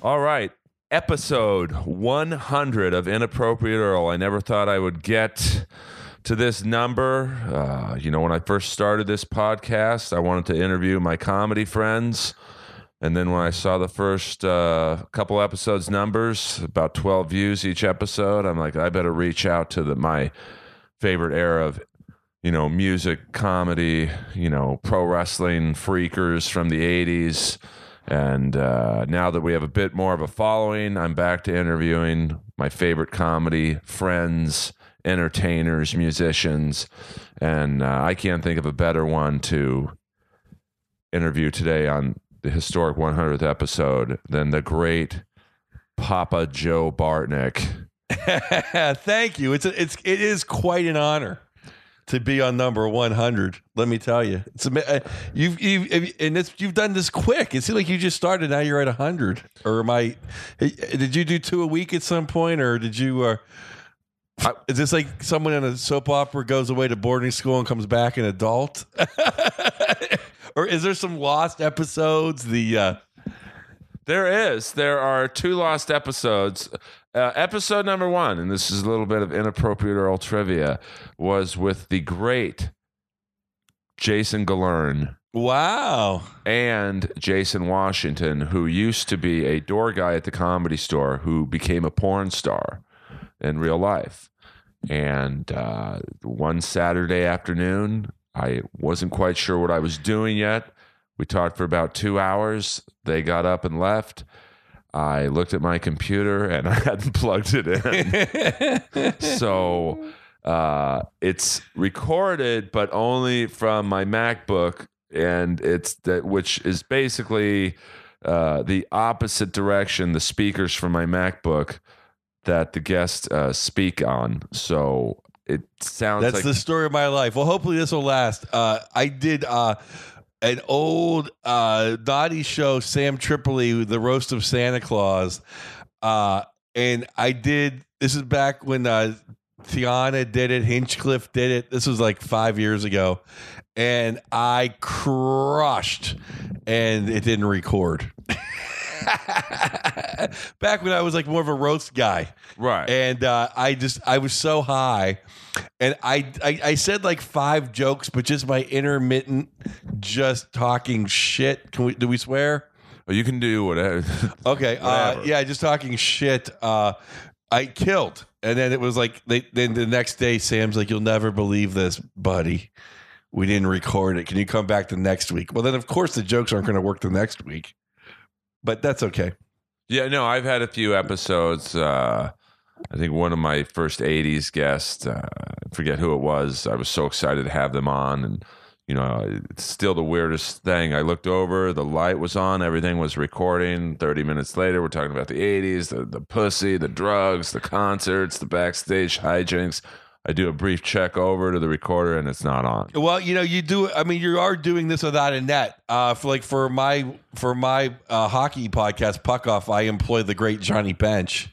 All right. Episode 100 of Inappropriate Earl. I never thought I would get to this number. Uh, you know, when I first started this podcast, I wanted to interview my comedy friends. And then when I saw the first uh, couple episodes numbers, about 12 views each episode, I'm like, I better reach out to the, my favorite era of, you know, music, comedy, you know, pro wrestling freakers from the 80s. And uh, now that we have a bit more of a following, I'm back to interviewing my favorite comedy friends, entertainers, musicians. And uh, I can't think of a better one to interview today on the historic 100th episode than the great Papa Joe Bartnick. Thank you. It's a, it's it is quite an honor to be on number 100. Let me tell you, it's a, uh, you've you've and it's, you've done this quick. It seems like you just started. Now you're at 100. Or am I? Did you do two a week at some point, or did you? Uh, is this like someone in a soap opera goes away to boarding school and comes back an adult? or is there some lost episodes? The uh, There is. There are two lost episodes. Uh, episode number one, and this is a little bit of inappropriate Earl trivia, was with the great Jason Galern wow. and Jason Washington, who used to be a door guy at the comedy store, who became a porn star in real life. And uh, one Saturday afternoon, I wasn't quite sure what I was doing yet. We talked for about two hours. They got up and left. I looked at my computer and I hadn't plugged it in. so uh, it's recorded, but only from my MacBook, and it's that which is basically uh, the opposite direction. The speakers from my MacBook that the guests uh, speak on. So it sounds That's like the story of my life. Well, hopefully this will last. Uh, I did uh, an old uh, naughty show, Sam Tripoli, the roast of Santa Claus, uh, and I did. This is back when uh, Tiana did it, Hinchcliffe did it. This was like five years ago, and I crushed, and it didn't record. Back when I was like more of a roast guy, right. and uh, I just I was so high, and I, I I said like five jokes, but just my intermittent, just talking shit. Can we do we swear? Well, you can do whatever. Okay, uh, yeah, just talking shit. Uh, I killed, and then it was like they, then the next day, Sam's like, "You'll never believe this, buddy. We didn't record it. Can you come back the next week?" Well, then of course the jokes aren't going to work the next week, but that's okay. yeah, no, I've had a few episodes. Uh, I think one of my first '80s guests, uh, I forget who it was. I was so excited to have them on, and you know, it's still the weirdest thing. I looked over, the light was on, everything was recording. Thirty minutes later, we're talking about the '80s, the the pussy, the drugs, the concerts, the backstage hijinks. I do a brief check over to the recorder, and it's not on. Well, you know, you do. I mean, you are doing this without a net. Uh, for like for my for my uh, hockey podcast, Puck Off, I employ the great Johnny Bench,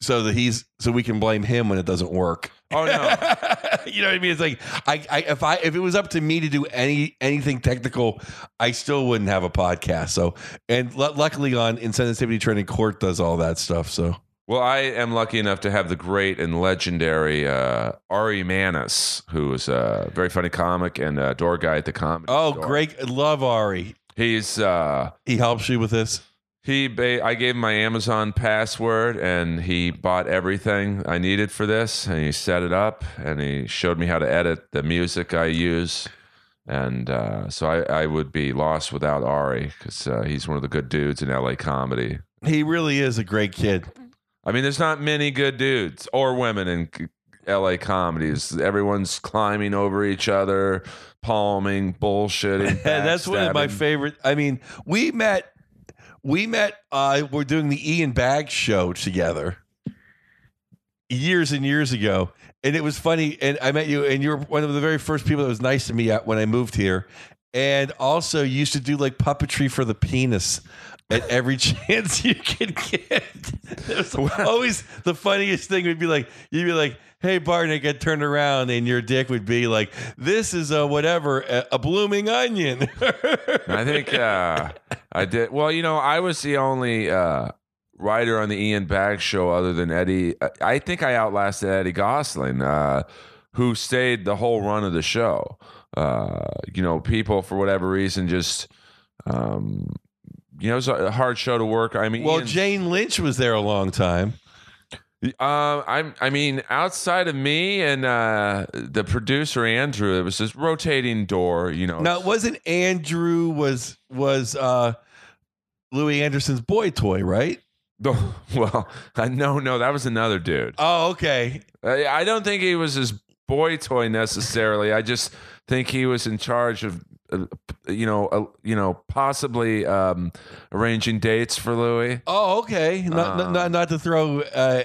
so that he's so we can blame him when it doesn't work. Oh no. you know what I mean? It's like I, I if I if it was up to me to do any anything technical, I still wouldn't have a podcast. So and lu luckily on insensitivity training court does all that stuff. So Well, I am lucky enough to have the great and legendary uh, Ari Manis, who is a very funny comic and a door guy at the comedy. oh store. great, love Ari. He's uh, He helps you with this. he. Ba- I gave him my Amazon password, and he bought everything I needed for this, and he set it up, and he showed me how to edit the music I use. And uh, so I, I would be lost without Ari because uh, he's one of the good dudes in LA comedy. He really is a great kid. I mean, there's not many good dudes or women in LA comedies. Everyone's climbing over each other, palming, bullshitting. That's one of my favorite. I mean, we met. We met. Uh, we're doing the Ian Bagg show together years and years ago, and it was funny. And I met you, and you were one of the very first people that was nice to me at- when I moved here. And also, you used to do like puppetry for the penis at every chance you could get. Always the funniest thing would be like you'd be like, "Hey, Barney," I'd turn around, and your dick would be like, "This is a whatever, a, a blooming onion." I think uh, I did. Well, you know, I was the only uh, writer on the Ian Bagg show other than Eddie. I- I think I outlasted Eddie Gosling, uh, who stayed the whole run of the show. Uh, you know, people for whatever reason just, um, you know, it was a hard show to work. I mean, Well, Ian's- Jane Lynch was there a long time. uh, I'm. I mean, outside of me and uh, the producer Andrew, it was this rotating door. You know, Now, it wasn't Andrew was was uh Louie Anderson's boy toy, right? well, uh, no, no, that was another dude. Oh, okay. I, I don't think he was his boy toy necessarily. I just think he was in charge of, you know, uh, you know, possibly um, arranging dates for Louie. Oh, okay. Not not, Um, not not to throw uh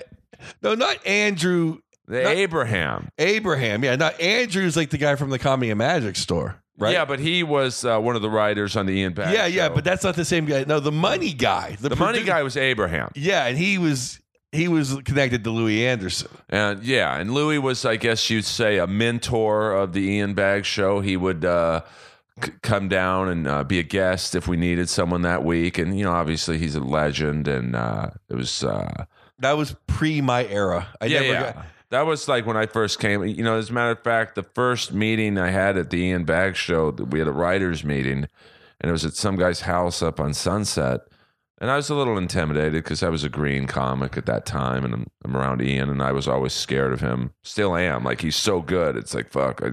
no, not Andrew The Not- Abraham. Abraham. Yeah, not Andrew's like the guy from the Comedy and Magic store, right? Yeah, but he was uh, one of the writers on the Ian Bagg. yeah, yeah, but that's not the same guy. No, the money guy. the money produ- guy was Abraham. Yeah, and he was he was connected to Louie Anderson. And yeah, and Louie was, I guess you'd say, a mentor of the Ian Bagg show. He would uh, come down and uh, be a guest if we needed someone that week. And, you know, obviously he's a legend. And uh, it was, uh, That was pre my era. I yeah, never yeah. got that was like when I first came. You know, as a matter of fact, the first meeting I had at the Ian Bagg show, we had a writers' meeting, and it was at some guy's house up on Sunset. And I was a little intimidated because I was a green comic at that time, and I'm, I'm around Ian, and I was always scared of him. Still am. Like he's so good. It's like fuck. I,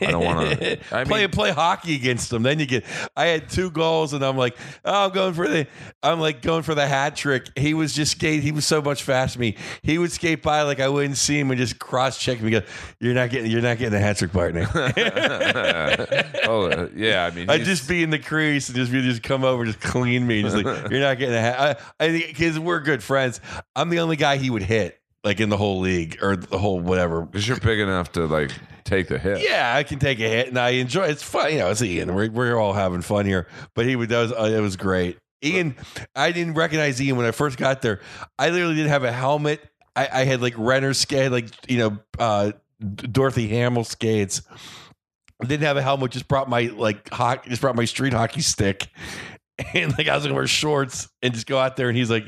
I don't want to. I play mean, play hockey against him. Then you get. I had two goals, and I'm like, oh, I'm going for the. I'm like going for the hat trick. He was just skate. He was so much faster than me. He would skate by like I wouldn't see him and just cross check me. Go, you're not getting. You're not getting the hat trick, partner. oh uh, yeah. I mean, I'd just be in the crease and just be just come over, just clean me, just like you're not getting a hat. I, I think because we're good friends. I'm the only guy he would hit like in the whole league or the whole whatever. because you're big enough to like take the hit. Yeah, I can take a hit and I enjoy. It's fun, you know. It's Ian. We're we're all having fun here, but he would does. Uh, it was great. Ian, I didn't recognize Ian when I first got there. I literally didn't have a helmet. I, I had like Renner skate, like you know, uh, Dorothy Hamill skates. I didn't have a helmet. Just brought my like hockey. Just brought my street hockey stick. And like I was gonna wear shorts and just go out there. And he's like,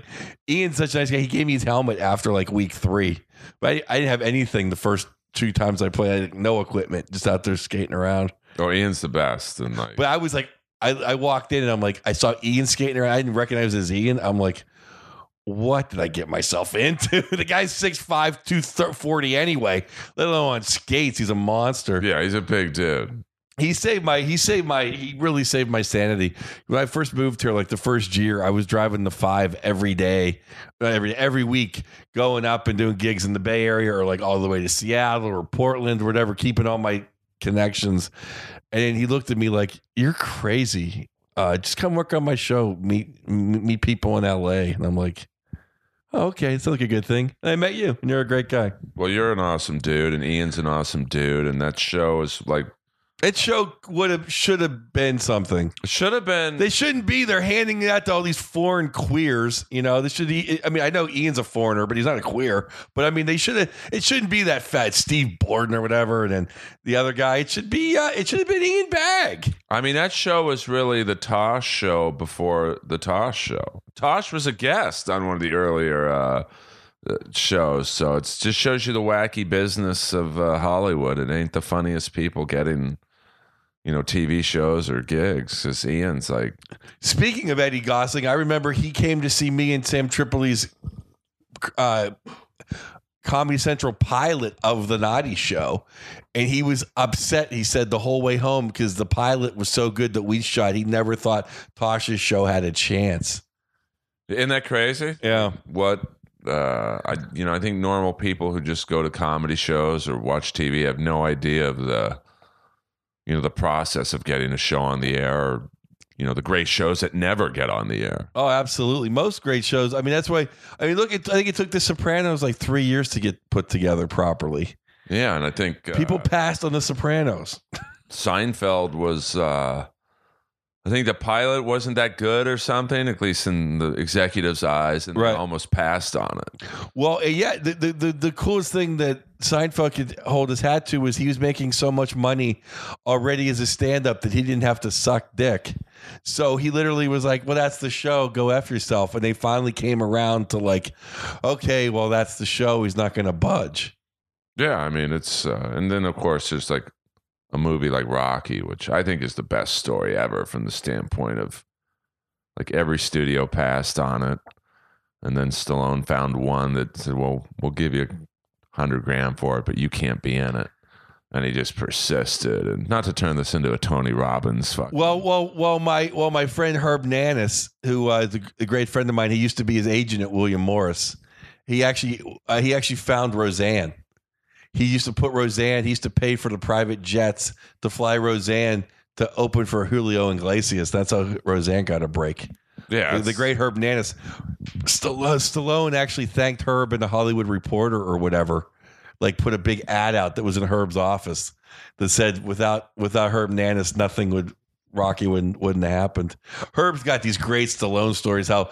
Ian's such a nice guy. He gave me his helmet after like week three, but I, I didn't have anything the first two times I played. I had no equipment, just out there skating around. Oh, Ian's the best, and like But I was like, I, I walked in and I'm like, I saw Ian skating around. I didn't recognize as Ian. I'm like, what did I get myself into? the guy's 6'5, 240 anyway, let alone on skates. He's a monster. yeah, he's a big dude. He saved my, he saved my, he really saved my sanity. When I first moved here, like the first year, I was driving the five every day, uh, every, every week, going up and doing gigs in the Bay Area or like all the way to Seattle or Portland or whatever, keeping all my connections. And he looked at me like, "You're crazy. Uh, just come work on my show. Meet meet people in L.A." And I'm like, oh, "Okay, it's like a good thing." I met you, and you're a great guy. Well, you're an awesome dude, and Ian's an awesome dude, and that show is like That show would have should have been something. should have been. They shouldn't be. They're handing it out to all these foreign queers. You know, they should. I mean, I know Ian's a foreigner, but he's not a queer. But I mean, they should have. It shouldn't be that fat Steve Borden or whatever, and then the other guy. It should be. Uh, it should have been Ian Bagg. I mean, that show was really the Tosh show before the Tosh show. Tosh was a guest on one of the earlier uh, uh, shows, so it just shows you the wacky business of uh, Hollywood. It ain't the funniest people getting, you know, TV shows or gigs. Because Ian's like, Speaking of Eddie Gosling, I remember he came to see me and Sam Tripoli's uh, Comedy Central pilot of the Naughty Show, and he was upset. He said the whole way home because the pilot was so good that we shot. He never thought Tosh's show had a chance. isn't that crazy? Yeah, what uh I you know I think normal people who just go to comedy shows or watch TV have no idea of the you know the process of getting a show on the air or you know the great shows that never get on the air. Oh, absolutely. Most great shows. I mean, that's why. I mean, look, it, I think it took The Sopranos like three years to get put together properly. Yeah, and I think uh, People passed on The Sopranos. Seinfeld was uh I think the pilot wasn't that good or something, at least in the executive's eyes, and Right. they almost passed on it. Well, yeah, the, the the the coolest thing that Seinfeld could hold his hat to was he was making so much money already as a stand up that he didn't have to suck dick. So he literally was like, Well, that's the show. Go F yourself. And they finally came around to like, Okay, well, that's the show. He's not going to budge. Yeah, I mean it's, uh, and then of course there's like a movie like Rocky, which I think is the best story ever from the standpoint of like every studio passed on it, and then Stallone found one that said, "Well, we'll give you hundred grand for it, but you can't be in it." And he just persisted, and not to turn this into a Tony Robbins fuck. Well, well, well, my well, my friend Herb Nanas, who uh, is a, a great friend of mine, he used to be his agent at William Morris. He actually uh, he actually found Roseanne. He used to put Roseanne. He used to pay for the private jets to fly Roseanne to open for Julio Iglesias. That's how Roseanne got a break. Yeah, The, the great Herb Nanas. Stallone, Stallone actually thanked Herb in the Hollywood Reporter or whatever. Like put a big ad out that was in Herb's office that said without without Herb Nanas nothing would Rocky wouldn't wouldn't have happened. Herb's got these great Stallone stories. How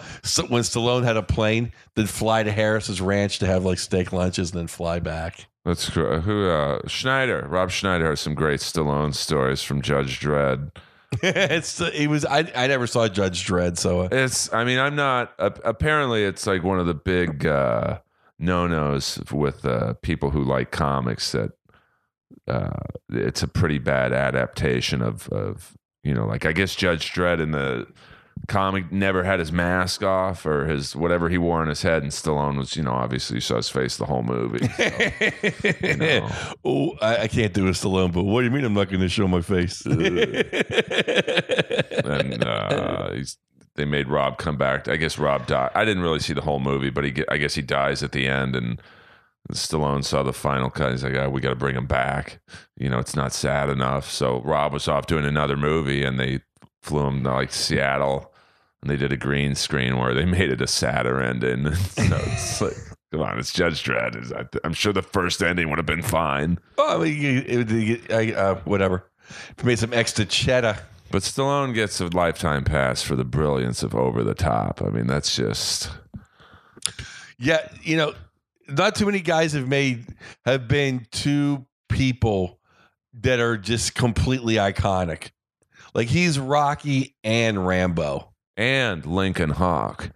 when Stallone had a plane, then fly to Harris's ranch to have like steak lunches and then fly back. That's who uh, Schneider. Rob Schneider has some great Stallone stories from Judge Dredd. it's he was I I never saw Judge Dredd, so uh, It's. I mean, I'm not. Apparently, it's like one of the big uh, no nos with uh, people who like comics that uh, it's a pretty bad adaptation of of you know, like I guess Judge Dredd in the comic never had his mask off or his whatever he wore on his head, and Stallone was you know obviously you saw his face the whole movie. so, know. oh, I, I can't do a Stallone, but what do you mean I'm not going to show my face? and uh, he's, they made Rob come back. I guess Rob died. I didn't really see the whole movie, but he, I guess he dies at the end. And Stallone saw the final cut. He's like, oh, "We got to bring him back." You know, it's not sad enough. So Rob was off doing another movie, and they flew him to like Seattle, and they did a green screen where they made it a sadder ending. so it's like. Come on, it's Judge Dredd. I'm sure the first ending would have been fine. oh, I mean, it, would- I, uh, whatever. If made some extra cheddar. But Stallone gets a lifetime pass for the brilliance of Over the Top. I mean, that's just Yeah, you know, not too many guys have made have been two people that are just completely iconic. Like he's Rocky and Rambo. and Lincoln Hawk.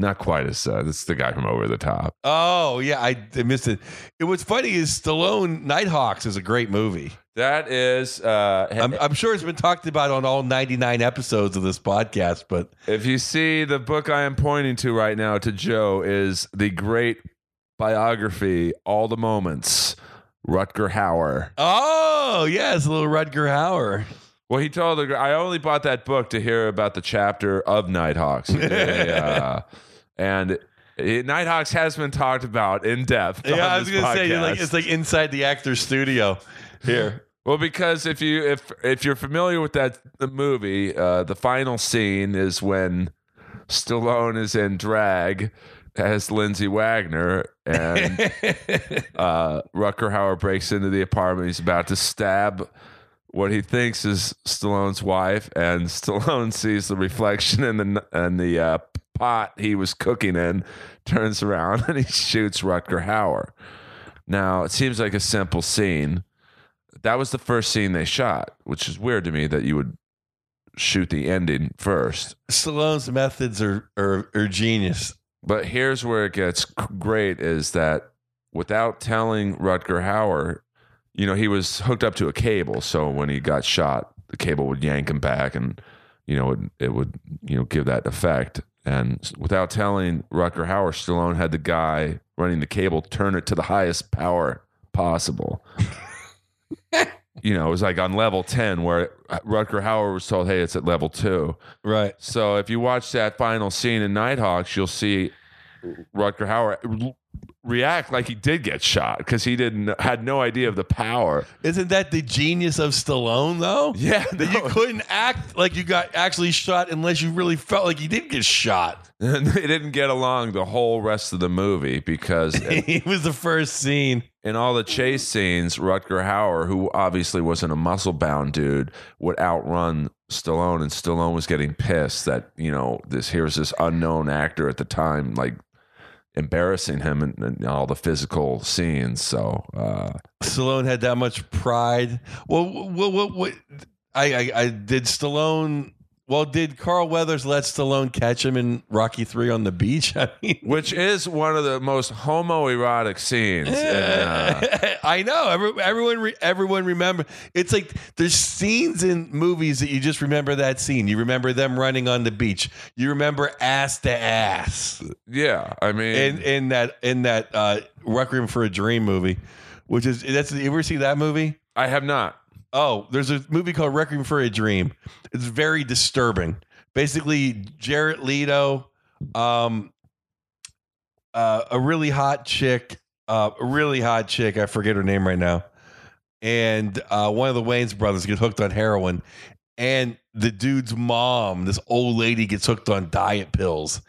Not quite as uh, that's the guy from Over the Top. Oh yeah, I, I missed it. It was funny is Stallone Nighthawks is a great movie. That is, uh, I'm, I'm sure it's been talked about on all 99 episodes of this podcast, but if you see the book I am pointing to right now to Joe is the great biography, All the Moments, Rutger Hauer. oh yes, a little Rutger Hauer. Well, he told the I only bought that book to hear about the chapter of Nighthawks, uh, and it, Nighthawks has been talked about in depth. Yeah, I was gonna say like it's like inside the actor's studio here. Well, because if you if if you're familiar with that the movie, uh, the final scene is when Stallone is in drag as Lindsay Wagner, and uh, Rutger Hauer breaks into the apartment. He's about to stab what he thinks is Stallone's wife, and Stallone sees the reflection in the in the uh, pot he was cooking in, turns around and he shoots Rutger Hauer. Now it seems like a simple scene. That was the first scene they shot, which is weird to me that you would shoot the ending first. Stallone's methods are, are are genius. But here's where it gets great is that without telling Rutger Hauer, you know, he was hooked up to a cable. So when he got shot, the cable would yank him back and, you know, it, it would, you know, give that effect. And without telling Rutger Hauer, Stallone had the guy running the cable turn it to the highest power possible. you know, it was like on level 10 where uh, Rutger Hauer was told, hey, it's at level two. Right. So if you watch that final scene in Nighthawks, you'll see Rutger Hauer react like he did get shot because he didn't had no idea of the power. Isn't that the genius of Stallone though? Yeah, That you couldn't act like you got actually shot unless you really felt like you did get shot. And they didn't get along the whole rest of the movie because he was the first scene. in all the chase scenes, Rutger Hauer, who obviously wasn't a muscle bound dude, would outrun Stallone, and Stallone was getting pissed that you know this here's this unknown actor at the time, like embarrassing him in all the physical scenes. So uh, Stallone had that much pride. Well, what, what, what I, I, I did Stallone. Well, did Carl Weathers let Stallone catch him in Rocky Three on the beach? I mean, which is one of the most homoerotic scenes. in, uh, I know. Every, everyone, re, everyone remember. It's like there's scenes in movies that you just remember that scene. You remember them running on the beach. You remember ass to ass yeah, I mean, in in that in that uh, Requiem for a Dream movie, which is that's. You ever see that movie? I have not. Oh, there's a movie called Requiem for a Dream. It's very disturbing. Basically, Jared Leto, um, uh, a really hot chick, uh, a really hot chick. I forget her name right now. And uh, one of the Wayans brothers get hooked on heroin, and the dude's mom, this old lady, gets hooked on diet pills,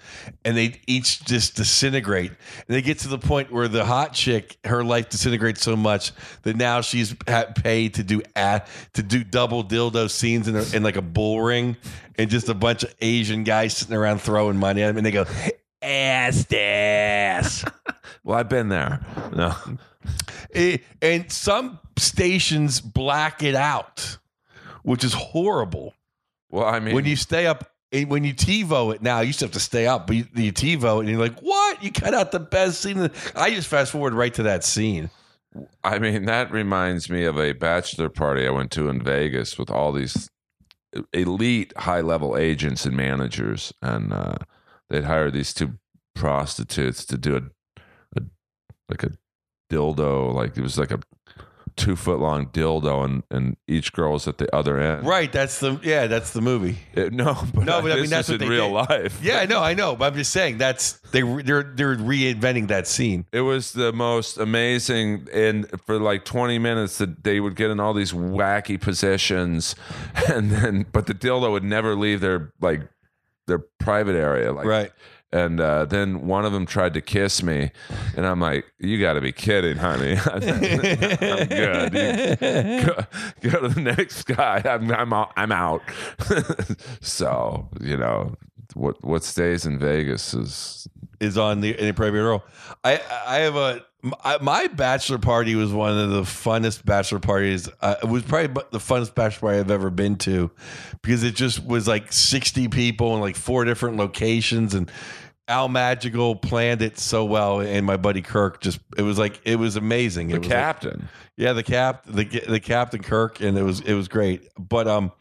and they each just disintegrate. And they get to the point where the hot chick, her life disintegrates so much that now she's paid to do at to do double dildo scenes in, a, in like a bull ring, and just a bunch of Asian guys sitting around throwing money at them, and they go ass ass. Well, I've been there. No, Eh, and some stations black it out, which is horrible. Well, I mean, when you stay up when you TiVo it now, you used to have to stay up, but you, you TiVo it and you're like, what? You cut out the best scene. I just fast forward right to that scene. I mean, that reminds me of a bachelor party I went to in Vegas with all these elite high level agents and managers. And uh, they'd hired these two prostitutes to do a, a like a dildo, like it was like a two foot long dildo, and, and each girl was at the other end. Right. That's the yeah. That's the movie. It- no, but, No, but I mean, that's in they real did. life. Yeah, I know, I know. But I'm just saying that's they they're they're reinventing that scene. It was the most amazing, and for like 20 minutes, that they would get in all these wacky positions, and then but the dildo would never leave their like their private area, like Right. And uh, then one of them tried to kiss me, and I'm like, "You got to be kidding, honey! I'm good. Go, go to the next guy. I'm I'm out. I'm out." so you know what what stays in Vegas is is on the in inappropriate Earl. I I have a my- my bachelor party was one of the funnest bachelor parties. Uh, it was probably the funnest bachelor party I've ever been to because it just was like sixty people in like four different locations and. Al Magical planned it so well, and my buddy Kirk just it was like it was amazing. It the was like- captain. yeah, the cap, the the captain Kirk, and it was it was great. But um,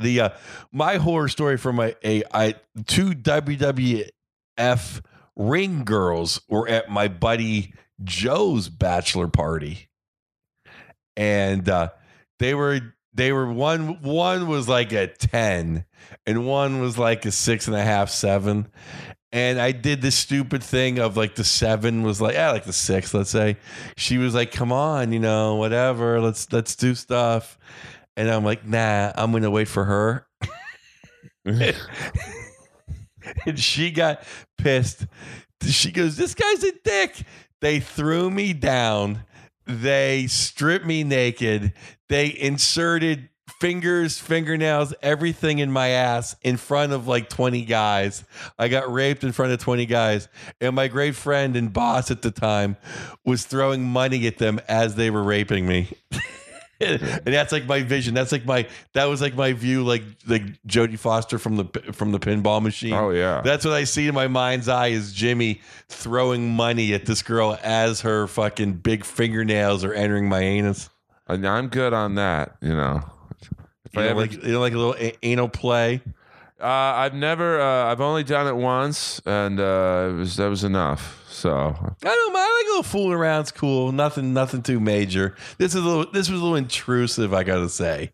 the uh, my horror story from my a I two WWF ring girls were at my buddy Joe's bachelor party, and uh, they were they were one one was like a ten, and one was like a six and a half seven. And I did this stupid thing of like the seven was like, yeah, like the six, let's say. She was like, come on, you know, whatever, let's let's do stuff. And I'm like, nah, I'm gonna wait for her. and she got pissed. She goes, This guy's a dick. They threw me down. They stripped me naked. They inserted fingers, fingernails, everything in my ass in front of like 20 guys. I got raped in front of 20 guys. And my great friend and boss at the time was throwing money at them as they were raping me. and that's like my vision. That's like my that was like my view, like like Jodie Foster from the from the pinball machine. Oh yeah. That's what I see in my mind's eye is Jimmy throwing money at this girl as her fucking big fingernails are entering my anus. And I'm good on that, you know. If You I know, ever, like you know, like a little a- anal play. Uh, I've never, uh, I've only done it once, and uh, it was that was enough. So I don't mind. I like a little fooling around's cool. Nothing, nothing too major. This is a little. This was a little intrusive. I gotta say,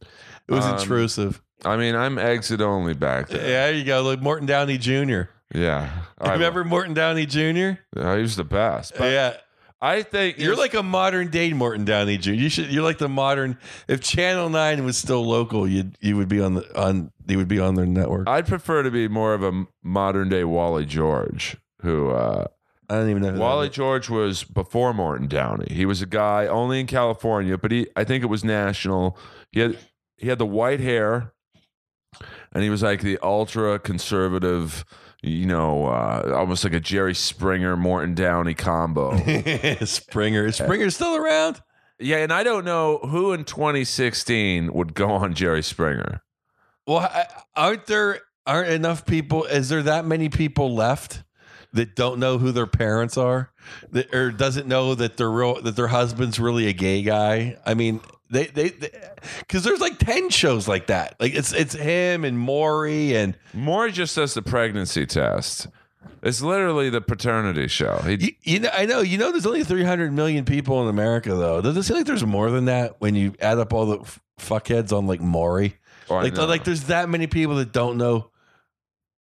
it was Um, intrusive. I mean, I'm exit only back Yeah, there. there you go. Like Morton Downey Jr. Yeah, I, Remember Morton Downey Jr. I was the best. But yeah, I think you're like a modern day Morton Downey Jr. You should. You're like the modern. If Channel Nine was still local, you would you would be on the on. You would be on their network. I'd prefer to be more of a modern day Wally George, who uh, I don't even know. Who Wally. George was before Morton Downey. He was a guy only in California, but he I think it was national. He had he had the white hair, and he was like the ultra conservative, you know, uh, almost like a Jerry Springer Morton Downey combo. Springer. Is Springer still around? yeah, and I don't know who in 2016 would go on Jerry Springer. Well, aren't there aren't enough people? Is there that many people left that don't know who their parents are, that, or doesn't know that their real that their husband's really a gay guy? I mean, they they because there's like ten shows like that. Like it's it's him and Maury and Moore just does the pregnancy test. It's literally the paternity show. He, you, you know I know you know there's only 300 million people in America though. Does it seem like there's more than that when you add up all the f- fuckheads on like Maury? oh, like like there's that many people that don't know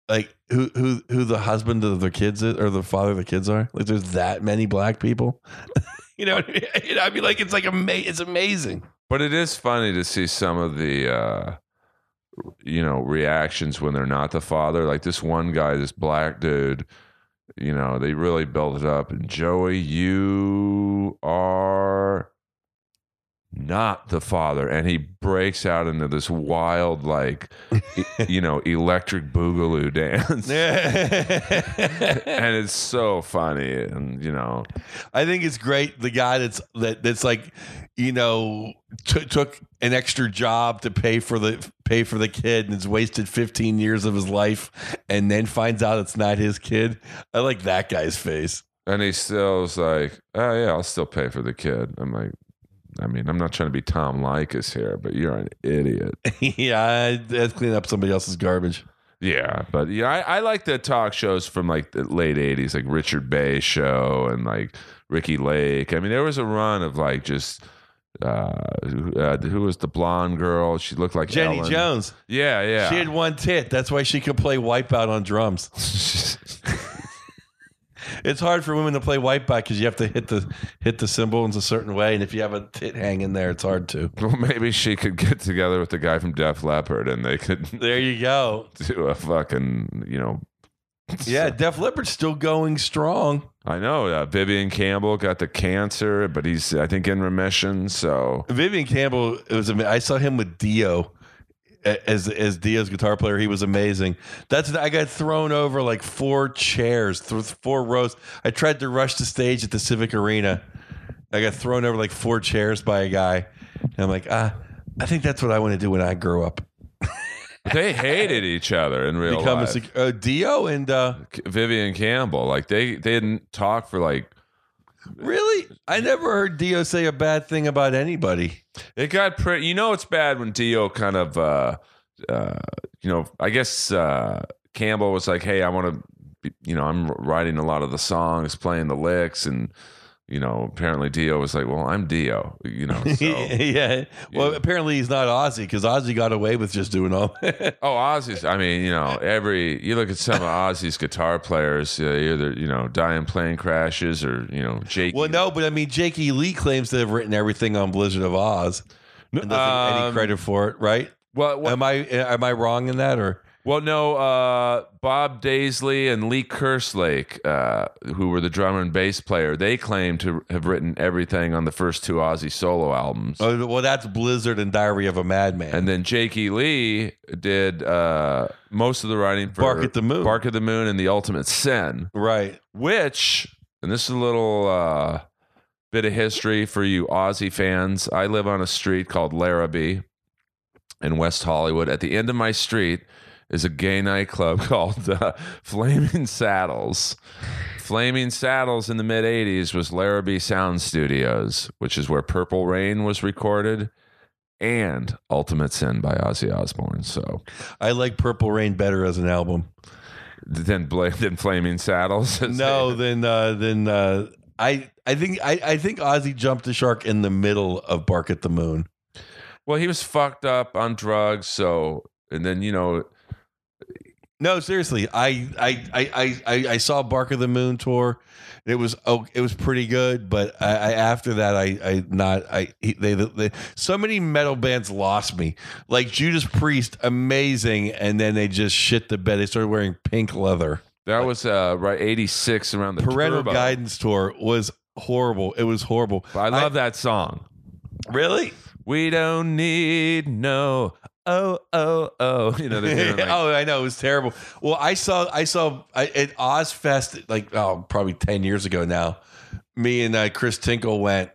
like who who who the husband of their kids is or the father of the kids are like there's that many black people you know what I mean? I mean like it's like ama- it's amazing But it is funny to see some of the, uh, you know, reactions when they're not the father. Like this one guy, this black dude, you know, they really built it up. And Joey, you are not the father. And he breaks out into this wild, like, e- you know, electric boogaloo dance. and it's so funny. And, you know, I think it's great the guy that's that that's like you know t- took an extra job to pay for the pay for the kid and has wasted 15 years of his life and then finds out it's not his kid I like that guy's face And he still was like, oh, yeah, I'll still pay for the kid. I'm like, I mean, I'm not trying to be Tom Likus here, but you're an idiot. yeah that's cleaning up somebody else's garbage yeah, but yeah, I, I like the talk shows from like the late 80s, like Richard Bey show and like Ricki Lake. I mean, there was a run of like just. Uh, who, uh, who was the blonde girl? She looked like Jenny Ellen. Jones Yeah, yeah. She had one tit. That's why she could play Wipeout on drums. It's hard for women to play Wipeout because you have to hit the hit the cymbal in a certain way, and if you have a tit hanging there, it's hard to. well, maybe she could get together with the guy from Def Leppard, and they could There you go. do a fucking, you know, Yeah, Def Leppard's still going strong. I know uh, Vivian Campbell got the cancer, but he's I think in remission. So Vivian Campbell, it was. I saw him with Dio as as Dio's guitar player. He was amazing. That's I got thrown over like four chairs, th- four rows. I tried to rush the stage at the Civic Arena. I got thrown over like four chairs by a guy. And I'm like, ah, I think that's what I want to do when I grow up. they hated each other in real Become a life. sec- uh, Dio and uh, Vivian Campbell, like they they didn't talk for like really, I never heard Dio say a bad thing about anybody. it got pretty. You know, it's bad when Dio kind of, uh, uh, you know, I guess uh, Campbell was like, "Hey, I want to, you know, I'm writing a lot of the songs, playing the licks, and you know, apparently Dio was like, "Well, I'm Dio," you know. So. yeah. Well, Yeah. apparently he's not Ozzy because Ozzy got away with just doing all. Oh, Ozzy's. I mean, you know, every you look at some of Ozzy's guitar players, uh, either you know, die in plane crashes or you know, Jake. well, no, but I mean, Jakey Lee claims to have written everything on Blizzard of Oz. And doesn't get any Um, credit for it, right? well, well, Am I am I wrong in that or? Well, no. Uh, Bob Daisley and Lee Kerslake, uh, who were the drummer and bass player, they claim to have written everything on the first two Ozzy solo albums. Oh, well, that's Blizzard and Diary of a Madman. And then Jakey Lee did uh, most of the writing for Bark at the Moon. Bark at the Moon, and the Ultimate Sin. right. which and this is a little uh, bit of history for you Ozzy fans. I live on a street called Larrabee in West Hollywood. At the end of my street is a gay nightclub called uh, Flaming Saddles. Flaming Saddles in the mid 80s was Larrabee Sound Studios, which is where Purple Rain was recorded, and Ultimate Sin by Ozzy Osbourne. So I like Purple Rain better as an album. Bla- than Flaming Saddles. No, then uh, then uh, I I think I, I think Ozzy jumped the shark in the middle of Bark at the Moon. Well, he was fucked up on drugs, so and then you know, No, seriously, I I I I, I, I saw Bark of the Moon tour. It was oh, it was pretty good, but I, I after that I I not I he- they, they so many metal bands lost me. Like Judas Priest, amazing, and then they just shit the bed. They started wearing pink leather. that was uh right eighty six around the Parental Turbo. Guidance tour was horrible. It was horrible. I love that song. Really? We don't need no oh, oh, oh. You know, they're doing like, oh, I know it was terrible. Well, I saw I saw I, at Ozzfest like oh probably ten years ago now. Me and uh, Chris Tinkle went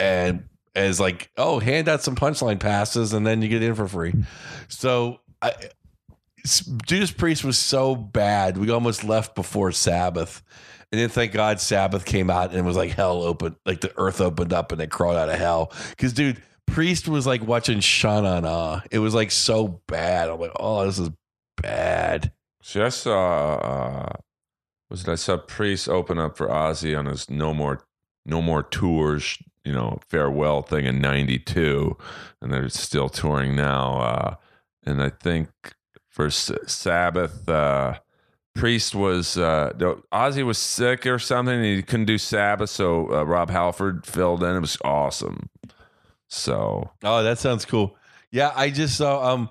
and as like oh hand out some punchline passes and then you get in for free. So I, Judas Priest was so bad we almost left before Sabbath. And then thank God Sabbath came out and it was like hell opened, like the earth opened up and they crawled out of hell. Because dude, Priest was like watching Shana Na. It was like so bad. I'm like, oh, this is bad. See, I saw uh, was it I saw Priest open up for Ozzy on his no more no more tours, you know, farewell thing in '92, and they're still touring now. Uh, and I think for S- Sabbath, uh, Priest was uh, Ozzy was sick or something. And he couldn't do Sabbath, so uh, Rob Halford filled in. It was awesome. So Oh, that sounds cool. Yeah, I just saw um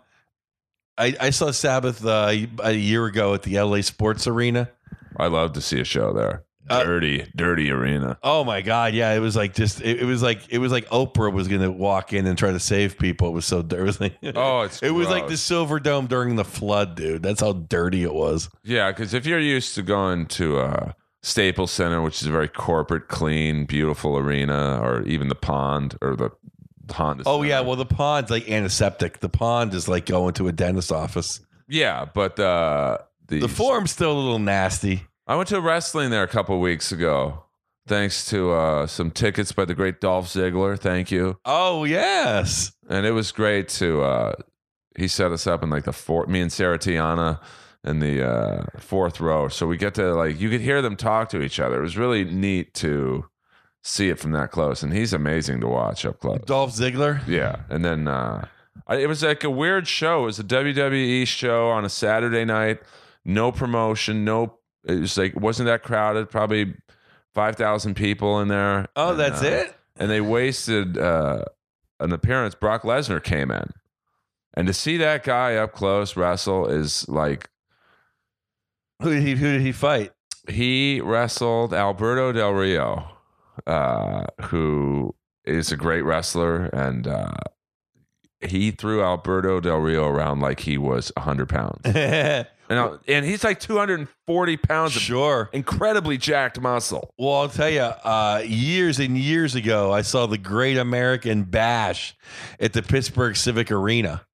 I, I saw Sabbath uh, a year ago at the LA Sports Arena. I love to see a show there. Uh, Dirty, dirty arena. Oh my god, yeah, it was like just it, it was like it was like Oprah was gonna walk in and try to save people. It was so dirty. It was like, Oh, it's it was like the. Silver Dome during the flood, dude. That's how dirty it was. Yeah, because if you're used to going to uh, Staples Center, which is a very corporate, clean, beautiful arena, or even the Pond or the Honda. Oh yeah, well the pond's like antiseptic. The pond is like going to a dentist's office. yeah, but uh, the The form's still a little nasty. I went to wrestling there a couple weeks ago, thanks to uh, some tickets by the great Dolph Ziggler. Thank you, Oh yes. and it was great to. Uh, he set us up in like the fourth. Me and Sarah Tiana. In the uh, fourth row, so we get to like you could hear them talk to each other. It was really neat to see it from that close, and he's amazing to watch up close. Dolph Ziggler. Yeah, and then uh, I, it was like a weird show. It was a WWE show on a Saturday night. No promotion. No, it was like wasn't that crowded. Probably five thousand people in there. Oh, And, that's uh, it? And they wasted uh, an appearance. Brock Lesnar came in, and to see that guy up close wrestle is like Who did he who did he fight? he wrestled Alberto Del Rio, uh, who is a great wrestler, and uh, he threw Alberto Del Rio around like he was hundred pounds, and and he's like two hundred and forty pounds of sure. incredibly jacked muscle. Well, I'll tell you, uh, years and years ago, I saw the Great American Bash at the Pittsburgh Civic Arena.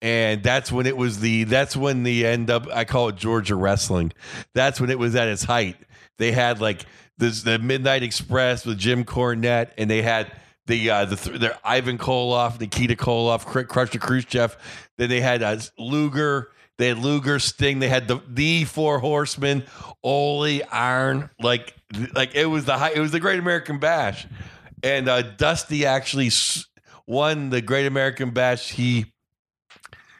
And that's when it was the that's when the end up I call it Georgia wrestling. That's when it was at its height. They had like this the Midnight Express with Jim Cornette, and they had the uh, the th- their Ivan Koloff, Nikita Koloff, Cr- Crusher Khrushchev. Then they had uh, Luger. They had Luger, Sting. They had the the Four Horsemen, Ole, Arn. Like like it was the high, it was the Great American Bash, and uh, Dusty actually won the Great American Bash. He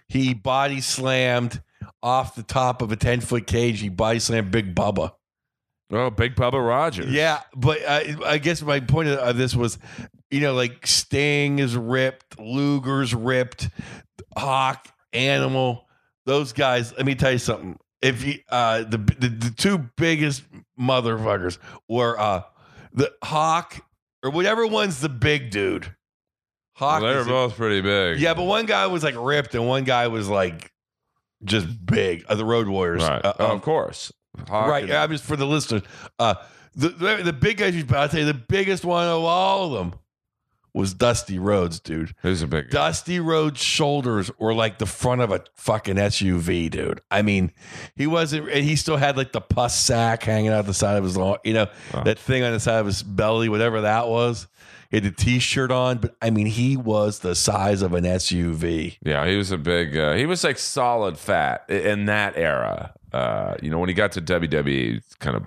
he body slammed off the top of a ten foot cage. He body slammed Big Bubba. Oh, Big Bubba Rogers. Yeah, but I, I guess my point of of this was, you know, like Sting is ripped, Luger's ripped, Hawk, Animal, those guys. Let me tell you something. If you, uh, the, the the two biggest motherfuckers were uh, the Hawk or whatever one's the big dude. Well, Hawk, they were is a- both pretty big. yeah, but one guy was like ripped and one guy was like just big. Uh, the Road Warriors, right. Uh, oh, um, of course. Hawk right. and- I'm just for the listeners. Uh, the, the the big guys, I'll tell you, the biggest one of all of them was Dusty Rhodes, dude. Was a big. Dusty Rhodes' shoulders were like the front of a fucking SUV, dude. I mean, he wasn't, and he still had like the pus sack hanging out the side of his, long, you know, Wow. that thing on the side of his belly, whatever that was. He had the t-shirt on, but I mean, he was the size of an SUV. Yeah, he was a big. Uh, he was like solid fat in that era. Uh, you know, when he got to WWE, kind of.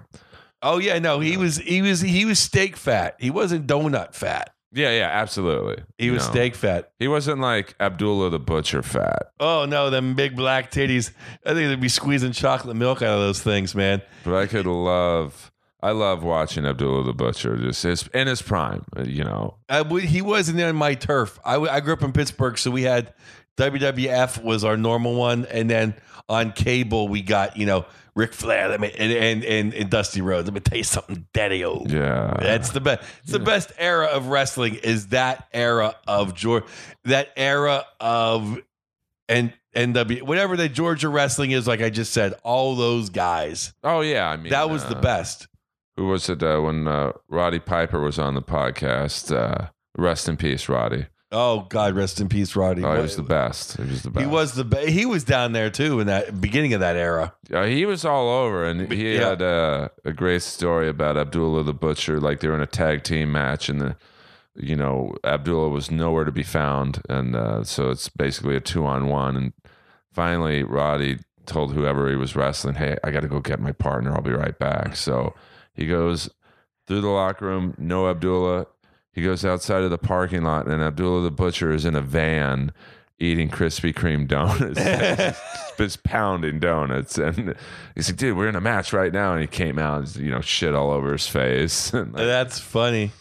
Oh yeah, no, he was he was he was steak fat. He wasn't donut fat. Yeah, yeah, absolutely. He You was know, steak fat. He wasn't like Abdullah the Butcher fat, Oh no, them big black titties. I think they'd be squeezing chocolate milk out of those things, man. but I could love. I love watching Abdullah the Butcher just his in his prime. uh, You know, I he wasn't on my turf. I grew up in Pittsburgh, so we had WWF was our normal one, and then on cable we got you know Ric Flair let me, and, and and and Dusty Rhodes. Let me tell you something, Daddy O. yeah, That's the best. It's the best era of wrestling. Is that era of George? That era of and NW, whatever the Georgia wrestling is, like I just said, all those guys. Oh yeah, I mean that was the uh, best. Who was it uh, when uh, Roddy Piper was on the podcast? Uh, rest in peace, Roddy. Oh God, rest in peace, Roddy. Oh, he was the best. He was the best. He was the be- he was down there too in that beginning of that era. Uh, he was all over, and he Yeah. had uh, a great story about Abdullah the Butcher. Like they were in a tag team match, and the you know Abdullah was nowhere to be found, and uh, so it's basically a two on one. And finally, Roddy told whoever he was wrestling, "Hey, I got to go get my partner. I'll be right back." So he goes through the locker room. No Abdullah. He goes outside of the parking lot, and Abdullah the Butcher is in a van eating Krispy Kreme donuts, just pounding donuts. And he's like, "Dude, we're in a match right now." And he came out, and, you know, shit all over his face. And like, That's funny.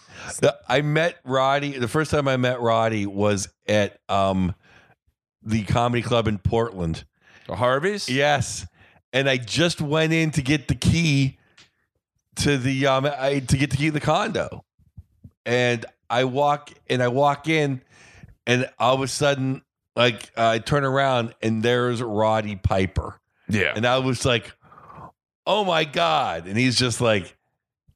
The- I met Roddy. The first time I met Roddy was at um the comedy club in Portland. Harvey's, Yes, and I just went in to get the key to the um I, to get the key to the condo, and I walk and I walk in, and all of a sudden, like I turn around and there's Roddy Piper, yeah, and I was like, "Oh my god!" And he's just like,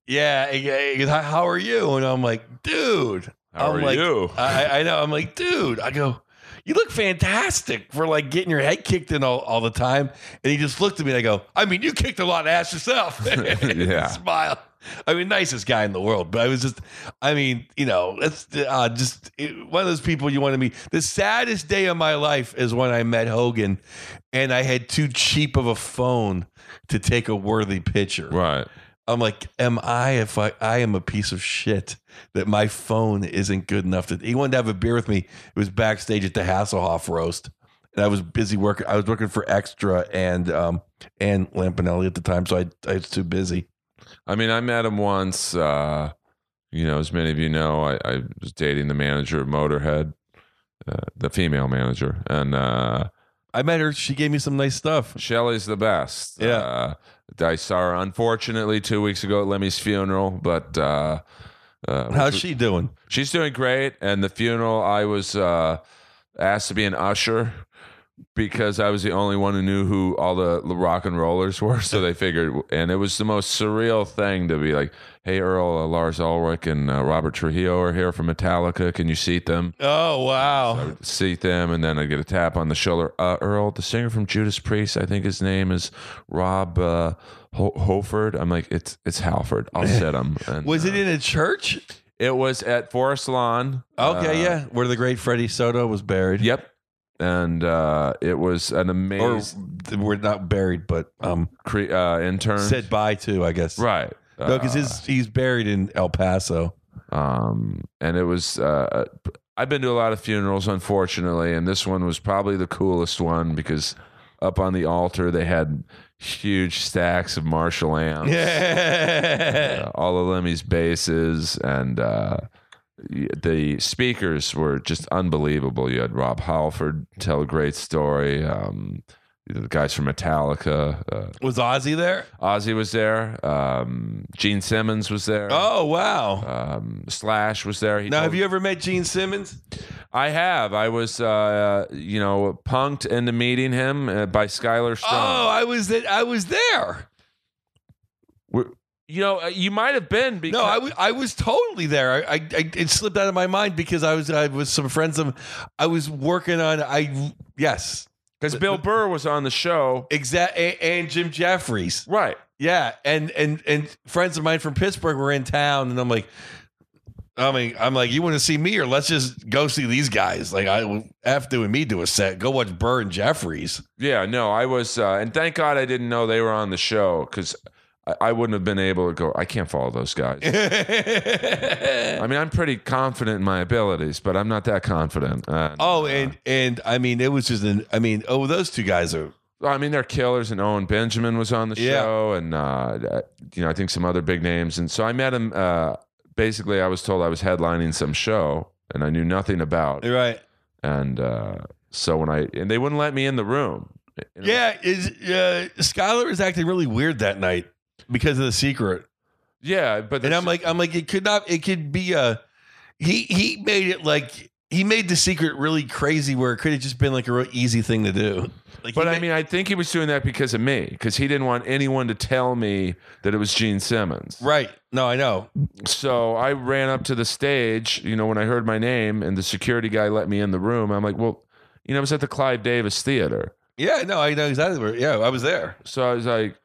"Yeah, he- he- how how are you?" And I'm like, "Dude, How I'm are like, you? I, I know. I'm like, dude. I go, you look fantastic for like getting your head kicked in all, all the time. And he just looked at me and I go, I mean, you kicked a lot of ass yourself. Yeah. Smile. I mean, nicest guy in the world, but I was just, I mean, you know, that's uh, just it- one of those people you want to meet. The saddest day of my life is when I met Hogan, and I had too cheap of a phone to take a worthy picture. right. I'm like, am I if I I am a piece of shit that my phone isn't good enough to he wanted to have a beer with me. It was backstage at the Hasselhoff roast. And I was busy working I was working for Extra and um and Lampanelli at the time, so I I was too busy. I mean, I met him once. Uh, you know, as many of you know, I, I was dating the manager of Motorhead, uh, the female manager, and uh, I met her, she gave me some nice stuff. Shelley's the best. Yeah. Uh, I saw her unfortunately two weeks ago at Lemmy's funeral, but uh, uh, How's she doing? she's doing great. And the funeral, I was uh, asked to be an usher because I was the only one who knew who all the rock and rollers were. So they figured, and it was the most surreal thing to be like, "Hey, Earl, uh, Lars Ulrich, and uh, Robert Trujillo are here from Metallica. Can you seat them?" Oh wow. seat them, and then I get a tap on the shoulder. Uh, Earl, the singer from Judas Priest, I think his name is Rob uh, Ho- Hoford. I'm like, it's it's Halford. I'll sit him. And, Was it uh, in a church? It was at Forest Lawn. Okay, Uh, yeah. Where the great Freddy Soto was buried. Yep. And uh, it was an Or amazing we're not buried, but um cre- uh, intern. said bye to, I guess. right. No, because Uh, his he's buried in El Paso. um, and it was. Uh, I've been to a lot of funerals, unfortunately, and this one was probably the coolest one because up on the altar they had huge stacks of Marshall amps, Yeah. uh, all of Lemmy's basses, and uh, the speakers were just unbelievable. You had Rob Halford tell a great story. Um, the guys from Metallica, uh, Was Ozzy there? Ozzy was there. Um, Gene Simmons was there. Oh wow. Um, Slash was there. He now, have you ever met Gene Simmons? I have. I was, uh, you know, punked into meeting him uh, by Skyler Stone. Oh, I was that. I was there. You know, uh, you might have been because No, I was. I was totally there. I, I, it slipped out of my mind because I was. I was some friends of. I was working on. I yes, because Bill Burr was on the show. exact. And, and Jim Jeffries. Right. Yeah, and and and friends of mine from Pittsburgh were in town, and I'm like, I mean, I'm like, you want to see me, or let's just go see these guys. Like, I F doing me do a set. Go watch Burr and Jeffries. Yeah. No, I was, uh, and thank God I didn't know they were on the show because I, I wouldn't have been able to go. I can't follow those guys. I mean, I'm pretty confident in my abilities, but I'm not that confident. Oh, and and I mean, it was just an. I mean, oh, those two guys are. I mean, they're killers, and Owen Benjamin was on the Yeah. show, and uh, you know, I think some other big names. And so I met him. Uh, basically, I was told I was headlining some show, and I knew nothing about. Right. And uh, so when I and they wouldn't let me in the room. You know? Yeah, is uh, Skyler is acting really weird that night because of the secret, yeah, but and I'm like, I'm like, it could not. It could be a. He he made it like he made the secret really crazy where it could have just been like a real easy thing to do. Like, But he I mean, I think he was doing that because of me, because he didn't want anyone to tell me that it was Gene Simmons. right? No, I know. So I ran up to the stage, you know, when I heard my name and the security guy let me in the room. I'm like, well, you know, I was at the Clive Davis Theater. Yeah, no, I know exactly where. Yeah, I was there. So I was like,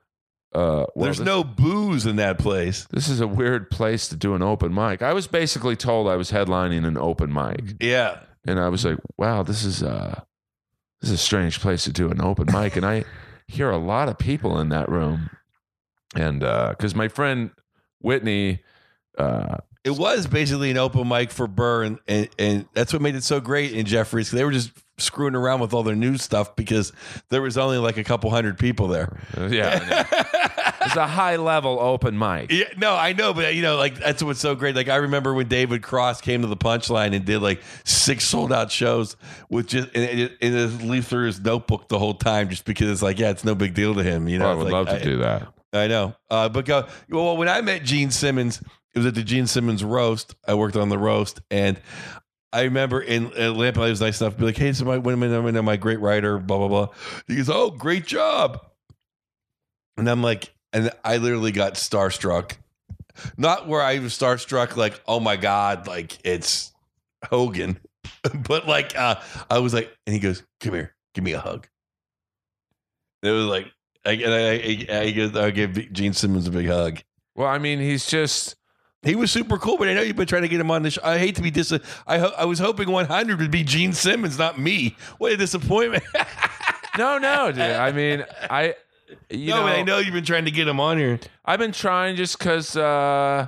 uh, well, There's this, no booze in that place. this is a weird place to do an open mic. I was basically told I was headlining an open mic. Yeah, and I was like, "Wow, this is uh this is a strange place to do an open mic." And I hear a lot of people in that room, and because my friend Whitney, uh, it was basically an open mic for Burr, and and, and that's what made it so great in Jeffries. They were just screwing around with all their new stuff because there was only like a couple hundred people there. yeah, it's a high level open mic. Yeah, no, I know, but you know, like that's what's so great. Like I remember when David Cross came to the Punchline and did like six sold out shows with just and, and just leaf through his notebook the whole time, just because it's like, yeah, it's no big deal to him. You know, Well, I would like, love to I- do that. I know. Uh, but go well when I met Gene Simmons, it was at the Gene Simmons roast. I worked on the roast, and I remember in Atlanta, I was nice enough to be like, "Hey, so my women, I know my great writer, blah blah blah." He goes, "Oh, great job," and I'm like, and I literally got starstruck. Not where I was starstruck, like, "Oh my god," like it's Hogan, but like uh, I was like, and he goes, "Come here, give me a hug." It was like, I, and I, I, I, I give Gene Simmons a big hug. Well, I mean, he's just He was super cool, but I know you've been trying to get him on the show. I hate to be dis. I ho- I was hoping 100 would be Gene Simmons, not me. What a disappointment! no, no, dude. I mean, I. You no, know, I know you've been trying to get him on here. I've been trying just because, uh,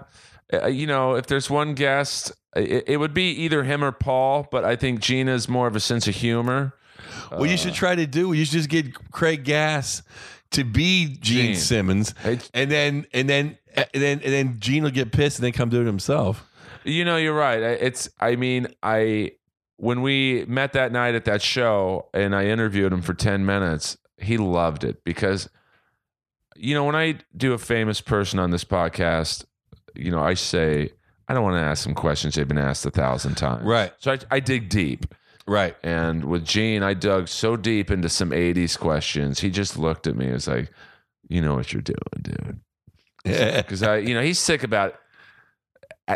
uh, you know, if there's one guest, it, it would be either him or Paul, but I think Gina's more of a sense of humor. What you should try to do, you should just get Craig Gass to be Gene, Gene. Simmons, and then and then and then and then Gene will get pissed and then come do it himself. You know, you're right. It's, I mean, I, when we met that night at that show and I interviewed him for 10 minutes, he loved it because, you know, when I do a famous person on this podcast, you know, I say, I don't want to ask them questions they've been asked a thousand times. Right. So I, I dig deep. Right. And with Gene, I dug so deep into some 80s questions. He just looked at me and was like, You know what you're doing, dude. Because I, you know, he's sick about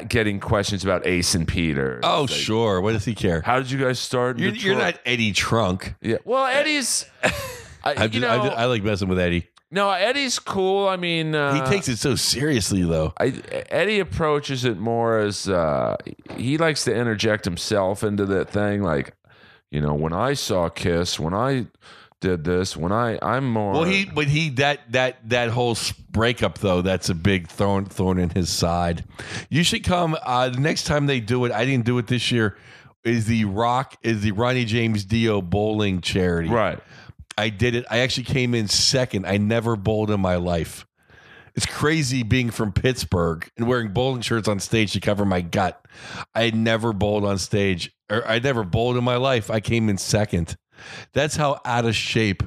getting questions about Ace and Peter. oh, like, sure. What does he care? How did you guys start? You're, you're not Eddie Trunk. Yeah. Well, Eddie's. I, just, know, I, just- I like messing with Eddie. no, Eddie's cool. I mean, uh, he takes it so seriously, though. I, Eddie approaches it more as uh, he likes to interject himself into that thing. Like, you know, when I saw Kiss, when I did this, when I, I'm more. Well, he, but he that that that whole breakup though, that's a big thorn thorn in his side. You should come uh, the next time they do it. I didn't do it this year. Is the Rock is the Ronnie James Dio bowling charity? right. I did it. I actually came in second. I never bowled in my life. It's crazy being from Pittsburgh and wearing bowling shirts on stage to cover my gut. I never bowled on stage, or I never bowled in my life. I came in second. That's how out of shape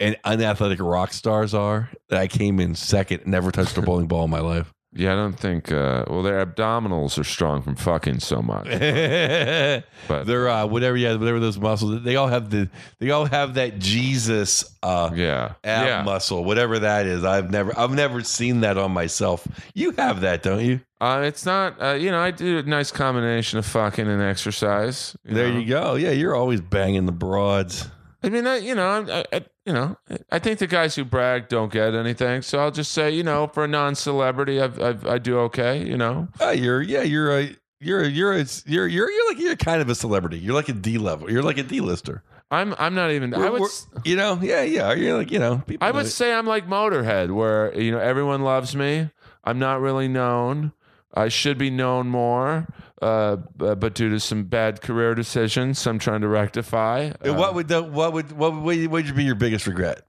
and unathletic rock stars are. That I came in second, never touched a bowling ball in my life. Yeah, I don't think. Uh, well, their abdominals are strong from fucking so much. but They're uh, whatever, yeah, whatever those muscles. They all have the, they all have that Jesus uh, yeah, ab yeah. muscle, whatever that is. I've never I've never seen that on myself. You have that, don't you? Uh, it's not. Uh, you know, I do a nice combination of fucking and exercise. there know? you go. Yeah, you're always banging the broads. I mean, I, you know, I, I, you know, I think the guys who brag don't get anything. So I'll just say, you know, for a non-celebrity, I've, I've, I do okay. You know, Uh, you're yeah, you're a you're a, you're a, you're you're you're like you're kind of a celebrity. You're like a D level. You're like a D lister. I'm, I'm not even. I We're- would, you know, yeah, yeah. You're like you know. People I would say I'm like Motorhead, where you know everyone loves me. I'm not really known. I should be known more, uh, but due to some bad career decisions, I'm trying to rectify. Uh, what would the what would what would what would be your biggest regret?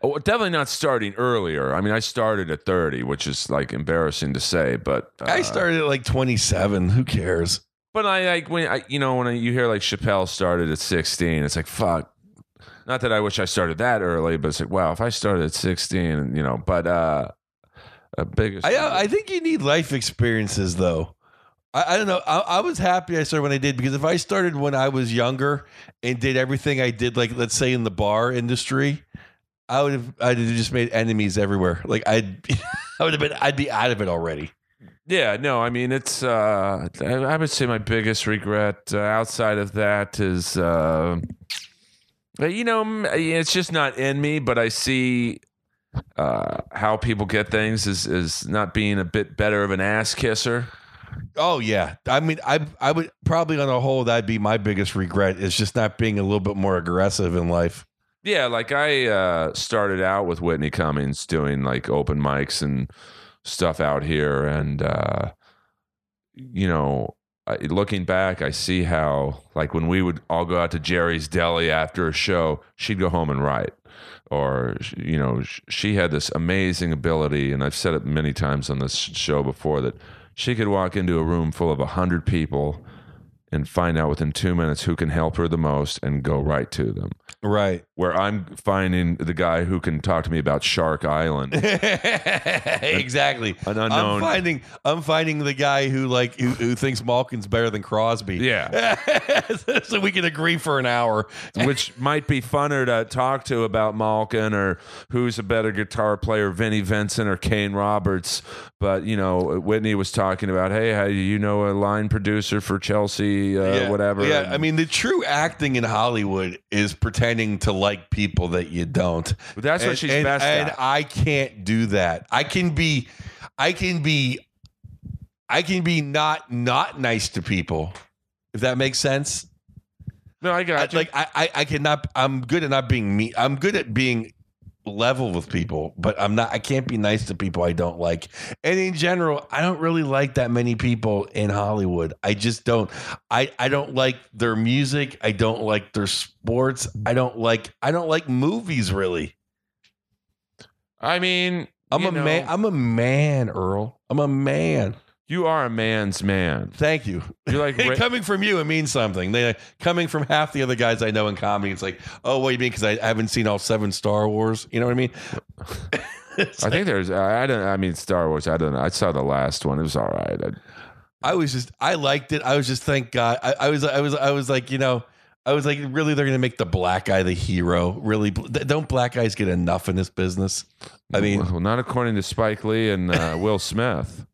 Oh, definitely not starting earlier. I mean, I started at 30, which is like embarrassing to say, but uh, I started at like 27. Who cares? But I like when I, you know, when I, you hear like Chappelle started at 16, it's like fuck. Not that I wish I started that early, but it's like wow, if I started at 16, you know. But uh, a biggest. I I think you need life experiences though. I, I don't know. I, I was happy I started when I did because if I started when I was younger and did everything I did, like let's say in the bar industry, I would have I'd have just made enemies everywhere. Like I'd I would have been I'd be out of it already. Yeah, no, I mean it's. Uh, I I would say my biggest regret uh, outside of that is, uh, you know, it's just not in me. But I see uh, how people get things is is not being a bit better of an ass kisser. Oh yeah. I mean I I would probably on a whole that'd be my biggest regret is just not being a little bit more aggressive in life. Yeah, like I uh, started out with Whitney Cummings doing like open mics and stuff out here, and uh, you know, looking back, I see how like when we would all go out to Jerry's Deli after a show, she'd go home and write, or you know, she had this amazing ability, and I've said it many times on this show before that she could walk into a room full of a hundred people. And find out within two minutes who can help her the most and go right to them Right. where I'm finding the guy who can talk to me about Shark Island. exactly. An I'm unknown. finding I'm finding the guy who like who, who thinks Malkin's better than Crosby. Yeah. so we can agree for an hour. which might be funner to talk to about Malkin or who's a better guitar player, Vinnie Vincent or Kane Roberts. But, you know, Whitney was talking about, hey, how, you know a line producer for Chelsea, uh, whatever. Yeah, And- I mean the true acting in Hollywood is pretending to like people that you don't. That's what she's and, best and at. And I can't do that. I can be I can be I can be not not nice to people. If that makes sense. no, I I, got you. like I, I I cannot I'm good at not being me I'm good at being level with people, but I'm not I can't be nice to people I don't like. And in general, I don't really like that many people in Hollywood. I just don't I I don't like their music, I don't like their sports, I don't like I don't like movies really. I mean, I'm a know, man I'm a man, Earl. I'm a man. You are a man's man. Thank you. You're like Ra- coming from you, it means something. They coming from half the other guys I know in comedy. It's like, oh, what do you mean? Because I haven't seen all seven Star Wars. You know what I mean? I think there's. I I don't. I mean, Star Wars. I don't know. I saw the last one. It was all right. I, I was just, I liked it. I was just, thank God. I, I was, I was, I was like, you know, I was like, really, they're gonna make the black guy the hero. Really, don't black guys get enough in this business? I mean, well, not according to Spike Lee and uh, Will Smith.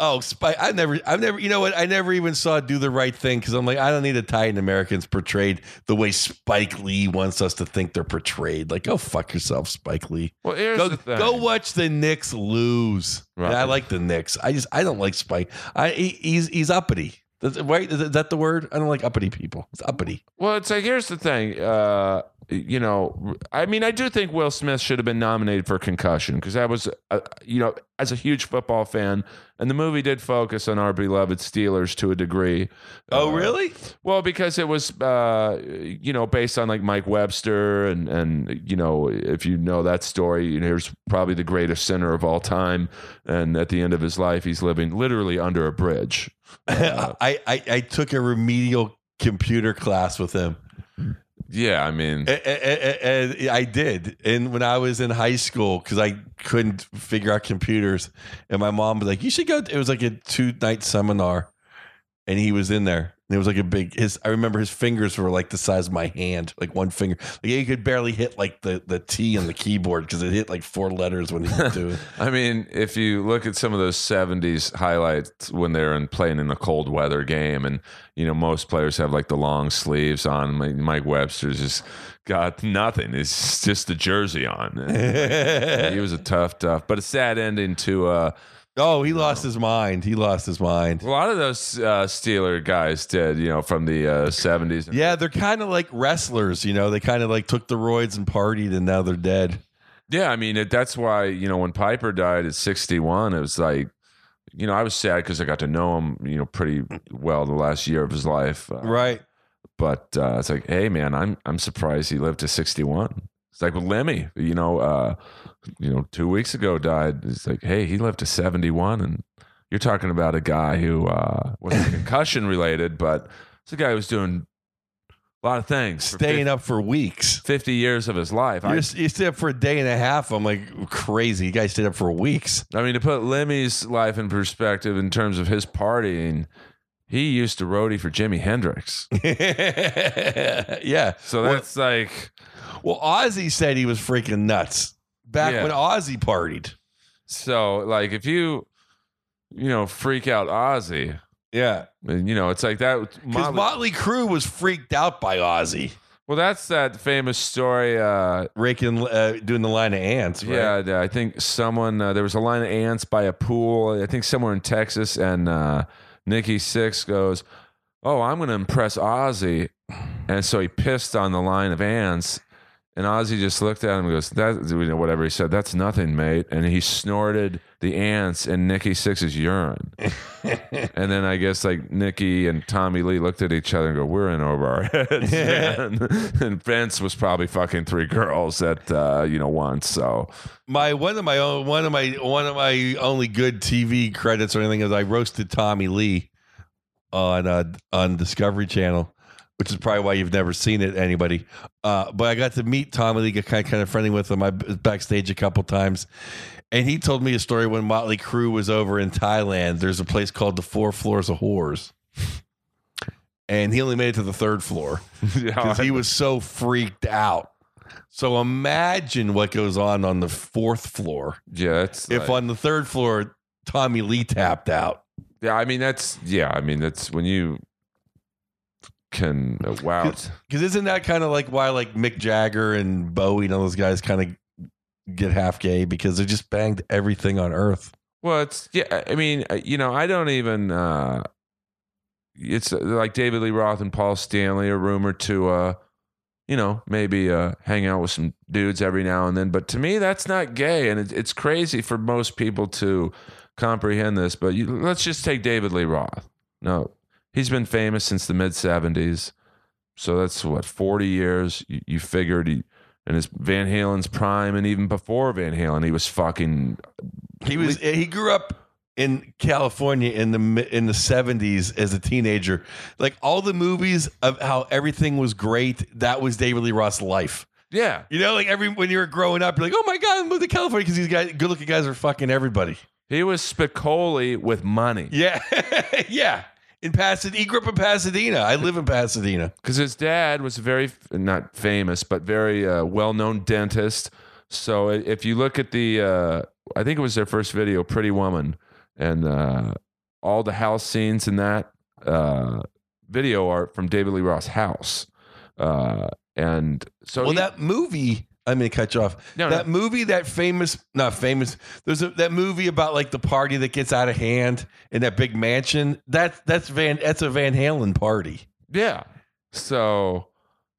Oh, Spike! I never, I've never, you know what? I never even saw "Do the Right Thing" because I'm like, I don't need Italian Americans portrayed the way Spike Lee wants us to think they're portrayed. Like, go fuck yourself, Spike Lee. Well, here's Go, the thing. go watch the Knicks lose. Right. I like the Knicks. I just, I don't like Spike. I, he, he's, he's uppity. That's, right? Is that the word? I don't like uppity people. It's uppity. Well, it's like here's the thing. Uh, you know, I mean, I do think Will Smith should have been nominated for concussion because that was, uh, you know, as a huge football fan, and the movie did focus on our beloved Steelers to a degree. Oh, Uh, really? Well, because it was, uh, you know, based on like Mike Webster, and and you know, if you know that story, you know, he's probably the greatest sinner of all time, and at the end of his life, he's living literally under a bridge. I, I, I took a remedial computer class with him. Yeah, I mean, And, and- and I did. And when I was in high school, because I couldn't figure out computers, and my mom was like, "You should go." It was like a two night seminar, and he was in there. And it was like a big. His I remember his fingers were like the size of my hand, like one finger. Like he could barely hit like the the T on the keyboard because it hit like four letters when he was doing. I mean, if you look at some of those '70s highlights when they're in playing in a cold weather game, and you know most players have like the long sleeves on. Mike- Mike Webster's just got nothing. It's just the jersey on. he was a tough, tough, but a sad ending to. Uh, oh, he lost his mind. He lost his mind. a lot of those uh, Steeler guys did, you know, from the uh, '70s. Yeah, they're kind of like wrestlers. You know, they kind of like took the roids and partied, and now they're dead. Yeah, I mean it, that's why you know when Piper died at 61, it was like, you know, I was sad because I got to know him, you know, pretty well the last year of his life. Uh, Right. but uh, it's like, hey man, I'm I'm surprised he lived to 61. It's like with Lemmy, you know, uh, you know, two weeks ago died. It's like, hey, he lived to 71, and you're talking about a guy who uh, wasn't concussion related, but it's a guy who was doing a lot of things. for staying up for weeks. 50 years of his life. I, You, stayed up for a day and a half. I'm like crazy. You guys stayed up for weeks. I mean, to put Lemmy's life in perspective in terms of his partying, he used to roadie for Jimi Hendrix. yeah. So Well- that's like, Well, Ozzy said he was freaking nuts back Yeah. when Ozzy partied. so like if you, you know, freak out Ozzy, Yeah. and, you know, it's like that. Because Motley- Motley Crue was freaked out by Ozzy. well, that's that famous story. Uh, Raking, uh, doing the line of ants, right? Yeah, I think someone uh, there was a line of ants by a pool. I think somewhere in Texas, and uh, Nikki Sixx goes, "Oh, I'm going to impress Ozzy," and so he pissed on the line of ants. And Ozzy just looked at him and goes, "That you know, whatever he said, that's nothing, mate." And he snorted the ants in Nikki Sixx's urine. and then I guess like Nikki and Tommy Lee looked at each other and go, "We're in over our heads." man." and Vince was probably fucking three girls at uh, you know once. So My one of my own one of my one of my only good TV credits or anything is I roasted Tommy Lee on uh, on Discovery Channel, which is probably why you've never seen it, anybody. Uh, but I got to meet Tommy Lee, get kind of, kind of friendly with him. I was backstage a couple times, and he told me a story when Motley Crue was over in Thailand. There's a place called the Four Floors of Whores. And he only made it to the third floor because he was so freaked out. So imagine what goes on on the fourth floor. yeah, it's If like- on the third floor, Tommy Lee tapped out. yeah, I mean that's yeah, I mean that's when you can uh, wow. Because isn't that kind of like why like Mick Jagger and Bowie and all those guys kind of get half gay because they just banged everything on earth. Well, it's yeah. I mean, uh, you know, I don't even. uh It's uh, like David Lee Roth and Paul Stanley are rumored to, uh you know, maybe uh hang out with some dudes every now and then. But to me, that's not gay, and it, it's crazy for most people to comprehend this. But you, let's just take David Lee Roth. No, he's been famous since the mid '70s, so that's what 40 years. You, you figured he. And his Van Halen's prime, and even before Van Halen, he was fucking He was he grew up in California in the in the seventies as a teenager. Like all the movies of how everything was great, that was David Lee Roth's life. yeah. You know, like every when you were growing up, you're like, oh my god, I moved to California because these guys, good looking guys, are fucking everybody. He was Spicoli with money Yeah, yeah. In Pasadena, he grew up in Pasadena. I live in Pasadena. because his dad was a very not famous, but very uh, well-known dentist. So if you look at the, uh, I think it was their first video, "Pretty Woman," and uh, all the house scenes in that uh, video are from David Lee Roth's house. Uh, and so Well, he- that movie. I'm gonna cut you off. No, that no. movie, that famous, not famous. There's a, that movie about like the party that gets out of hand in that big mansion. That that's Van. That's a Van Halen party. Yeah. So,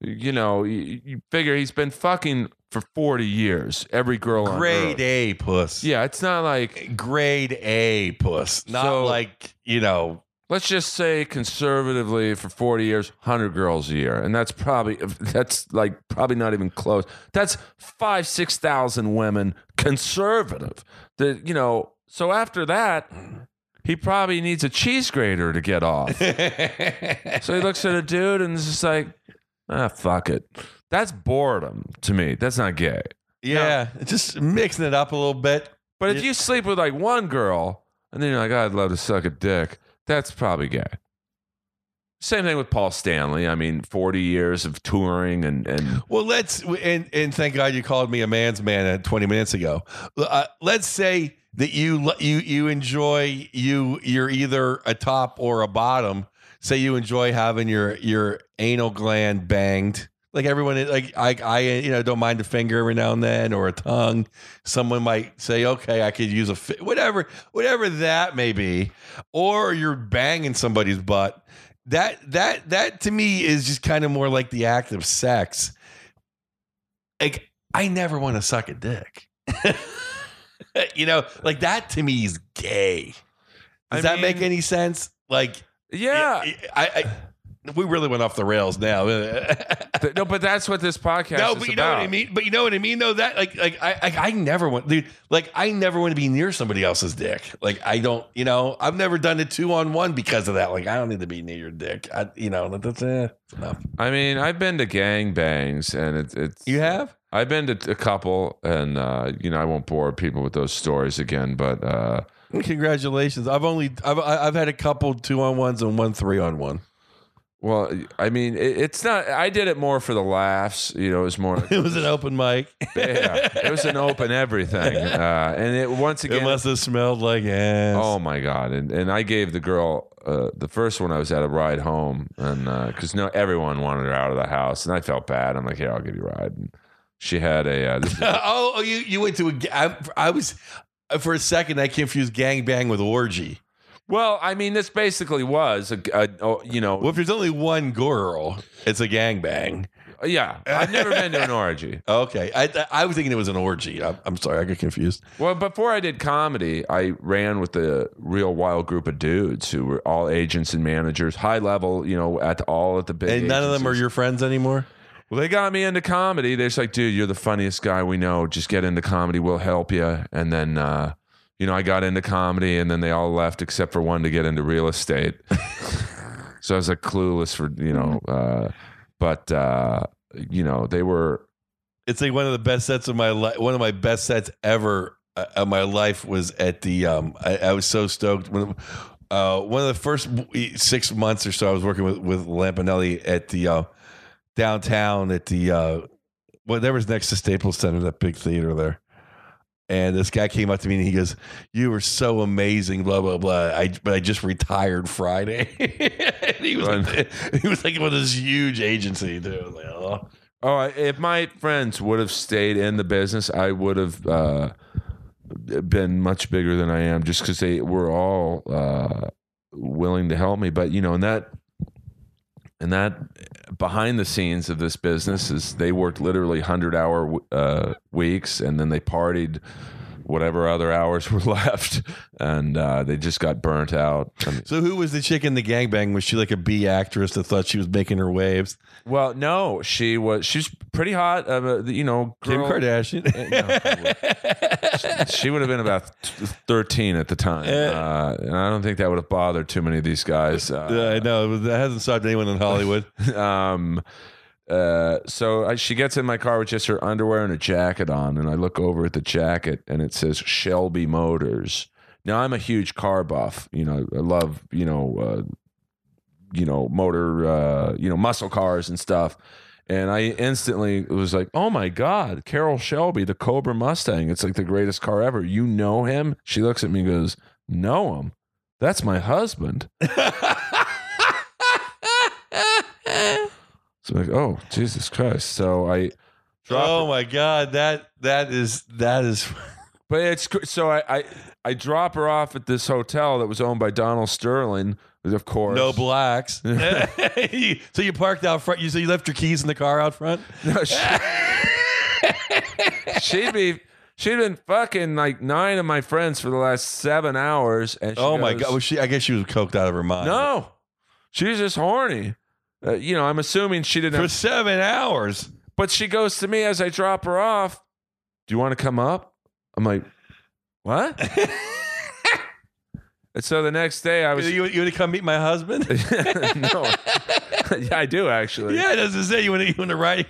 you know, you, you figure he's been fucking for 40 years, every girl on Grade. A puss. Yeah, it's not like, Grade A puss. Not So- like you know. Let's just say conservatively for 40 years, 100 girls a year. And that's probably, that's like probably not even close. That's five, 6,000 women conservative. that you know, so after that, he probably needs a cheese grater to get off. So he looks at a dude and is just like, ah, fuck it. That's boredom to me. That's not gay. yeah, just mixing it up a little bit. But if you sleep with like one girl and then you're like, "Oh, I'd love to suck a dick, that's probably gay. Same thing with Paul Stanley. I mean, 40 years of touring and, and Well, let's and and thank God you called me a man's man uh, 20 minutes ago. Uh, let's say that you you you enjoy you you're either a top or a bottom. Say you enjoy having your your anal gland banged. Like everyone, like I, I, you know, don't mind a finger every now and then or a tongue. Someone might say, "Okay, I could use a fi-, whatever, whatever that may be," or you're banging somebody's butt. That that that to me is just kind of more like the act of sex like I never want to suck a dick. you know, like that to me is gay. Does I that make any sense? Like, yeah. I, I we really went off the rails now. No, but that's what this podcast no, is but you know about. what I mean. But you know what I mean, though. That like, like I, I, I never want, dude. Like, I never want to be near somebody else's dick. Like, I don't, you know, I've never done it two on one because of that. Like, I don't need to be near your dick. I, you know, that's eh, that's enough. I mean, I've been to gang bangs, and it's it's. You have? I've been to a couple, and uh, you know, I won't bore people with those stories again, but. uh Congratulations. I've only, I've, I've had a couple two on ones and one three on one. Well, I mean, it, it's not. I did it more for the laughs. You know, it was more. It was an open mic. yeah, it was an open everything, uh, and it once It again. must have smelled like ass. oh my god! And and I gave the girl uh, the first one. I was at a ride home, and because no, everyone wanted her out of the house, and I felt bad. I'm like, here, I'll give you a ride. And she had a. Uh, oh, oh, you you went to a. I, I was for a second I confused gangbang with orgy. Well, I mean, this basically was a, a oh, you know, Well, if there's only one girl, it's a gangbang. yeah. I've never been to an orgy. Okay, I I was thinking it was an orgy. I'm, I'm sorry, I got confused. Well, before I did comedy, I ran with a real wild group of dudes who were all agents and managers, high level, you know, at all at the big. And none of them are your friends anymore. Well, they got me into comedy. They're just like, dude, you're the funniest guy we know. Just get into comedy. We'll help you. And then, uh, you know, I got into comedy, and then they all left except for one to get into real estate. so I was like clueless for you know, uh, but uh, you know, they were. It's like one of the best sets of my life. One of my best sets ever uh, of my life was at the. Um, I, I was so stoked when. Uh, one of the first six months or so, I was working with with Lampanelli at the uh, downtown at the uh, whatever's next to Staples Center, that big theater there. And this guy came up to me and he goes, "You were so amazing, blah blah blah." I but I just retired Friday. and he was like, he was like of this huge agency too. Like, oh. Oh, if my friends would have stayed in the business, I would have uh, been much bigger than I am, just because they were all uh, willing to help me. But you know, and that and that behind the scenes of this business is they worked literally hundred hour uh, weeks, and then they partied whatever other hours were left, and uh, they just got burnt out. I mean, So who was the chick in the gangbang? Was she like a B actress that thought she was making her waves? well, no, she was she's pretty hot. Uh, you know, Kim girl- Kardashian. she would have been about 13 at the time. Uh, and I don't think that would have bothered too many of these guys. Uh, I know that hasn't stopped anyone in Hollywood. um, uh, so I, she gets in my car with just her underwear and a jacket on, and I look over at the jacket and it says Shelby Motors. Now I'm a huge car buff. You know, I love you know, uh, you know, motor, uh, you know, muscle cars and stuff. And I instantly was like, "Oh my God, Carroll Shelby, the Cobra Mustang! It's like the greatest car ever. You know him?" She looks at me and goes, "Know him? That's my husband." So I'm like, oh Jesus Christ! So I oh my god, that that is that is but it's so I, I I drop her off at this hotel that was owned by Donald Sterling, of course. no blacks. so you parked out front. You so you left your keys in the car out front. No, she, she'd be she'd been fucking like nine of my friends for the last seven hours, and she Oh my god, was she? I guess she was coked out of her mind. no, she was just horny. Uh, you know, I'm assuming she didn't. for Have, seven hours. but she goes to me as I drop her off. Do you want to come up? I'm like, what? and so the next day I was you you want to come meet my husband? no, yeah, I do actually. yeah, it doesn't say you want to you want to ride.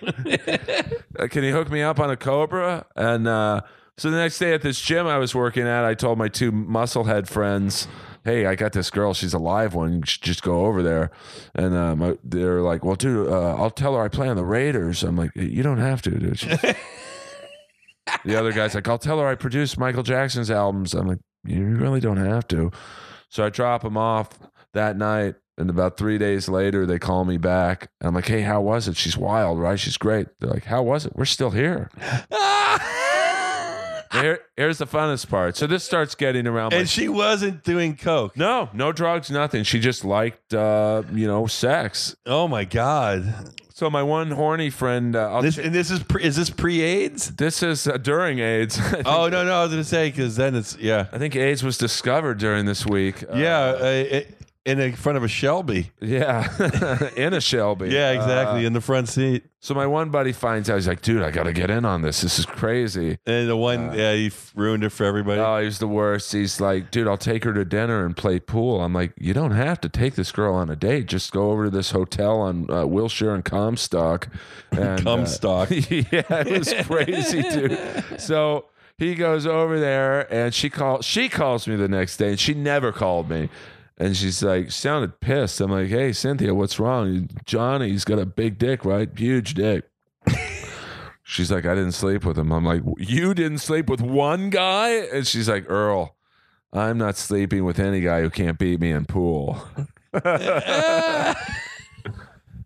Uh, Can you hook me up on a Cobra? And uh, so the next day at this gym I was working at, I told my two musclehead friends, "Hey, I got this girl. She's a live one. Just go over there." And my, they're like, "Well, dude, uh, I'll tell her I play on the Raiders." I'm like, "You don't have to, dude." The other guy's like, "I'll tell her I produced Michael Jackson's albums." I'm like, "You really don't have to." So I drop them off that night. And about three days later, they call me back. And I'm like, hey, how was it? She's wild, right? She's great. They're like, how was it? We're still here. Here, here's the funnest part. So this starts getting around. My, and she wasn't doing coke. no, no drugs, nothing. She just liked, uh, you know, sex. Oh my god. So my one horny friend, uh, I'll This ch- and this is pre, is this pre AIDS? this is uh, during AIDS. I think- Oh no no I was gonna say because then it's yeah I think AIDS was discovered during this week. Uh, yeah uh, it, in the front of a Shelby. Yeah, in a Shelby. Yeah, exactly, Uh, in the front seat. so my one buddy finds out. He's like, "Dude, I got to get in on this. This is crazy." And the one, yeah, he f- ruined it for everybody. Oh, he's the worst. He's like, dude, I'll take her to dinner and play pool. I'm like, you don't have to take this girl on a date. Just go over to this hotel on uh, Wilshire and Comstock. And, Comstock. Uh, yeah, it was crazy, dude. So he goes over there and she call she calls me the next day and she never called me. And she's like, sounded pissed. I'm like, hey, Cynthia, what's wrong? Johnny's got a big dick, right? Huge dick. She's like, I didn't sleep with him. I'm like, you didn't sleep with one guy? And she's like, Earl, I'm not sleeping with any guy who can't beat me in pool. and I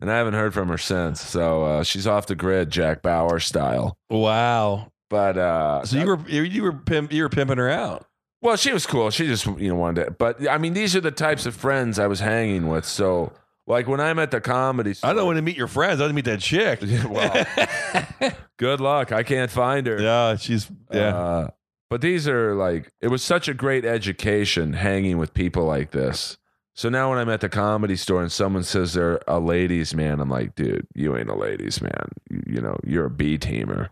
haven't heard from her since. So uh, she's off the grid, Jack Bauer style. wow. But uh, So you were you were pimp, you were pimping her out. Well, she was cool. She just you know wanted to. But I mean, these are the types of friends I was hanging with. So like when I'm at the comedy, store, I don't want to meet your friends. I want to meet that chick. well, good luck. I can't find her. yeah, she's yeah. Uh, but these are like, it was such a great education hanging with people like this. So now when I'm at the comedy store and someone says they're a ladies' man, I'm like, dude, you ain't a ladies' man. You, you know, you're a B teamer.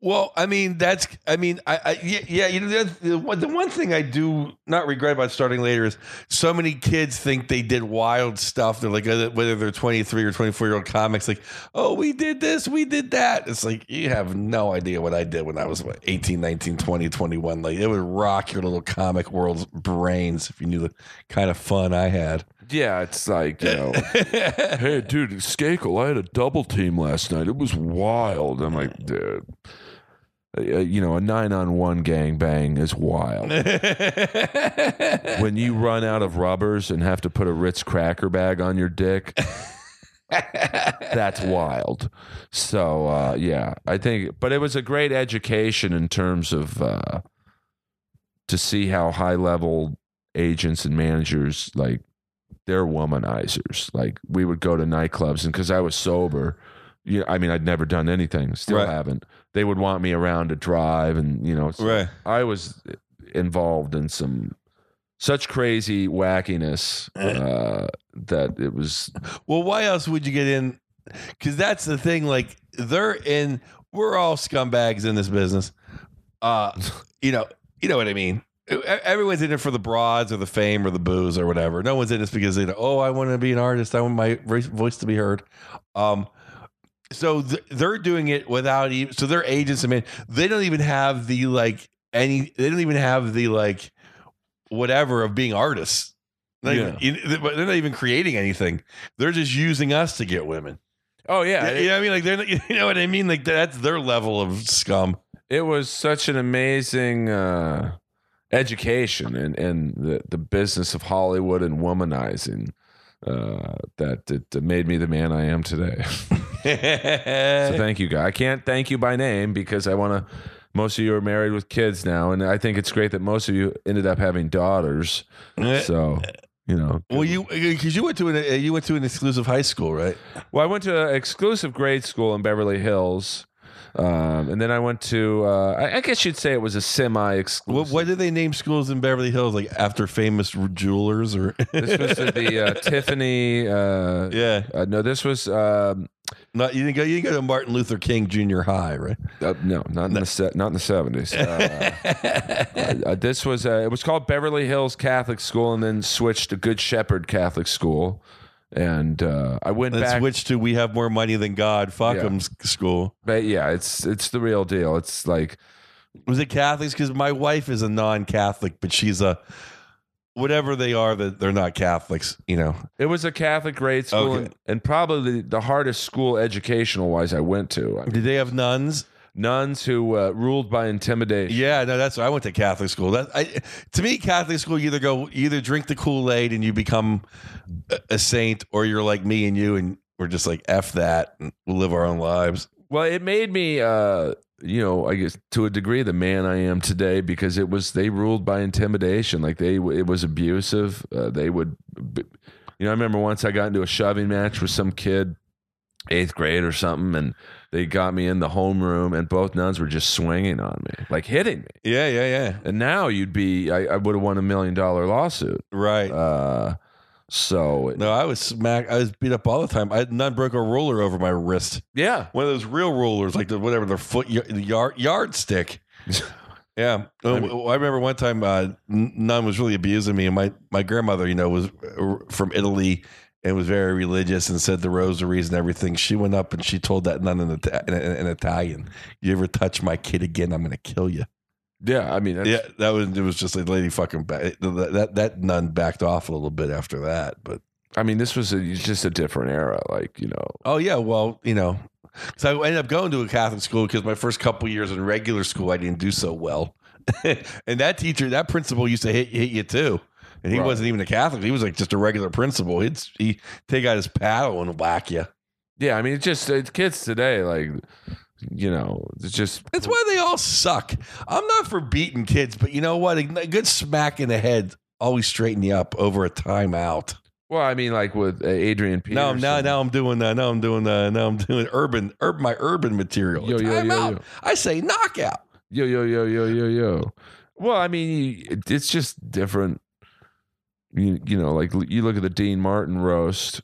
Well, I mean, that's, I mean, I, I yeah, yeah, you know, the one, the one thing I do not regret about starting later is so many kids think they did wild stuff. They're like, uh, whether they're 23 or 24 year old comics, like, oh, we did this, we did that. It's like, you have no idea what I did when I was what, 18, 19, 20, 21. Like, it would rock your little comic world's brains if you knew the kind of fun I had. Yeah, it's like, you know, hey, dude, Skakel, I had a double team last night. It was wild. I'm like, dude. Uh, you know, a nine on one gang bang is wild. when you run out of rubbers and have to put a Ritz cracker bag on your dick, that's wild. So uh, yeah, I think, but it was a great education in terms of uh, to see how high level agents and managers like they're womanizers. Like we would go to nightclubs, and because I was sober, you know, I mean, I'd never done anything, still Right. haven't. They would want me around to drive, and you know, so right. I was involved in some such crazy wackiness uh, that it was Well, why else would you get in? Because that's the thing. Like they're in. We're all scumbags in this business. Uh, you know, you know what I mean. Everyone's in it for the broads or the fame or the booze or whatever. No one's in this because they know, oh, I want to be an artist. I want my voice- to be heard. Um, so th- they're doing it without even. So their agents, I mean, they don't even have the like any. They don't even have the like whatever of being artists. Not even- they're not even creating anything. They're just using us to get women. oh yeah, Yeah, you know I mean? Like they're not, you know what I mean? Like that's their level of scum. it was such an amazing uh, education and, in the, the business of Hollywood and womanizing uh, that it made me the man I am today. so thank you, guy. I can't thank you by name because I want to. Most of you are married with kids now, and I think it's great that most of you ended up having daughters. So you know, well, you because you went to an uh, you went to an exclusive high school, right? Well, I went to an exclusive grade school in Beverly Hills. Um, and then I went to, uh, I, I guess you'd say it was a semi What, exclusive. what did they name schools in Beverly Hills like after famous jewelers or? This was at the uh, Tiffany. Uh, yeah, uh, no, this was, um, not you didn't go. You didn't go to Martin Luther King Junior High, right? uh, no, not in the se- not in the seventies. Uh, uh, this was, uh, it was called Beverly Hills Catholic School, and then switched to Good Shepherd Catholic School. And uh, I went Let's back. switch to we have more money than God. Fuck Yeah. 'em s- school. but yeah, it's it's the real deal. It's like Was it Catholics? Because my wife is a non-Catholic, but she's a whatever they are that they're not Catholics. You know. It was a Catholic grade school Okay. and, and probably the, the hardest school educational wise I went to. I mean, Did they have nuns? Nuns who uh, ruled by intimidation. Yeah, no, that's I went to Catholic school. That I, to me, Catholic school, you either go, either drink the Kool Aid and you become a, a saint, or you're like me and you, and we're just like f that, and we'll live our own lives. Well, it made me, uh, you know, I guess to a degree, the man I am today because it was they ruled by intimidation. Like they, it was abusive. Uh, they would, you know, I remember once I got into a shoving match with some kid, eighth grade or something, and they got me in the homeroom, and both nuns were just swinging on me, like hitting me. Yeah, yeah, yeah. And now you'd be, I, I would have won a million dollar lawsuit. Right. Uh, So No, I was smack. I was beat up all the time. I had nun broke a ruler over my wrist. yeah, One of those real rulers, like the whatever the foot the yard yardstick. Yeah, I mean- I remember one time uh, N- Nun was really abusing me, and my my grandmother, you know, was uh, from Italy and was very religious and said the rosaries and everything. She went up and she told that nun in, Ita- in, in, in Italian, "You ever touch my kid again, I'm going to kill you." yeah. I mean, that's, Yeah, that was it. Was just a lady fucking back, that, that that nun backed off a little bit after that, but I mean, this was a, just a different era. Like you know, Oh yeah, well, you know, so I ended up going to a Catholic school because my first couple years in regular school I didn't do so well, and that teacher, that principal used to hit hit you too, and he Right. wasn't even a Catholic; he was like just a regular principal. He'd he take out his paddle and whack you. yeah. I mean, it's just it's kids today. Like you know, it's just That's why they all suck. I'm not for beating kids, but you know what? A good smack in the head always straighten you up over a timeout. well. I mean, like with uh, Adrian Peterson. No, now now I'm doing that. Now I'm doing that. Now I'm doing urban, urban my urban material. Yo, yo, yo, yo. I say knockout. Yo, yo, yo, yo, yo, yo. Well, I mean, it's just different. You, you know, like you look at the Dean Martin roast.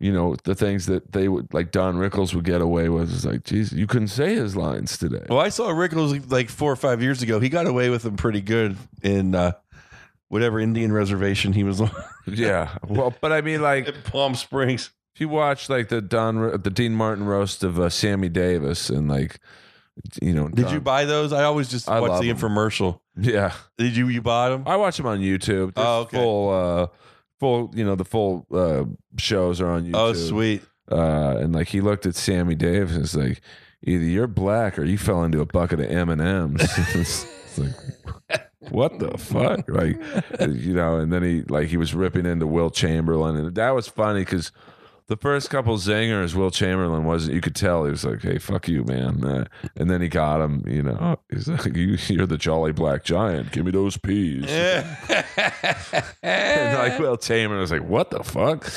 You know the things that they would like. Don Rickles would get away with. is like, geez, you couldn't say his lines today. Well, I saw Rickles like four or five years ago. He got away with them pretty good in uh, whatever Indian reservation he was on yeah. Well, but I mean, like, in Palm Springs. if you watch like the Don, the Dean Martin roast of uh, Sammy Davis, and like, you know, Did you buy those? I always just I watch the the 'em. infomercial. Yeah, Did you? You bought them? I watch them on YouTube. They're Oh, okay. Full, uh, full. You know, the full uh, shows are on YouTube. Oh, sweet. uh, and like he looked at Sammy Davis and was like, either you're black or you fell into a bucket of M and M's. It's like, what the fuck? Like, you know. And then he like he was ripping into Wilt Chamberlain, and that was funny because the first couple zingers, Wilt Chamberlain wasn't. You could tell he was like, "Hey, fuck you, man." Uh, and then he got him. You know, he's like, you, "You're the jolly black giant. Give me those peas." And like Wilt Chamberlain was like, "What the fuck?"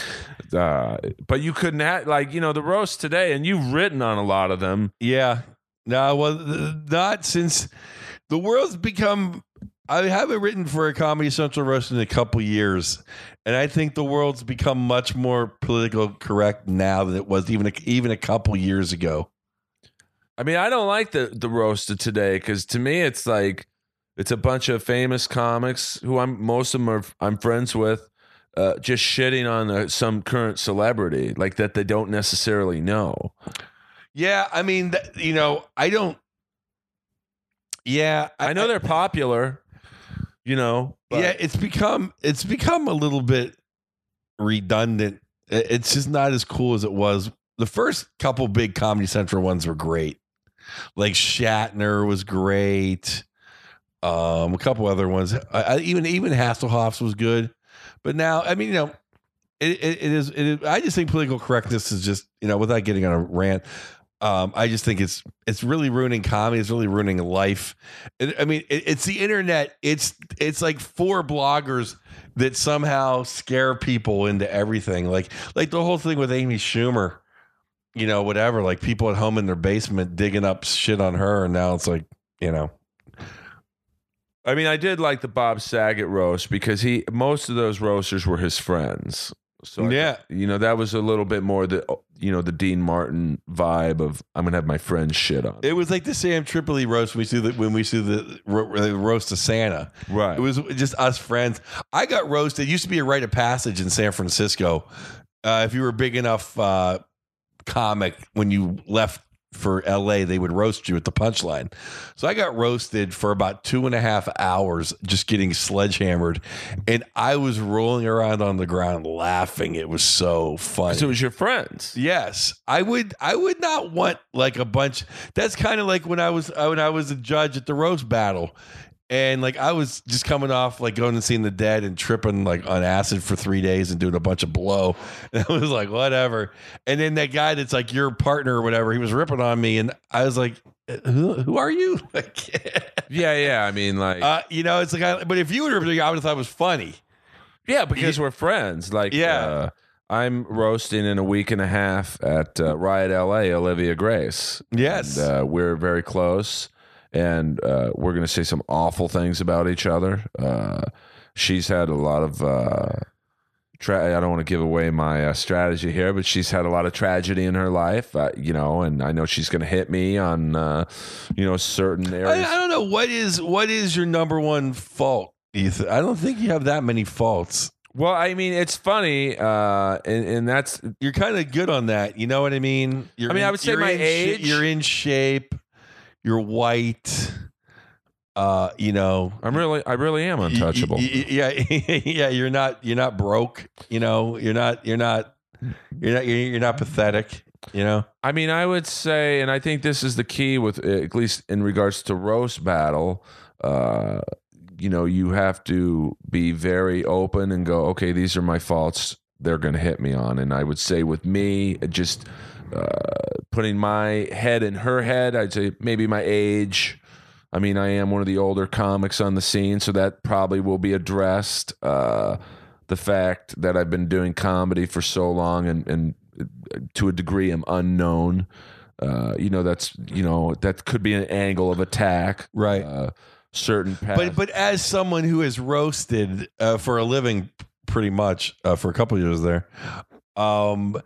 Uh, but you couldn't have like you know the roast today, and you've written on a lot of them. Yeah. No, well, not since the world's become. I haven't written for a Comedy Central roast in a couple years, and I think the world's become much more political correct now than it was even a, even a couple years ago. I mean, I don't like the the roast of today because to me, it's like it's a bunch of famous comics who I'm most of them are I'm friends with, uh, just shitting on uh, some current celebrity like that they don't necessarily know. Yeah, I mean, th- you know, I don't. Yeah, I know they're popular, you know. But yeah, it's become it's become a little bit redundant. It's just not as cool as it was. The first couple big Comedy Central ones were great. Like Shatner was great. Um, a couple other ones, I, I, even even Hasselhoff's was good. But now, I mean, you know, it, it, it is. It is. I just think political correctness is just you know, without getting on a rant. Um, I just think it's it's really ruining comedy. It's really ruining life. I mean, it, it's the internet. It's it's like four bloggers that somehow scare people into everything. Like like the whole thing with Amy Schumer. You know, whatever. Like people at home in their basement digging up shit on her, and now it's like you know. I mean, I did like the Bob Saget roast because he most of those roasters were his friends. So I- Yeah. you know that was a little bit more the you know the Dean Martin vibe of I'm gonna have my friends shit on. It was like the Sam Tripoli roast when we see the when we see the, ro- the roast of Santa. right. It was just us friends. I got roasted. It used to be a rite of passage in San Francisco. Uh, if you were a big enough uh, comic, when you left for LA, they would roast you at the punchline. So I got roasted for about two and a half hours, just getting sledgehammered, and I was rolling around on the ground laughing. It was so funny. so it was your friends. Yes, I would. I would not want like a bunch. That's kind of like when I was uh, when I was a judge at the roast battle, and like I was just coming off like going and seeing the dead and tripping like on acid for three days and doing a bunch of blow. And I was like, whatever. And then that guy that's like your partner or whatever, he was ripping on me, and I was like, who, who are you? Like, Yeah, yeah. I mean, like, uh, you know, it's like, I, but if you would have, I would have thought it was funny. yeah, because we're friends. Like, Yeah. uh, I'm roasting in a week and a half at uh, Riot LA, Olivia Grace. Yes. And, uh, we're very close, and uh, we're going to say some awful things about each other. Uh, she's had a lot of uh, Tra- I don't want to give away my uh, strategy here, but she's had a lot of tragedy in her life, uh, you know, and I know she's going to hit me on, uh, you know, certain areas. I don't know what is what is your number one fault. Ethan? I don't think you have that many faults. well, I mean, it's funny, uh, and, and that's You're kind of good on that. You know what I mean? You're I mean, I would say my in age- you're in shape. You're white. Uh, you know, I'm really, I really am untouchable. Y- y- Yeah, yeah. You're not. You're not broke. You know. You're not. You're not. You're not. You're, you're not pathetic. You know. I mean, I would say, and I think this is the key with at least in regards to roast battle. Uh, you know, you have to be very open and go, okay, these are my faults. They're going to hit me on, and I would say with me, just uh, putting my head in her head, I'd say maybe my age. I mean, I am one of the older comics on the scene, so that probably will be addressed. Uh, the fact that I've been doing comedy for so long and, and to a degree am unknown. Uh, you know, that's you know that could be an angle of attack. Right. Uh, certain paths. But but as someone who has roasted uh, for a living, pretty much uh, for a couple years there, um,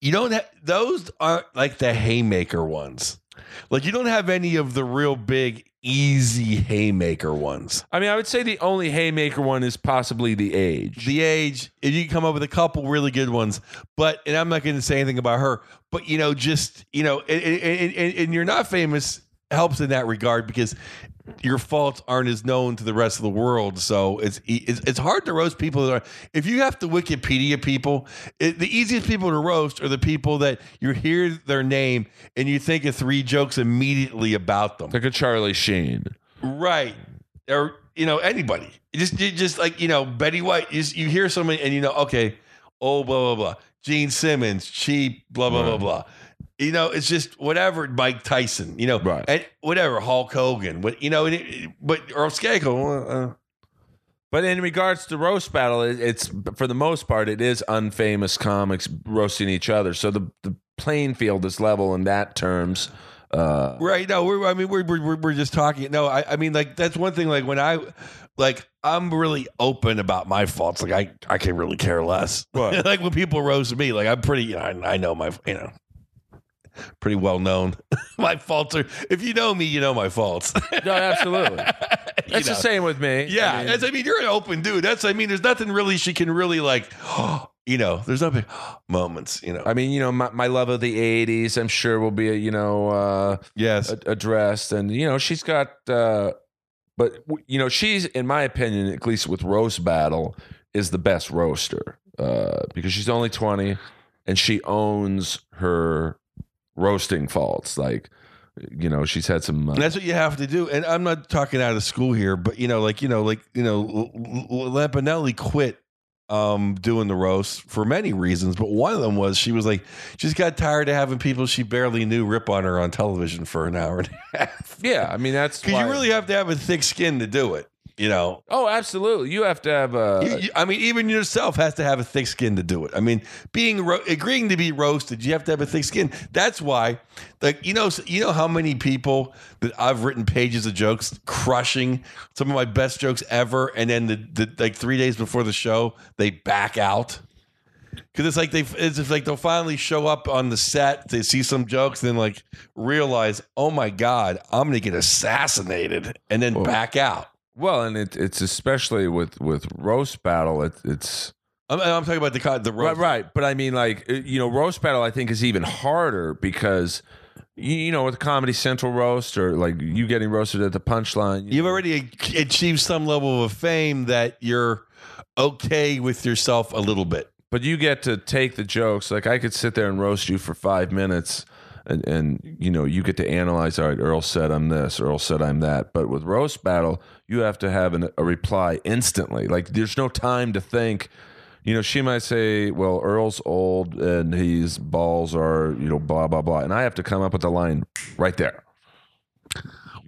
you don't. Ha- those aren't like the haymaker ones. Like you don't have any of the real big easy haymaker ones. I mean, I would say the only haymaker one is possibly the age. The age, if you can come up with a couple really good ones. But and I'm not going to say anything about her. But you know, just you know, and, and, and, and you're not famous helps in that regard because your faults aren't as known to the rest of the world. So it's it's, it's hard to roast people that are. If you have to Wikipedia people, it, the easiest people to roast are the people that you hear their name and you think of three jokes immediately about them. like a Charlie Sheen. Right. Or you know anybody. You just you just like you know Betty White. You, just- you hear somebody and you know okay, oh blah blah blah. Gene Simmons, cheap, blah blah blah blah. You know, it's just whatever. Mike Tyson, you know, Right. and whatever Hulk Hogan, what you know, it, but Earl Skakel. Uh, But in regards to roast battle, it- it's for the most part it is unfamous comics roasting each other. So the the playing field is level in that terms. Uh, Right. No, we're, I mean, we're, we're, we're just talking. No, I, I mean, like, that's one thing. Like, when I, like, I'm really open about my faults. Like, I, I can really care less. Like, when people roast me, like, I'm pretty, you I, I know my, you know, pretty well known. my faults are, if you know me, you know my faults. no, absolutely. You That's know. the same with me. Yeah. I mean, that's, I mean, you're an open dude. That's, I mean, there's nothing really she can really, like, you know, there's nothing moments, you know. I mean, you know, my, my love of the '80s, I'm sure will be, you know, uh, yes. a- addressed, and you know, she's got. Uh, but you know, she's, in my opinion, at least with roast battle, is the best roaster uh, because she's only 20 and she owns her roasting faults. Like, you know, she's had some. Uh, that's what you have to do. And I'm not talking out of school here, but you know, like you know, like you know, Lampanelli quit um doing the roast for many reasons, but one of them was she was like she just got tired of having people she barely knew rip on her on television for an hour and a half. yeah, I mean, that's Because you really have to have a thick skin to do it. You know, Oh, absolutely. You have to have a. You- you- I mean, even yourself has to have a thick skin to do it. I mean, being ro- agreeing to be roasted, you have to have a thick skin. That's why, like you know, you know how many people that I've written pages of jokes, crushing some of my best jokes ever, and then the, the like three days before the show, they back out. Because it's like they, it's like they'll finally show up on the set, they see some jokes, then like realize, oh my god, I'm gonna get assassinated, and then back out. Well, and it, it's especially with with roast battle. It, it's I'm, I'm talking about the the right, roast. right. But I mean, like uh, you know, roast battle. I think is even harder because you, you know, with Comedy Central roast or like you getting roasted at the punchline. you You've know, already achieved some level of fame that you're okay with yourself a little bit. but you get to take the jokes. Like I could sit there and roast you for five minutes, and and you know you get to analyze. All right, Earl said I'm this. Earl said I'm that. But with roast battle, you have to have an, a reply instantly. Like there's no time to think. You know, she might say, "Well, Earl's old and his balls are you know blah blah blah," and I have to come up with the line right there.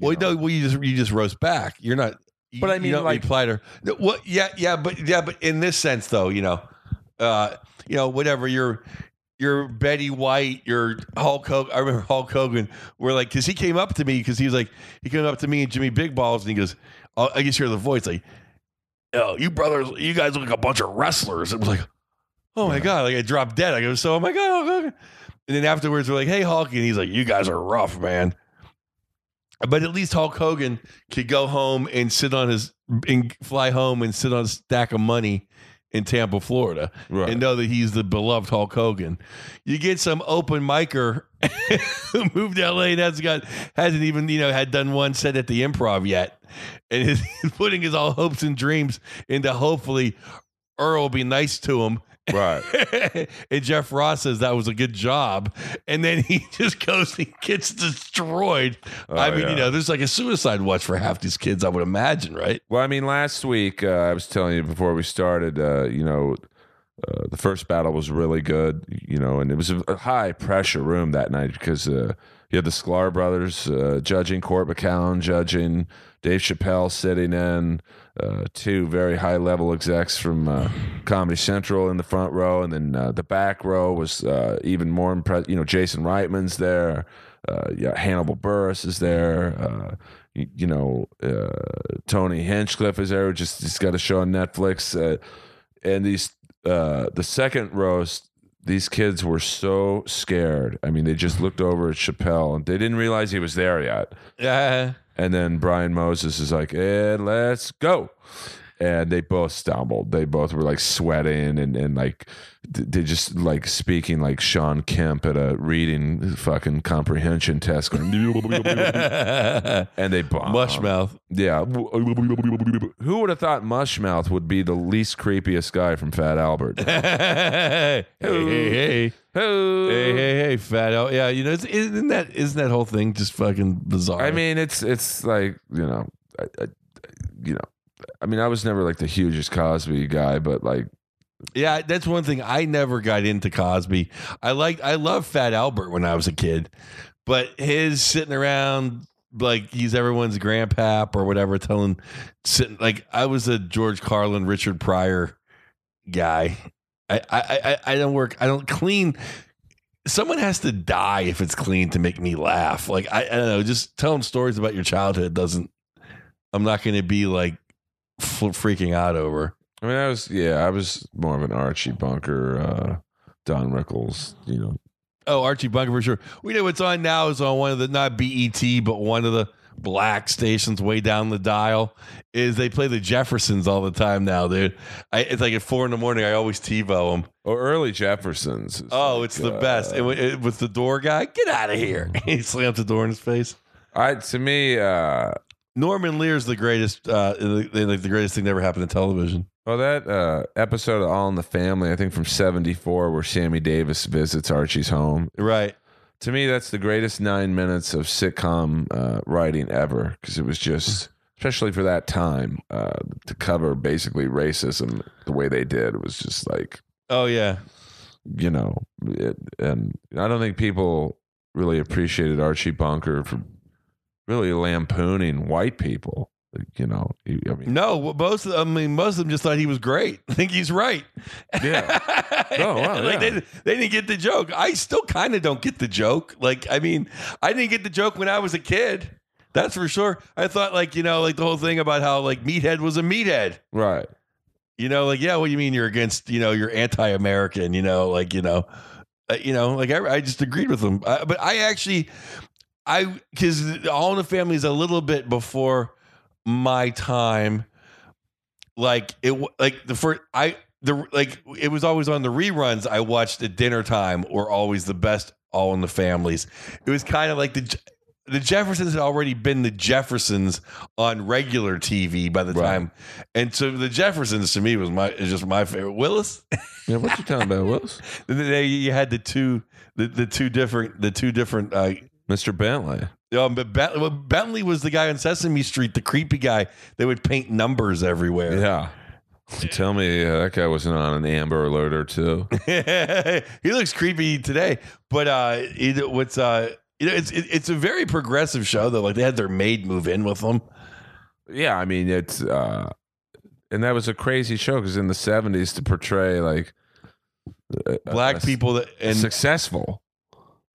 Well, no, well, you just you just roast back. You're not. You, But I you mean, don't like- reply to her. What? Yeah, yeah, but yeah, but in this sense, though, you know, uh, you know, whatever you're. You're Betty White. You're Hulk Hogan. I remember Hulk Hogan. We're like, because he came up to me because he was like, he came up to me and Jimmy Big Balls, and he goes, oh, I just hear the voice like, oh, you brothers, you guys look like a bunch of wrestlers. It was like, oh my god, like I dropped dead. I go, so oh my god, Hulk Hogan. And then afterwards, we're like, hey Hulk, and he's like, you guys are rough, man. But at least Hulk Hogan could go home and sit on his and fly home and sit on a stack of money in Tampa, Florida, Right. and know that he's the beloved Hulk Hogan. You get some open micer who moved to LA and hasn't got hasn't even you know had done one set at the Improv yet, and is putting his all hopes and dreams into hopefully Earl will be nice to him. Right. and Jeff Ross says that was a good job, and then he just goes and gets destroyed. I Oh, mean, yeah. you know, there's like a suicide watch for half these kids, I would imagine, right? Well, I mean, last week uh, I was telling you before we started. Uh, you know, uh, the first battle was really good. You know, and it was a, a high pressure room that night because uh, you had the Sklar brothers uh, judging, Court McCown judging, Dave Chappelle sitting in, uh, two very high level execs from uh, Comedy Central in the front row, and then uh, the back row was uh, even more impressive. You know, Jason Reitman's there. Uh, yeah, Hannibal Buress is there. Uh, you, you know, uh, Tony Hinchcliffe is there. Just just got a show on Netflix. And these uh, the second rows, these kids were so scared. I mean, they just looked over at Chappelle and they didn't realize he was there yet. Yeah. And then Brian Moses is like, and let's go. And they both stumbled. They both were like sweating and, and like they just like speaking like Shawn Kemp at a reading fucking comprehension test. Going, and they bombed. Mushmouth. Yeah. Who would have thought Mushmouth would be the least creepiest guy from Fat Albert? hey, hey, hey. Who? Hey, hey, hey, fat out. Yeah, you know, it's, isn't that isn't that whole thing just fucking bizarre? I mean, it's it's like you know, I, I, you know, I mean, I was never like the hugest Cosby guy, but like, yeah, that's one thing. I never got into Cosby. I liked, I loved Fat Albert when I was a kid, but his sitting around like he's everyone's grandpap or whatever, telling sitting like I was a George Carlin, Richard Pryor guy. I, I, I, I don't work. I don't clean. Someone has to die if it's clean to make me laugh. Like I, I don't know. Just telling stories about your childhood doesn't. I'm not going to be like f- freaking out over. I mean, I was yeah, I was more of an Archie Bunker, uh, Don Rickles, you know. Oh, Archie Bunker for sure. We know what's on now is on one of the not BET, but one of the black stations way down the dial. Is they play the Jeffersons all the time now, dude. I, it's like at four in the morning. I always TiVo them. Or early Jeffersons. is Oh, like, it's the uh, best. And with, it- with the door guy, get out of here. he slams the door in his face. I to me, uh, Norman Lear's the greatest, uh, the, like the greatest thing that ever happened to television. well, that uh, episode of All in the Family, I think from '74, where Sammy Davis visits Archie's home. Right. To me, that's the greatest nine minutes of sitcom uh, writing ever because it was just, especially for that time, uh, to cover basically racism the way they did. It was just like Oh yeah. you know, it, and I don't think people really appreciated Archie Bunker for really lampooning white people. You know, I mean, No, most of, I mean, most of them just thought he was great. I think he's right. Yeah. Oh, wow, like yeah. they, they didn't get the joke. I still kind of don't get the joke. Like, I mean, I didn't get the joke when I was a kid. That's for sure. I thought like, you know, like the whole thing about how like meathead was a meathead. right. You know, like, yeah, what do you mean you're against, you know, you're anti-American, you know, like, you know, uh, you know, like I, I just agreed with him. Uh, but I actually, I, cause All in the Family is a little bit before my time. Like it, like the first, I, the, like it was always on the reruns I watched at dinner time were always the best All in the Families. It was kind of like the, the Jeffersons had already been the Jeffersons on regular TV by the Right. time, and so the Jeffersons to me was my is just my favorite. Willis, Yeah, what you talking about, Willis? they, you had the two the, the two different the two different. Uh, Mr. Bentley. um, but Bentley, well, Bentley was the guy on Sesame Street, the creepy guy. They would paint numbers everywhere. Yeah. Tell me uh, that guy wasn't on an Amber Alert or two. he looks creepy today, but uh, it, what's uh, you know, it's it, it's a very progressive show though. Like they had their maid move in with them. Yeah, I mean it's uh and that was a crazy show because in the seventies to portray like Black a- people that and successful,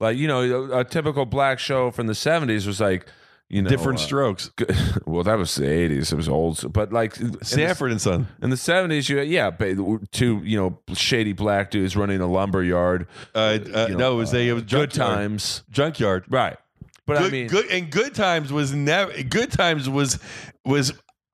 like you know, a, a typical black show from the seventies was like you know, Different uh, strokes. good- well, that was the '80s. It was old, but like in the- Sanford and Son. in the '70s, you yeah, two you know shady black dudes running a lumber yard. Uh, uh, know, no, it was a it was Good Junkyard. times, Junkyard. right? But good, I mean, good and good times was never good times was was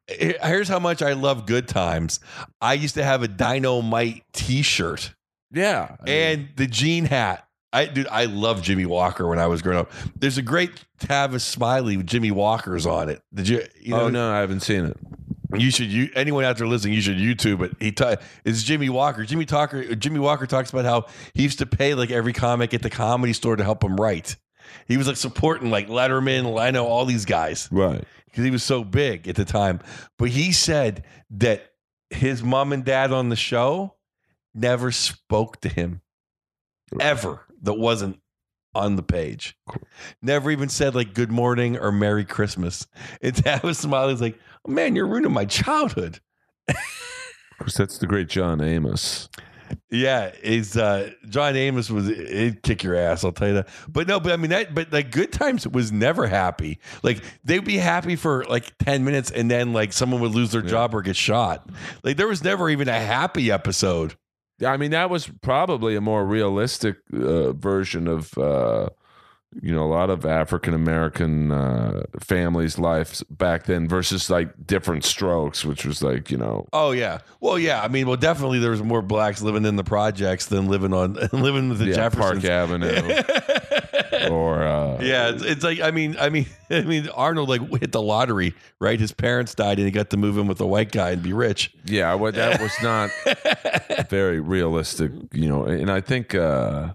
here's how much I love good times. I used to have a dynamite t-shirt yeah, I mean, and the jean hat. I dude, I love Jimmie Walker when I was growing up. There's a great Tavis Smiley with Jimmie Walker's on it. Did you? you oh, know, oh no, I haven't seen it. You should. You anyone out there listening, you should YouTube it. He ta- it's Jimmie Walker. Jimmy Talker. Jimmie Walker talks about how he used to pay like every comic at the comedy store to help him write. He was like supporting like Letterman, Leno, all these guys Right. because he was so big at the time. But he said that his mom and dad on the show never spoke to him ever. That wasn't on the page. Never even said like good morning or Merry Christmas. And Tavis Smiley's like, oh, man, you're ruining my childhood. Of course, that's the great John Amos. Yeah, is uh John Amos was it'd kick your ass, I'll tell you that. But no, but I mean that but like good times was never happy. Like they'd be happy for like 10 minutes and then like someone would lose their Yeah. job or get shot. Like there was never even a happy episode. I mean that was probably a more realistic uh, version of uh, you know a lot of African American uh, families' lives back then versus like different strokes, which was like you know Oh yeah. Well yeah, I mean well definitely there was more blacks living in the projects than living on living with the yeah, Jeffersons. Park Avenue or uh, Yeah, it's, it's like I mean, I mean, I mean, Arnold like hit the lottery, right? His parents died, and he got to move in with a white guy and be rich. yeah. Well, that was not very realistic, you know. And I think uh,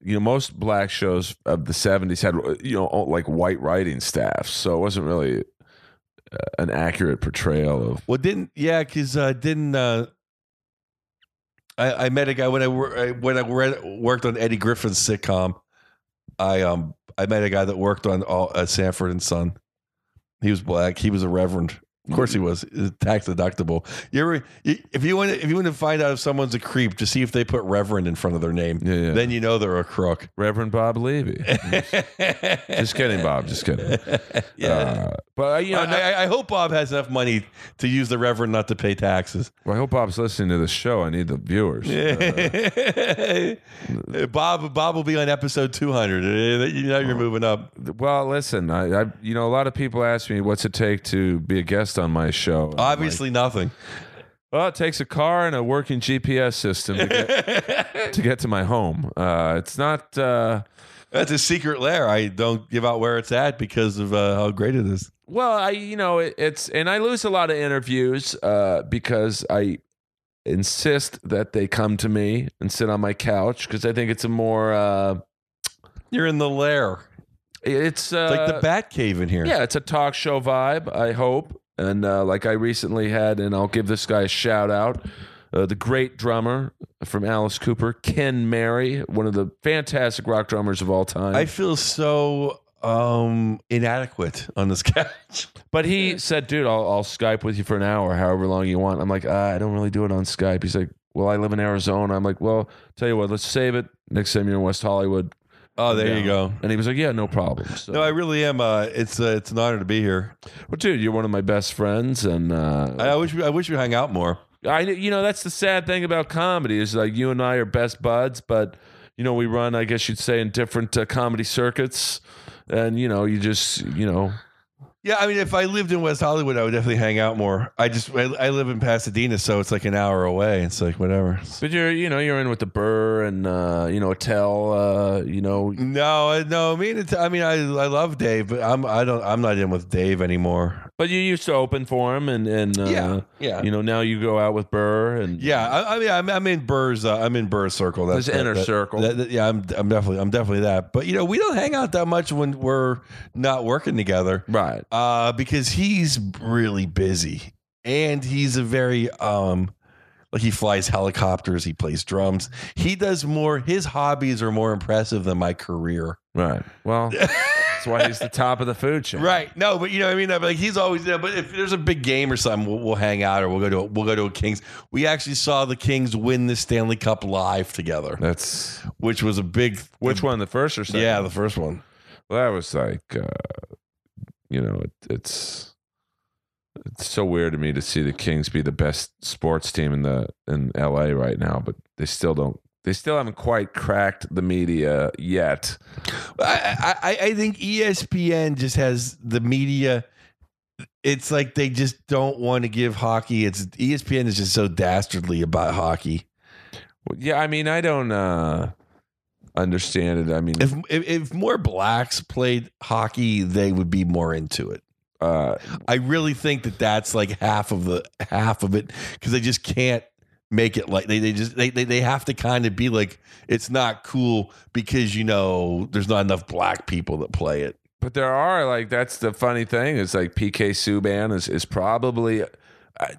you know most black shows of the '70s had you know like white writing staff, so it wasn't really uh, an accurate portrayal of Well, didn't yeah, because uh, didn't uh, I, I met a guy when I I- when I read, worked on Eddie Griffin's sitcom. I um I met a guy that worked on all, uh, Sanford and Son. He was black. He was a reverend. Of course, he was It's tax deductible. You ever, if you want, to, if you want to find out if someone's a creep, to see if they put reverend in front of their name. Yeah, yeah. Then you know they're a crook. Reverend Bob Levy. just kidding, Bob. Just kidding. Yeah. Uh, but uh, you know, I, I, I hope Bob has enough money to use the reverend not to pay taxes. well, I hope Bob's listening to the show. I need the viewers. Uh, Bob Bob will be on episode 200. Uh, You know you're moving up. well, listen, I, I, you know, a lot of people ask me, "What's it take to be a guest on my show?" Obviously nothing. well, it takes a car and a working GPS system to get, to, get to my home. Uh, it's not. Uh, That's a secret lair. I don't give out where it's at because of uh, how great it is. Well, I you know it, it's and I lose a lot of interviews uh, because I insist that they come to me and sit on my couch because I think it's a more uh, You're in the lair. it's uh, It's like the bat cave in here. yeah it's a talk show vibe I hope and uh, like I recently had and I'll give this guy a shout out. Uh, the great drummer from Alice Cooper, Ken Mary, one of the fantastic rock drummers of all time. I feel so um inadequate on this couch. But he said, dude, I'll, I'll Skype with you for an hour, however long you want. I'm like, ah, I don't really do it on Skype. He's like, well, I live in Arizona. I'm like, well, tell you what, let's save it. Next time you're in West Hollywood. Oh, there you go. And he was like, yeah, no problem. So, No, I really am. Uh, it's uh, it's an honor to be here. well, dude, you're one of my best friends. And uh, I, I wish we, I wish we hung out more. I, you know, that's the sad thing about comedy is like you and I are best buds, but, you know, we run, I guess you'd say, in different uh, comedy circuits. And, you know, you just, you know, Yeah, I mean, if I lived in West Hollywood, I would definitely hang out more. I just I, I live in Pasadena, so it's like an hour away. It's like whatever. but you're, you know, you're in with the Burr and, uh, you know, Attell, uh, you know, No, no. I mean, it's, I mean, I I love Dave, but I'm I don't I'm not in with Dave anymore. But you used to open for him, and and uh, Yeah, yeah. you know now you go out with Burr, and Yeah, I, I mean, I'm, I'm in Burr's. Uh, I'm in Burr's circle. That's His inner that- circle. that- that- yeah, I'm I'm definitely I'm definitely that. But you know, we don't hang out that much when we're not working together. right. uh, because he's really busy and he's a very um like he flies helicopters, he plays drums. He does more his hobbies are more impressive than my career. Right. Well, that's why he's the top of the food chain. Right. No, but you know what I mean? Like he's always there. But if there's a big game or something, we'll, we'll hang out or we'll go to a, we'll go to a Kings. We actually saw the Kings win the Stanley Cup live together, That's which was a big which one, the first or second? Yeah, the first one. Well, that was like uh, you know, it, it's it's so weird to me to see the Kings be the best sports team in the in LA right now, but they still don't. They still haven't quite cracked the media yet. I, I, I think ESPN just has the media. It's like they just don't want to give hockey. It's ESPN is just so dastardly about hockey. Well, Yeah, I mean, I don't uh understand it. I mean, If, if if more blacks played hockey, they would be more into it. uh, I really think that that's like half of the half of it because they just can't make it like they, they just they, they they have to kind of be like it's not cool because you know there's not enough black people that play it. But there are like that's the funny thing is like PK Subban is is probably uh,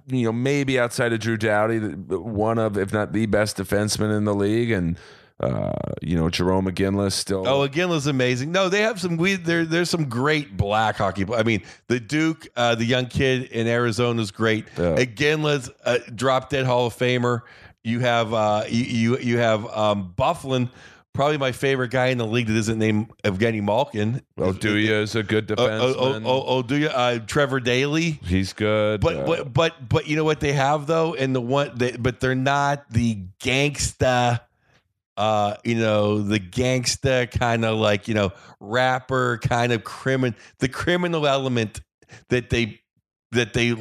you know maybe outside of Drew Doughty one of if not the best defenseman in the league and uh, you know Jarome Iginla still Oh, Iginla's amazing. No, they have some we there. There's some great black hockey. I mean, the Duke, uh, the young kid in Arizona is great. Yeah. Iginla's a drop dead Hall of Famer. You have uh, you you, have um, Byfuglien, probably my favorite guy in the league that isn't named Evgeny Malkin. Oduya is a good Oh, defenseman. oh, oh, oh, do you? Uh, Trevor Daley. He's good. But, Uh, but but but you know what they have though, and the one they, but they're not the gangsta, uh, you know, the gangsta kind of like you know rapper kind of criminal, the criminal element that they that they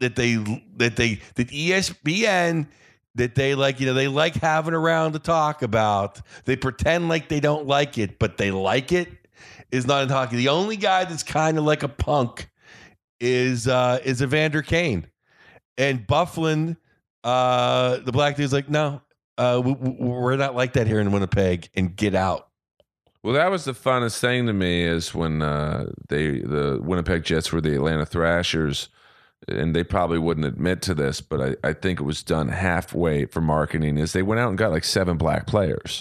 that they that they that ESPN that they like you know they like having around to talk about. They pretend like they don't like it, but they like it. Is not in hockey. The only guy that's kind of like a punk is uh is Evander Kane. And Byfuglien, uh the black dude's like, no, uh we, we- we're not like that here in Winnipeg and get out. Well, that was the funnest thing to me is when uh, they the Winnipeg Jets were the Atlanta Thrashers, and they probably wouldn't admit to this, but I, I think it was done halfway for marketing. Is they went out and got like seven black players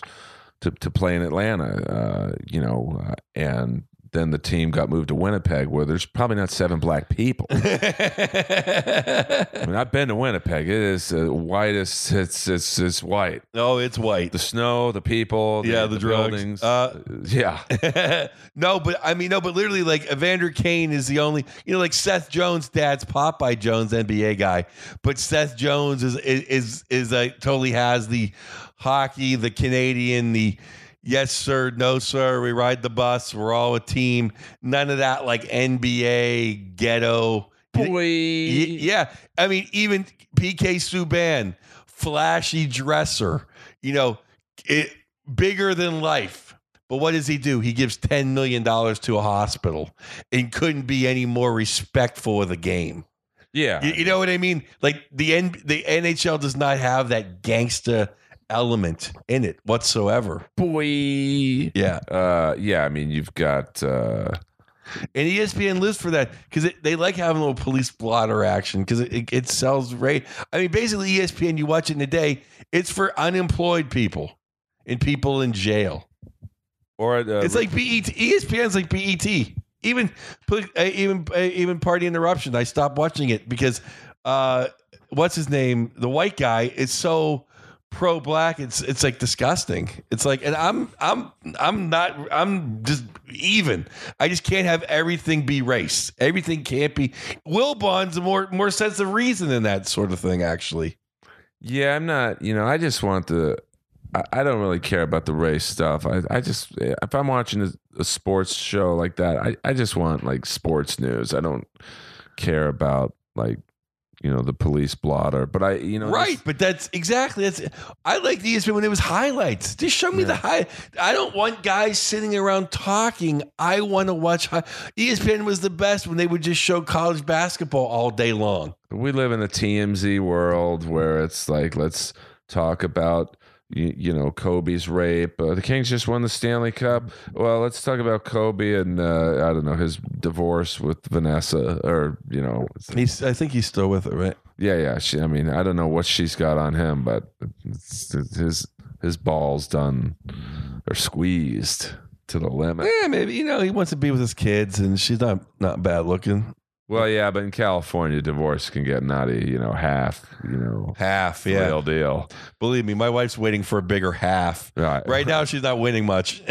to to play in Atlanta, uh, you know, uh, and then the team got moved to Winnipeg, where there's probably not seven black people. I mean, I've been to Winnipeg; it is uh, whitest. It's it's it's white. oh, it's white. The snow, the people, Yeah, the drugs. buildings. Uh, yeah. no, but I mean, no, but literally, like Evander Kane is the only, you know, like Seth Jones' dad's Popeye Jones, NBA guy, but Seth Jones is is is, is uh, totally has the hockey, the Canadian, the yes sir, no sir, we ride the bus, we're all a team. None of that like NBA ghetto. Boy. Yeah, I mean, even PK Subban, flashy dresser, you know, it bigger than life. But what does he do? He gives ten million dollars to a hospital and couldn't be any more respectful of the game. Yeah. You, you know what I mean? Like the N, the NHL does not have that gangsta element in it whatsoever. boy. Yeah, Uh, yeah, I mean, you've got uh, and ESPN lives for that because they like having a little police blotter action because it, it, it sells rate. I mean, basically, ESPN, you watch it in a day, it's for unemployed people and people in jail. or uh, It's like BET. ESPN's like BET. Even uh, even uh, even Party Interruption. I stopped watching it because uh, what's his name? The white guy is so pro black. It's it's like disgusting. It's like, and I'm I'm I'm not. I'm just even. I just can't have everything be race. Everything can't be. Wilbon's more more sense of reason than that sort of thing. Actually, yeah, I'm not. You know, I just want the. I, I don't really care about the race stuff. I, I just eh, if I'm watching a, a sports show like that, I, I just want like sports news. I don't care about like you know the police blotter. But I you know right? this- But that's exactly that's. I like the ESPN when it was highlights. Just show me the high. I don't want guys sitting around talking. I want to watch. High, ESPN was the best when they would just show college basketball all day long. we live in a TMZ world where it's like let's talk about you, you know Kobe's rape. Uh, the Kings just won the Stanley Cup. Well, let's talk about Kobe and uh, I don't know his divorce with Vanessa, or you know, He's. I think he's still with her, right? yeah, yeah. She, I mean, I don't know what she's got on him, but his his balls done or squeezed to the limit. Yeah, maybe you know he wants to be with his kids, and she's not not bad looking. Well, yeah, but in California, divorce can get nutty. You know, half. You know, Half, yeah. real deal. Believe me, my wife's waiting for a bigger half. Right. Right now, she's not winning much.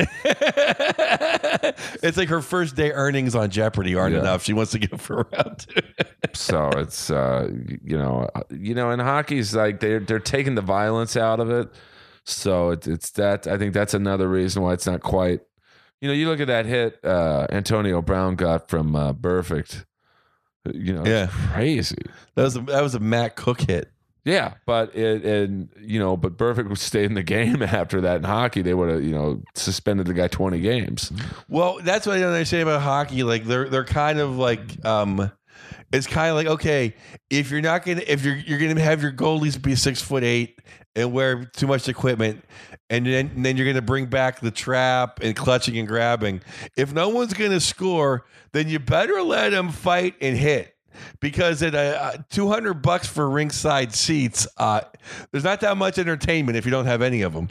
it's like her first day earnings on Jeopardy aren't Yeah. enough. She wants to give her around. so it's uh, you know, uh, you know, in hockey's like they're they're taking the violence out of it. So it's it's that I think that's another reason why it's not quite. You know, you look at that hit uh, Antonio Brown got from uh, Burfict. You know, Yeah. crazy. that was a, that was a Matt Cooke hit. Yeah, but it and you know, but Burfict stayed in the game after that in hockey. They would have you know suspended the guy twenty games. Well, that's what I don't understand about hockey. Like they're they're kind of like um it's kind of like okay, if you're not gonna if you're you're gonna have your goalies be six foot eight and wear too much equipment, and then and then you're gonna bring back the trap and clutching and grabbing. If no one's gonna score, then you better let them fight and hit. Because at uh, 200 bucks for ringside seats, uh, there's not that much entertainment if you don't have any of them.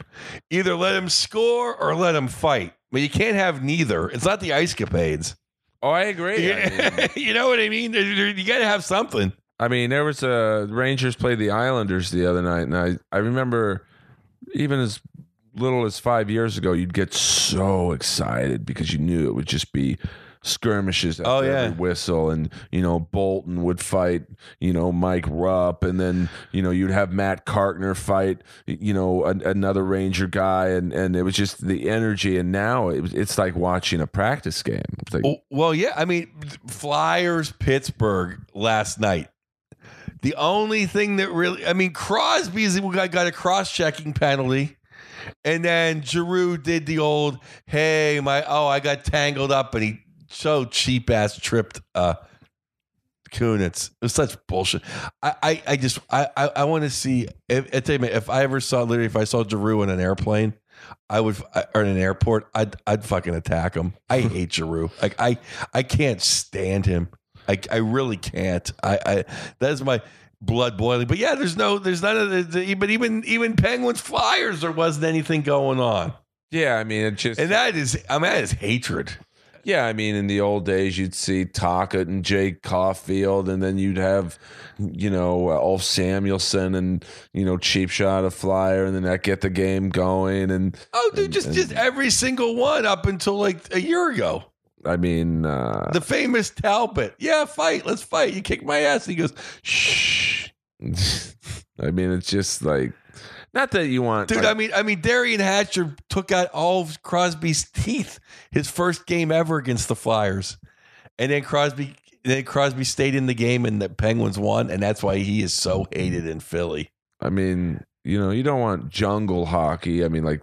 Either let them score or let them fight. But you can't have neither. It's not the ice capades. Oh, I agree. I mean, you know what I mean? You got to have something. I mean, there was a Rangers played the Islanders the other night, and I I remember even as little as five years ago, you'd get so excited because you knew it would just be skirmishes. After Oh, yeah. every whistle, and you know Boulton would fight, you know Mike Rupp, and then you know you'd have Matt Carkner fight, you know an, another Ranger guy, and and it was just the energy. And now it, it's like watching a practice game. Like, Well, yeah. I mean, Flyers, Pittsburgh last night. The only thing that really, I mean, Crosby's got, got a cross checking penalty. And then Giroux did the old, hey, my, oh, I got tangled up. And he so cheap ass tripped uh, Kunitz. It was such bullshit. I, I, I just, I, I, I want to see, if, I tell you, if I ever saw, literally, if I saw Giroux in an airplane, I would, or in an airport, I'd, I'd fucking attack him. I hate Giroux. Like I, I can't stand him. I, I really can't. I, I, that is my blood boiling. But yeah, there's no, there's none of the, the but even, even Penguins Flyers, there wasn't anything going on, yeah, I mean, it just and that is, I mean, that is hatred. Yeah, I mean, in the old days, you'd see Talcott and Jay Caufield, and then you'd have, you know, uh, Ulf Samuelsson and you know, cheap shot a flyer, and then that get the game going. And Oh, dude, And- just and- just every single one up until like a year ago. I mean, uh, The famous Talbot. Yeah, fight. Let's fight. You kick my ass. He goes, shh. I mean, it's just like, not that you want, Dude, like- I mean, I mean, Derian Hatcher took out all of Crosby's teeth his first game ever against the Flyers, and then Crosby, then Crosby stayed in the game, and the Penguins won, and that's why he is so hated in Philly. I mean, you know, you don't want jungle hockey. I mean, like,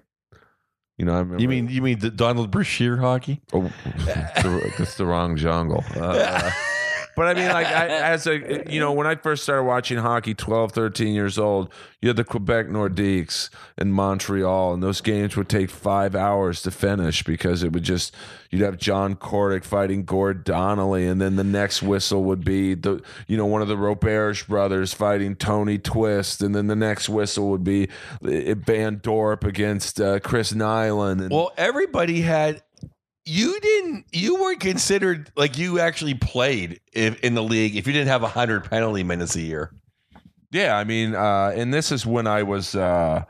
you know, I remember, You mean you mean the Donald Brashear hockey? Oh, that's the, the wrong jungle. Uh, but I mean, like, I, as a, you know, when I first started watching hockey, 12, 13 years old, you had the Quebec Nordiques in Montreal, and those games would take five hours to finish because it would just, you'd have Jon Kordic fighting Gord Donnelly, and then the next whistle would be the, you know, one of the Roberge brothers fighting Tony Twist, and then the next whistle would be uh, Van Dorp against uh, Chris Nilan. And, Well, everybody had. You didn't. You weren't considered like you actually played if, in the league if you didn't have hundred penalty minutes a year. Yeah, I mean, uh, and this is when I was, uh,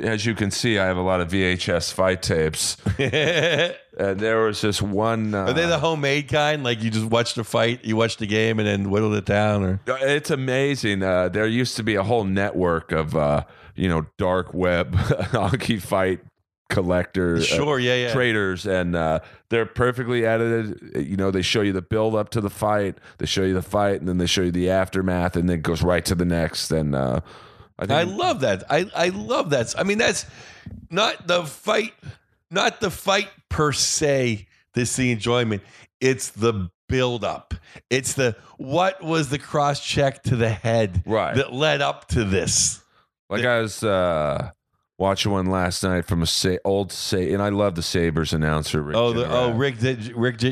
as you can see, I have a lot of VHS fight tapes. And there was this one. Uh, are they the homemade kind? Like you just watched the fight, you watched the game, and then whittled it down, or it's amazing. Uh, there used to be a whole network of, uh, you know, dark web hockey fight collector uh, sure, yeah, yeah. traders, and uh, they're perfectly edited. You know, they show you the build up to the fight, they show you the fight, and then they show you the aftermath, and then it goes right to the next. And uh, I think I love that. I I love that. I mean, that's not the fight, not the fight per se. This the enjoyment. It's the build up. It's the what was the cross check to the head Right. that led up to this. Like I was uh, watching one last night from a sa- old say, and I love the Sabres announcer. Rick Oh, the, oh, Rick, did- Rick, Rick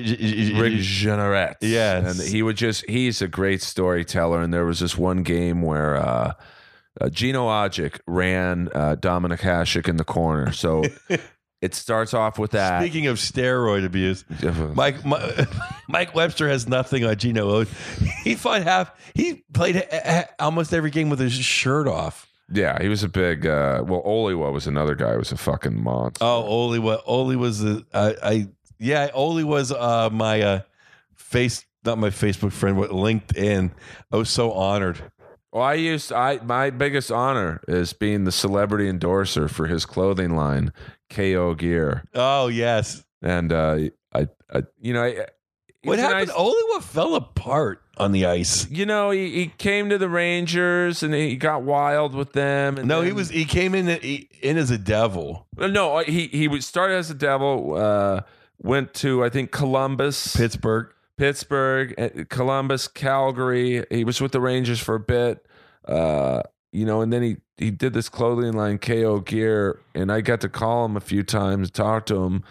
Jeanneret. Yes. and he would just he's a great storyteller. And there was this one game where uh, uh, Gino Odjick ran uh, Dominik Hasek in the corner. So it starts off with that. Speaking of steroid abuse, Mike Mi- Mike Webster has nothing on Gino. He fought half. He played uh, uh, almost every game with his shirt off. Yeah, he was a big. Uh, well, Oliwa was another guy. who was a fucking monster. Oh, Oli was Oli was the I, I yeah Oli was uh my uh face not my Facebook friend but LinkedIn. I was so honored. Well, I used I my biggest honor is being the celebrity endorser for his clothing line, KO Gear, Oh yes. and uh, I, I, you know, I, What happened? nice- Oli what fell apart on the ice. you know, he, he came to the Rangers and he got wild with them. And No, he was he came in he, in as a devil. no, he he was started as a devil. Uh, went to I think Columbus, Pittsburgh. Pittsburgh, eh, Columbus, Calgary. He was with the Rangers for a bit. Uh, you know, and then he he did this clothing line KO Gear, and I got to call him a few times, talk to him,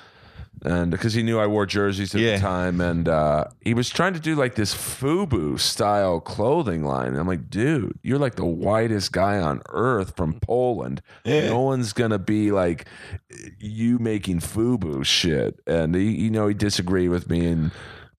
and because he knew I wore jerseys at Yeah. the time, and uh, he was trying to do like this FUBU style clothing line. And I'm like, dude, you're like the whitest guy on earth from Poland. Yeah. No one's gonna be like you making FUBU shit. And he, you know, he disagreed with me and.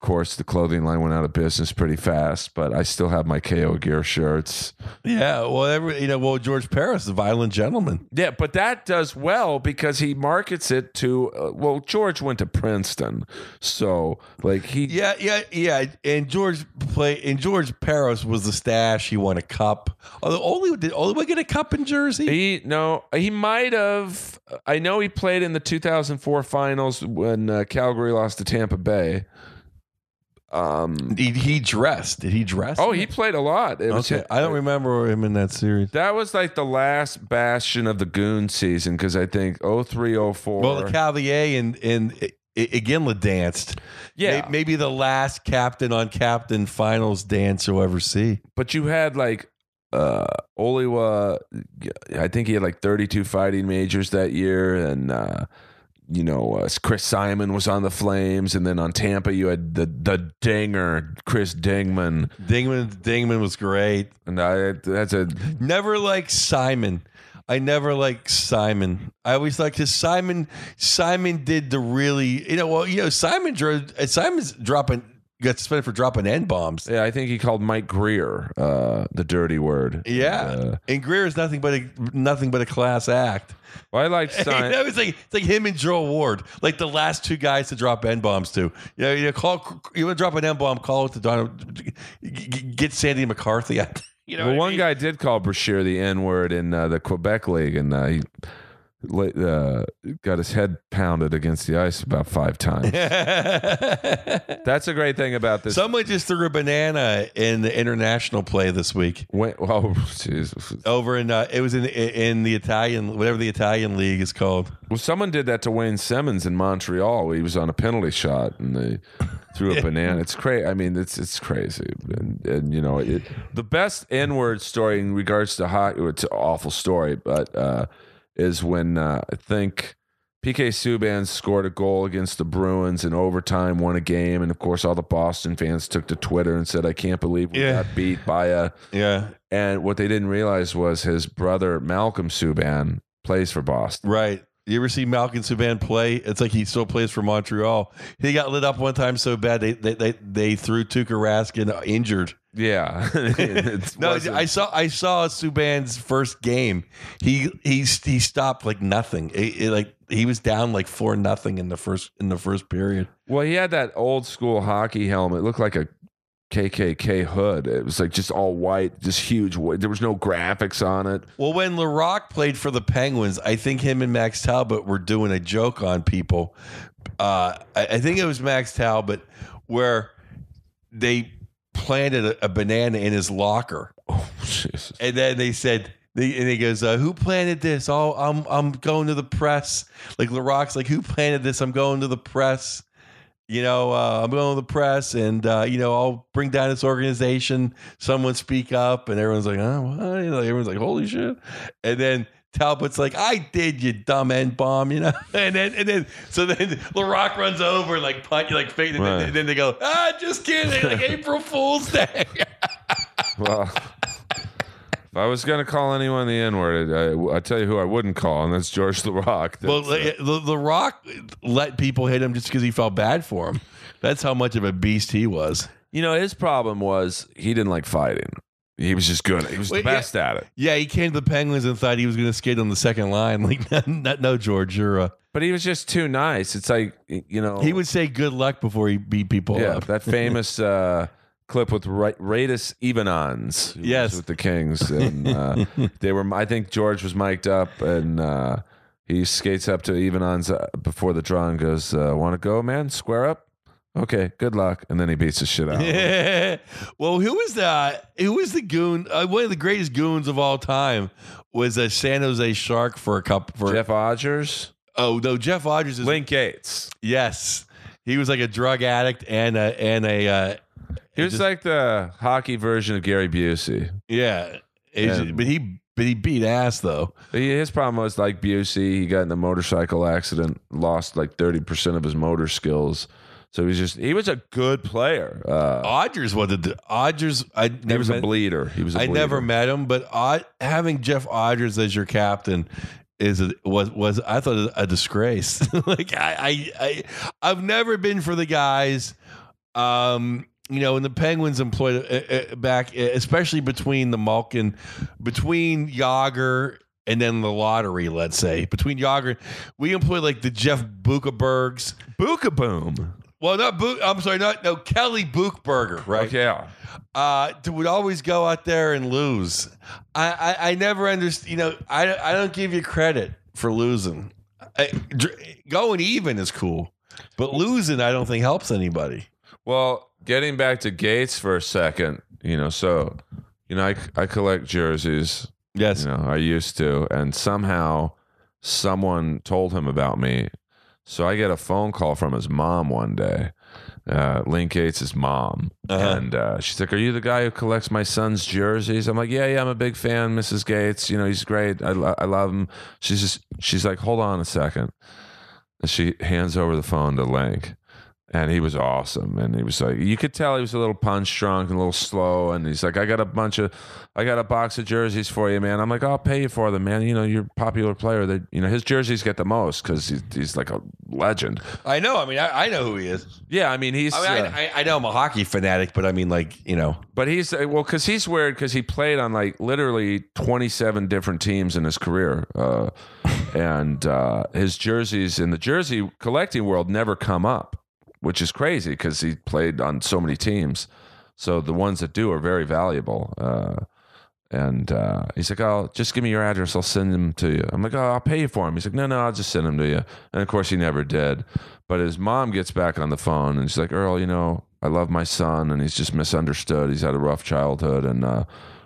Of course, the clothing line went out of business pretty fast, but I still have my KO gear shirts. Yeah, well, every, you know, well, George Parros, the violent gentleman. Yeah, but that does well because he markets it to. Uh, well, George went to Princeton, so like he. Yeah, yeah, yeah. And George play and George Parros was the stash. He won a cup. Although only did only get a cup in Jersey. He no, he might have. I know he played in the 2004 finals when uh, Calgary lost to Tampa Bay. Um. He, he dressed. Did he dress? Oh, he played a lot. It was Okay, I don't remember him in that series. That was like the last bastion of the goon season because I think 03, 04. Well, Lecavalier and and I- I- Iginla danced. Yeah. May- maybe the last captain on captain finals dance you'll ever see. but you had like uh Oliwa I think he had like 32 fighting majors that year and uh you know uh, Chris Simon was on the Flames and then on Tampa you had the the dinger Chris Dingman Dingman Dingman was great. and I that's a Never like Simon. I never liked Simon. I always liked his Simon. Simon did the really, you know. Well, you know, Simon drove. Simon's dropping got suspended for dropping n bombs. yeah I think he called Mike Grier uh the dirty word Yeah, Uh, and Grier is nothing but a nothing but a class act. well, I Simon know, it's like it's like him and Joe Ward, like the last two guys to drop n bombs to. You know, you know, call you want to drop an n bomb, call it to Don, get Sandy McCarthy. You know, well, what I one mean? guy did call Brashear the N word in uh, the Quebec League, and uh, he uh, got his head pounded against the ice about five times. That's a great thing about this. Someone just threw a banana in the international play this week When, oh, Jesus. over in uh, it was in in the Italian whatever the Italian league is called. Well, someone did that to Wayne Simmonds in Montreal. He was on a penalty shot, and they threw a banana. It's crazy. I mean, it's it's crazy. And, and you know, it, the best N word story in regards to hockey. It's an awful story, but uh, is when uh, I think PK Subban scored a goal against the Bruins in overtime, won a game, and of course, all the Boston fans took to Twitter and said, "I can't believe we Yeah. got beat by a." Yeah, And what they didn't realize was his brother Malcolm Subban plays for Boston. right. You ever see Malcolm Subban play? It's like he still plays for Montreal. He got lit up one time so bad they they they, they threw Tuukka Rask in injured. Yeah. No, wasn't- I saw I saw Subban's first game. He he he stopped like nothing. It- it, like he was down like four nothing in the first in the first period. well, he had that old school hockey helmet. It looked like a KKK hood. It was like just all white, just huge. white. There was no graphics on it. Well, when Laraque played for the Penguins, I think him and Max Talbot were doing a joke on people. Uh, I, I think it was Max Talbot where they planted a, a banana in his locker, Oh, Jesus. and then they said. They, and he goes, uh, "Who planted this? Oh, I'm I'm going to the press." Like Laraque's like, "Who planted this? I'm going to the press." You know, uh, I'm going to the press, and uh, you know, I'll bring down this organization. Someone speak up, and everyone's like, "Oh, what?" You know, everyone's like, "Holy shit!" And then Talbot's like, "I did, you dumb end bomb," you know. And then, and then, so then Laraque runs over, and like you like fake, and, then, and then they go, "Ah, just kidding!" Like April Fool's Day. Well, If I was going to call anyone the N word, I, I tell you who I wouldn't call, and that's George Laraque. Well, That's, uh, the, the Rock let people hit him just because he felt bad for him. That's how much of a beast he was. you know, his problem was he didn't like fighting. He was just good. He was Wait, the best at it. Yeah, he came to the Penguins and thought he was going to skate on the second line. Like, no, no George, you're. Uh, But he was just too nice. It's like, you know. he would say good luck before he beat people up. Yeah, up. that famous uh, clip with Ra- Raitis Ivanans. Yes. with the Kings, and uh, they were. I think George was mic'd up, and uh, he skates up to Ivanans uh, before the draw and goes, uh, "Want to go, man? Square up." Okay, good luck. And then he beats the shit out. Yeah. well, who was that? who was the goon? Uh, one of the greatest goons of all time was a San Jose Shark for a couple. For Jeff Odgers, oh no, Jeff Odgers is Link Gaetz. yes, he was like a drug addict and a and a uh, He was just- like the hockey version of Gary Busey. yeah, And- but he but he beat ass though. His problem was like Busey. He got in a motorcycle accident, lost like thirty percent of his motor skills. So he was just he was a good player. Uh, Odgers was the Odgers. I he never was a bleeder. He was. a I never met him, but Od, having Jeff Odgers as your captain is a, was was I thought a disgrace. like I, I I I've never been for the guys. Um, you know, when the Penguins employed uh, uh, back, uh, especially between the Malkin, between Jagr and then the lottery, let's say between Jagr, we employed like the Jeff Bukabergs. Booka boom. Well, not Book. I'm sorry, not no Kelly Buchberger, right? Yeah. uh, would always go out there and lose. I, I, I never understand. You know, I, I don't give you credit for losing. I, going even is cool, but losing I don't think helps anybody. Well, getting back to Gaetz for a second, you know, so you know, I I collect jerseys. Yes. You know, I used to, and somehow someone told him about me. So I get a phone call from his mom one day, uh, Link Gaetz' mom, Uh-huh. and uh, she's like, "Are you the guy who collects my son's jerseys?" I'm like, "Yeah, yeah, I'm a big fan, Mrs. Gaetz. You know, he's great. I, lo- I love him." She's just, she's like, "Hold on a second. And she hands over the phone to Link. And he was awesome. And he was like, you could tell he was a little punch drunk and a little slow. And he's like, I got a bunch of, I got a box of jerseys for you, man. I'm like, I'll pay you for them, man. You know, you're a popular player. That you know, his jerseys get the most because he's, he's like a legend. I know. I mean, I, I know who he is. Yeah, I mean, he's. I, mean, uh, I, I, know I'm a hockey fanatic, but I mean, like you know, But he's uh, well because he's weird because he played on like literally twenty seven different teams in his career, uh, and uh, his jerseys in the jersey collecting world never come up, which is crazy because he played on so many teams. So the ones that do are very valuable. Uh, and uh, he's like, "Oh, just give me your address. I'll send them to you." I'm like, "Oh, I'll pay you for him." He's like, "No, no, I'll just send them to you." And of course, he never did. But his mom gets back on the phone and she's like, "Earl, you know, I love my son, and he's just misunderstood. He's had a rough childhood, and uh,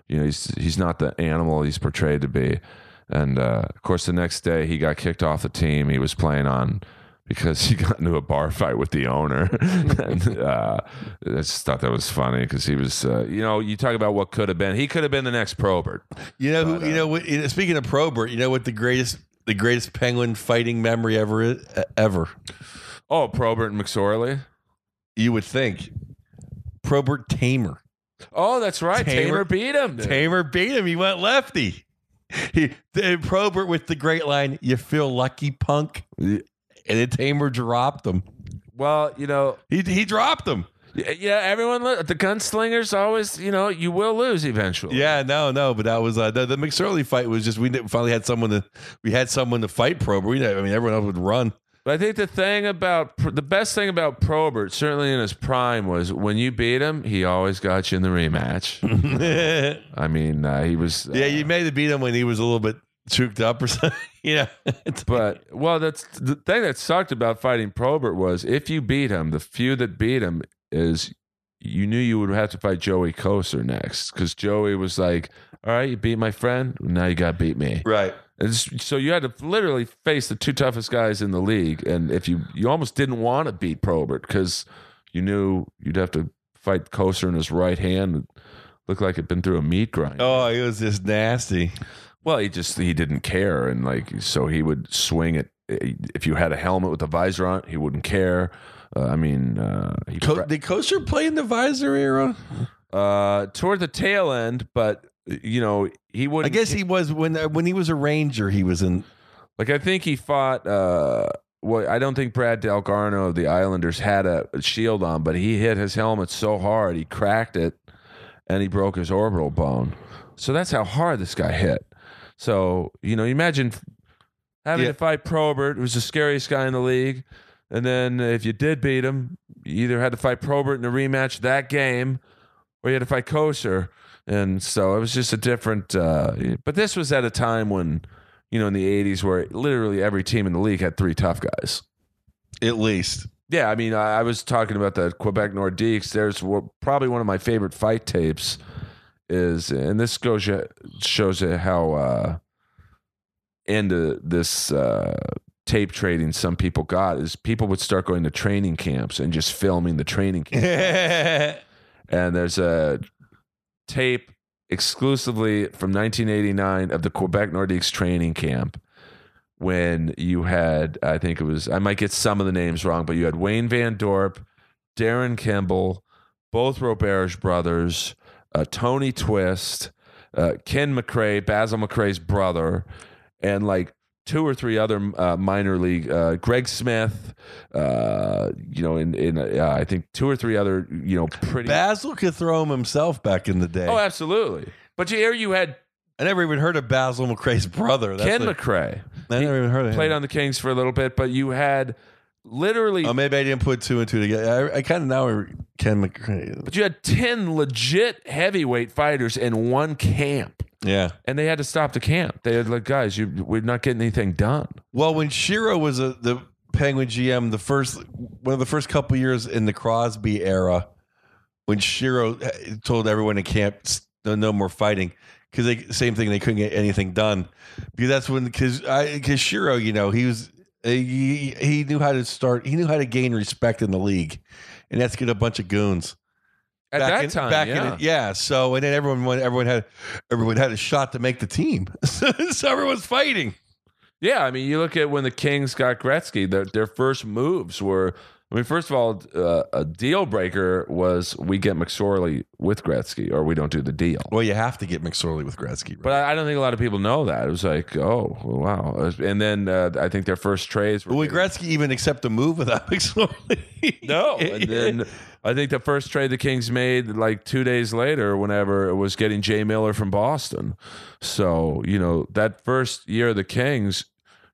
you know, he's he's not the animal he's portrayed to be." And uh, of course, the next day he got kicked off the team he was playing on because he got into a bar fight with the owner. and uh, I just thought that was funny because he was, uh, you know, you talk about what could have been. He could have been the next Probert. you know who But, uh, you know. What, you know, speaking of Probert, you know what the greatest the greatest penguin fighting memory ever is, ever. Oh, Probert and McSorley. You would think Probert Tamer. Oh, that's right. Tamer- Tamer, beat him. dude. Tamer beat him. He went lefty. He Probert with the great line, "You feel lucky, punk," and then Tamer dropped him. Well, you know, He he dropped him. y- yeah, everyone, the gunslingers always, you know, you will lose eventually. Yeah, no, no, but that was uh, the, the McSorley fight was just we finally had someone to we had someone to fight Probert. We, I mean, everyone else would run. But I think the thing about the best thing about Probert, certainly in his prime, was when you beat him, he always got you in the rematch. I mean, uh, he was. uh, you may have beat him when he was a little bit choked up or something. yeah, But well, that's the thing that sucked about fighting Probert was if you beat him, the few that beat him is you knew you would have to fight Joey Kocur next because Joey was like, "All right, you beat my friend, now you got to beat me." right. And so you had to literally face the two toughest guys in the league, and if you you almost didn't want to beat Probert because you knew you'd have to fight Kocur in his right hand. It looked like it'd been through a meat grinder. Oh, he was just nasty. Well, he just he didn't care, and like so he would swing it. If you had a helmet with a visor on, he wouldn't care. Uh, I mean, uh, he Co- did Kocur play in the visor era? uh, toward the tail end, but you know, he would. I guess he was when uh, when he was a Ranger. He was in. Like I think he fought. uh well, I don't think Brad Dalgarno of the Islanders had a shield on, but he hit his helmet so hard he cracked it, and he broke his orbital bone. So that's how hard this guy hit. So you know, imagine having Yeah. to fight Probert, who's the scariest guy in the league, and then if you did beat him, you either had to fight Probert in a rematch that game, or you had to fight Kocur. And so it was just a different. Uh, but this was at a time when, you know, in the '80s, where literally every team in the league had three tough guys. At least. Yeah, I mean, I, I was talking about the Quebec Nordiques. There's probably one of my favorite fight tapes. Is and this goes you- shows you how uh, into this uh, tape trading some people got is people would start going to training camps and just filming the training camp. and there's a tape exclusively from 1989 of the Quebec Nordiques training camp when you had, I think it was, I might get some of the names wrong, but you had Wayne Van Dorp, Darren Kimble, both Roberge brothers, uh, Tony Twist, uh, Ken McRae, Basil McRae's brother, and like two or three other uh, minor league, uh, Greg Smyth, uh, you know, in in uh, I think two or three other, you know, pretty. Basil could throw him himself back in the day. Oh, absolutely. But you here you had I never even heard of Basil McRae's brother. That's Ken like- McRae I never even heard of him. played on the Kings for a little bit, but you had literally, Oh, maybe I didn't put two and two together. I, I kind of now Ken McRae. but you had ten legit heavyweight fighters in one camp, Yeah. and they had to stop the camp. They had like, guys, you we're not getting anything done. Well, when Shero was a, the Penguin GM, the first one of the first couple years in the Crosby era, when Shero eh, told everyone in camp no, no more fighting because they same thing they couldn't get anything done because that's when because because Shero you know he was Uh, he, he knew how to start he knew how to gain respect in the league and that's get a bunch of goons At back that in, time, back yeah. in yeah so and then everyone went- everyone had everyone had a shot to make the team so everyone's fighting Yeah, I mean, you look at when the Kings got Gretzky, their their first moves were. I mean, first of all, uh, a deal breaker was we get McSorley with Gretzky, or we don't do the deal. well you have to get McSorley with Gretzky right? But I, I don't think a lot of people know that. It was like, oh, wow. And then uh, I think their first trades were. Will Gretzky even accept a move without McSorley? no. And then I think the first trade the Kings made, like two days later, whenever it was getting Jay Miller from Boston. So, you know, that first year of the Kings,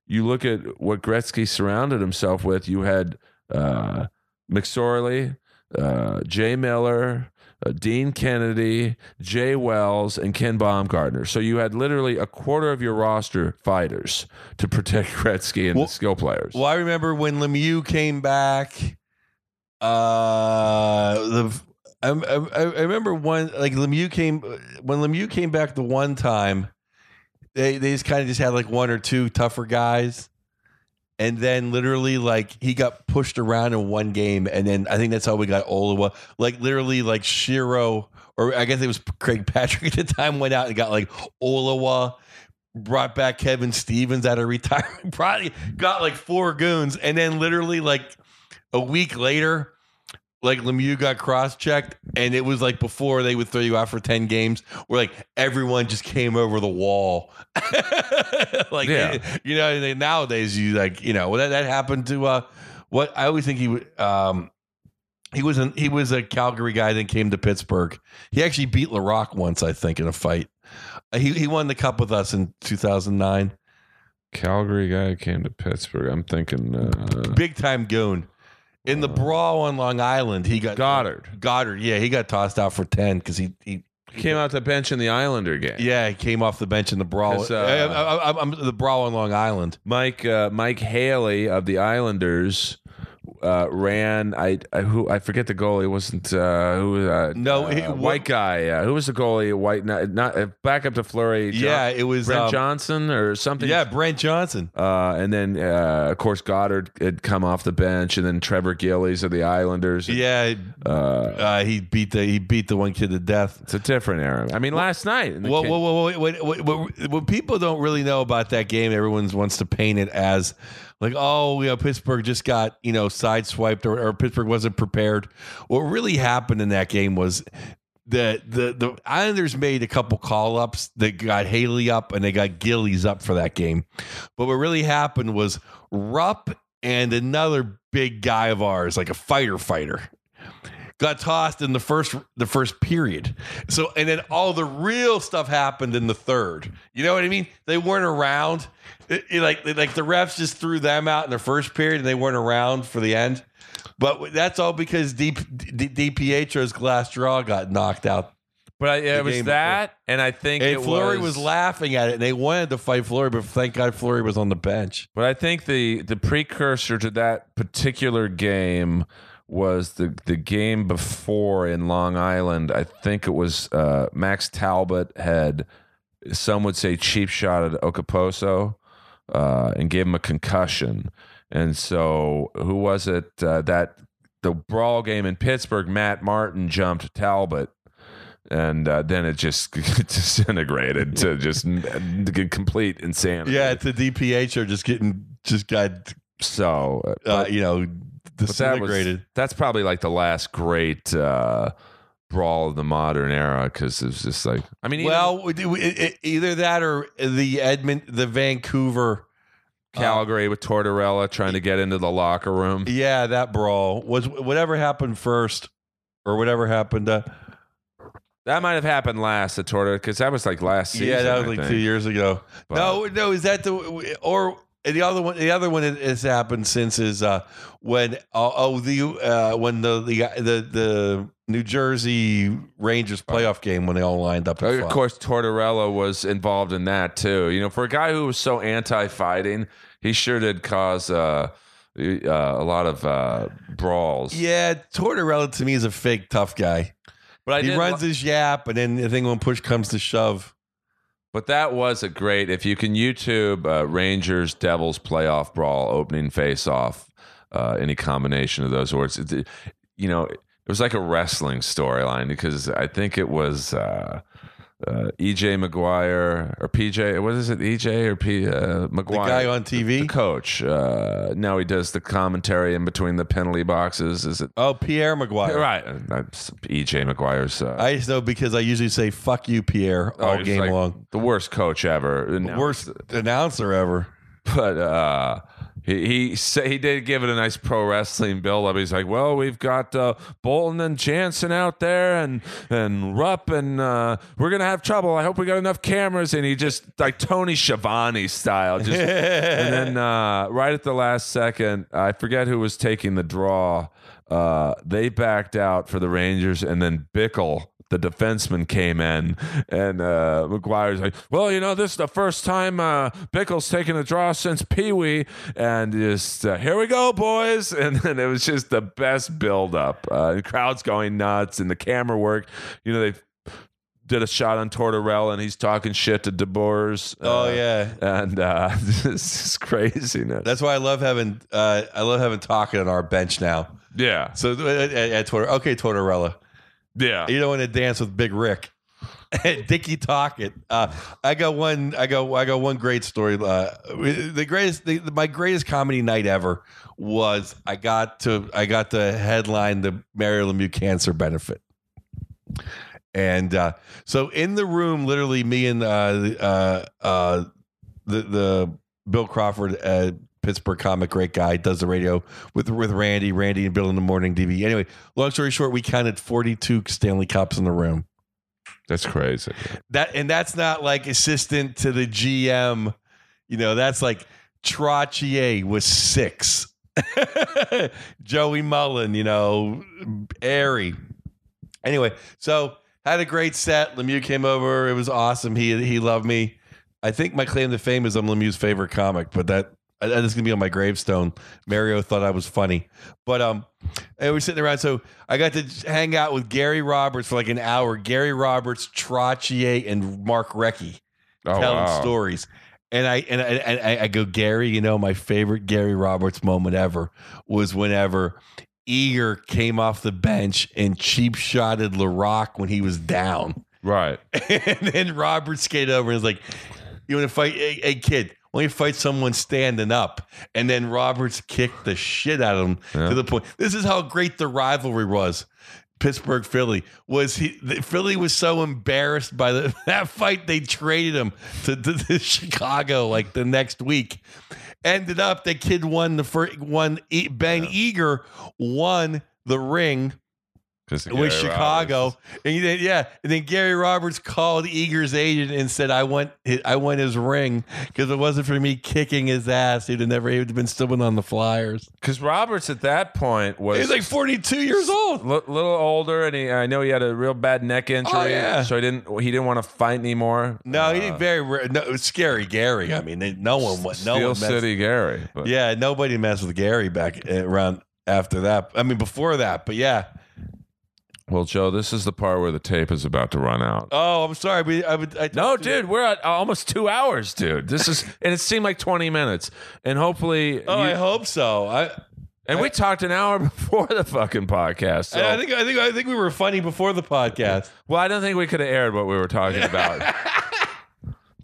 you look at what Gretzky surrounded himself with. You had uh, McSorley, uh, Jay Miller, uh, Dean Kennedy, Jay Wells, and Ken Baumgartner. So you had literally a quarter of your roster fighters to protect Gretzky and Well- the skill players. well, I remember when Lemieux came back. Uh, the I, I, I remember one like Lemieux came when Lemieux came back the one time. They they just kind of just had like one or two tougher guys, and then literally like he got pushed around in one game, and then I think that's how we got Oliwa. Like literally like Shero or I guess it was Craig Patrick at the time went out and got like Oliwa brought back Kevin Stevens out of retirement, probably got like four goons, and then literally like a week later, like Lemieux got cross checked, and it was like before they would throw you out for ten games, where like everyone just came over the wall, like Yeah. you know. Nowadays, you like you know that that happened to uh what I always think he would um. He was an, he was a Calgary guy, then came to Pittsburgh. He actually beat Laraque once, I think, in a fight. Uh, He he won the cup with us in 2009. Calgary guy came to Pittsburgh. I'm thinking uh, Big time goon. In the brawl on Long Island, he got Godard. Godard, yeah, he got tossed out for ten because he, he, came out the bench in the Islander game. yeah, he came off the bench in the brawl. uh, I, I, I'm the brawl on Long Island. Mike uh, Mike Haley of the Islanders uh, ran. I, I who I forget the goalie. It wasn't uh, who was uh, No, uh, he- white guy. Uh, who was the goalie? White not, not uh, back up to Fleury. John- yeah, it was Brent um, Johnson or something. Yeah, Brent Johnson. Uh, and then, uh, of course, Godard had come off the bench, and then Trevor Gillies of the Islanders. Yeah, Uh, uh, he beat the he beat the one kid to death. it's a different era. I mean, last night. Well, well, well, wait, wait, wait, what, what people don't really know about that game, everyone wants to paint it as like, oh, know, Pittsburgh just got you know sideswiped or, or Pittsburgh wasn't prepared. What really happened in that game was the the the Islanders made a couple call ups. They got Haley up and they got Gillies up for that game. But what really happened was Rupp and another big guy of ours, like a fighter fighter, got tossed in the first the first period. So and then all the real stuff happened in the third. You know what I mean? They weren't around. It- it like like the refs just threw them out in the first period and they weren't around for the end. But that's all because D, D, DiPietro's glass draw got knocked out. But I, it was that, and I think And it Fleury was, was laughing at it and they wanted to fight Fleury, but thank God Fleury was on the bench. But I think the the precursor to that particular game was the the game before in Long Island. I think it was uh, Max Talbot had some would say cheap shot at Okposo uh, and gave him a concussion. And so who was it uh, that the brawl game in Pittsburgh? Matt Martin jumped Talbot. And uh, then it just disintegrated to just complete insanity. Yeah, it's the DPHO just getting just got So, uh, uh, you know that was that's probably like the last great uh, brawl of the modern era because it was just like I mean, well, we it- it- either that or the Edmond, the Vancouver. Calgary with Tortorella trying to get into the locker room. Yeah, that brawl was whatever happened first, or whatever happened. Uh, That might have happened last at Tortorella because that was like last season. yeah, that was I like think. two years ago. But- no, no, is that the or the other one? The other one that has happened since is uh, when oh, oh the uh, when the, the the the New Jersey Rangers playoff game when they all lined up. Of course, Tortorella was involved in that too. You know, for a guy who was so anti-fighting, he sure did cause uh, uh, a lot of uh, brawls. Yeah, Tortorella to me is a fake tough guy. but I he runs his yap, and then I think when push comes to shove, But that was a great. If you can YouTube uh, Rangers Devils playoff brawl opening face off, uh, any combination of those words, you know, it was like a wrestling storyline because I think it was uh, uh, EJ McGuire or PJ. What is it, EJ or P uh, the guy on TV, the TV. coach. Uh, now he does the commentary in between the penalty boxes. Is it Oh, Pierre McGuire. right? That's EJ McGuire's. Uh, I just know because I usually say "fuck you, Pierre" oh, all he's game like long. The worst coach ever. Now Worst announcer ever. but uh he he he did give it a nice pro wrestling build up. He's like, well, we've got uh, Boulton and Janssen out there, and and Rupp, and uh, we're gonna have trouble. I hope we got enough cameras. And he just like Tony Schiavone style, just and then uh, right at the last second, I forget who was taking the draw. Uh, they backed out for the Rangers, and then Bickel, the defenseman, came in, and uh, McGuire's like, "Well, you know, this is the first time uh, Bickel's taken a draw since Pee Wee, and just uh, here we go, boys." And then it was just the best build up. Uh, the crowd's going nuts, and the camera work. You know, they did a shot on Tortorella, and he's talking shit to DeBoers. Oh uh, yeah, and uh, this is craziness. that's why I love having uh, I love having talking on our bench now. yeah, So uh, at, at Tortor, okay, Tortorella, yeah. you don't want to dance with Big Rick. Dickie Tocchet. Uh, I got one. I got. I got one great story. Uh, the greatest. The, my greatest comedy night ever was I got to. I got to headline the Mario Lemieux Cancer Benefit, and uh, so in the room, literally me and uh, uh, uh, the the Bill Crawford. Pittsburgh comic, great guy, does the radio with with Randy, Randy and Bill in the morning DV. Anyway, long story short, we counted forty two Stanley Cups in the room That's crazy. that and that's not like assistant to the GM. You know, that's like Trottier was six. Joey Mullen, you know, Errey. Anyway, so had a great set. Lemieux came over. It was awesome. He he loved me. I think my claim to fame is I'm Lemieux's favorite comic, but that that is gonna be on my gravestone. Mario thought I was funny, but um, and we're sitting around. So I got to hang out with Gary Roberts for like an hour. Gary Roberts, Trottier, and Mark Recchi Oh, telling wow. stories. And I and I, and I I go Gary. You know, my favorite Gary Roberts moment ever was whenever Eager came off the bench and cheap shotted Laraque when he was down. Right. And then Roberts skated over and was like, You want to fight? Hey, hey, kid, why don't fight someone standing up? And then Roberts kicked the shit out of him Yeah. to the point. This is how great the rivalry was. Pittsburgh Philly was he the, Philly was so embarrassed by the, that fight they traded him to, to, to Chicago like the next week. Ended up the kid won the first one. Ben Eager won the ring 'Cause of with Chicago, Roberts. and he yeah, and then Gary Roberts called Eager's agent and said, "I want his, I want his ring because it wasn't for me kicking his ass. He'd have never he'd have been still been on the Flyers. Because Roberts at that point was He's like forty two years old. a little older, and he, I know he had a real bad neck injury. Oh, yeah. so he didn't he didn't want to fight anymore. No, he Uh, didn't very no, it was scary Gary. I mean, they, no one went. No Steel one messed, City Gary. But Yeah, nobody messed with Gary back around after that. I mean, before that, but yeah. Well, Joe, this is the part where the tape is about to run out. Oh, I'm sorry. We, I would. I No, dude, we're at almost two hours, dude. This is, and it seemed like twenty minutes, and hopefully, Oh, you- I hope so. I. and we talked an hour before the fucking podcast. So, I think I think I think we were funny before the podcast. well, I don't think we could have aired what we were talking about.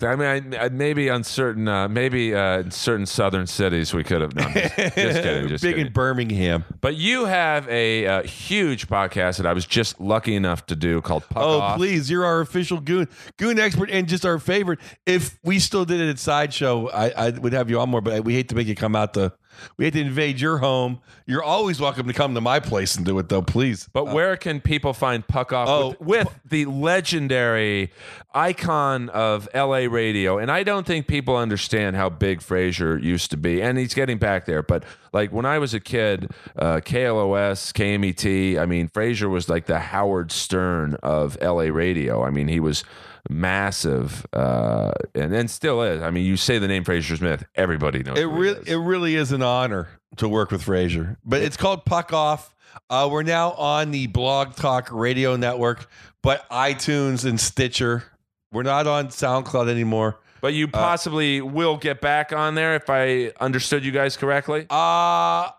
I mean, I, I, maybe on certain, uh, maybe uh, in certain southern cities we could have. No, I'm just, just kidding, just Big kidding. in Birmingham. But you have a, uh huge podcast that I was just lucky enough to do called Puck Oh, Off. please! You're our official goon goon expert and just our favorite. If we still did it at Sideshow, I, I would have you on more. But we hate to make you come out to. We had to invade your home. You're always welcome to come to my place and do it, though. Please. But where can people find Puck Off Oh. with, with the legendary icon of LA radio? And I don't think people understand how big Fraser used to be. And he's getting back there. But like when I was a kid, uh, KLOS, KMET, I mean, Fraser was like the Howard Stern of LA radio. I mean, he was massive uh, and then still is. I mean, you say the name Fraser Smith, everybody knows. It really, it really is an honor to work with Fraser. But it's called Puck Off. Uh, we're now on the Blog Talk Radio Network, but iTunes and Stitcher. We're not on SoundCloud anymore. But you possibly will get back on there if I understood you guys correctly. Uh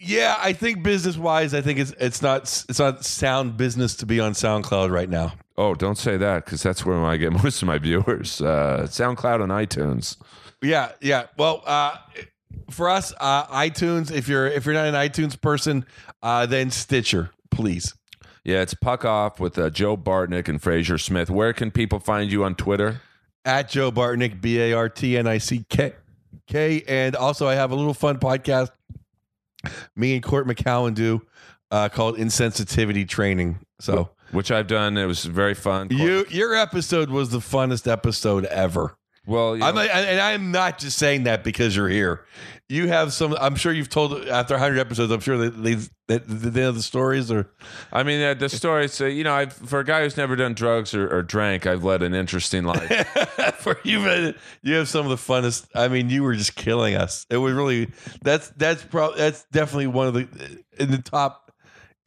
yeah, I think business wise, I think it's it's not it's not sound business to be on SoundCloud right now. Oh, don't say that because that's where I get most of my viewers. Uh, SoundCloud and iTunes. Yeah, yeah. Well, uh, for us, uh, iTunes. If you're if you're not an iTunes person, uh, then Stitcher, please. Yeah, it's Puck Off with uh, Joe Bartnick and Fraser Smith. Where can people find you on Twitter? At Joe Bartnick, B A R T N I C K K, and also I have a little fun podcast. Me and Court McCowan do uh, called Insensitivity Training. So Which I've done. It was very fun. you your episode was the funnest episode ever. well, you I'm know, not, and I'm not just saying that because you're here. You have some. I'm sure you've told after 100 episodes. I'm sure that they that they know the stories or I mean, uh, the stories. So you know, I've, for a guy who's never done drugs or, or drank, I've led an interesting life. for you. You have some of the funnest. I mean, you were just killing us. It was really that's that's probably that's definitely one of the in the top.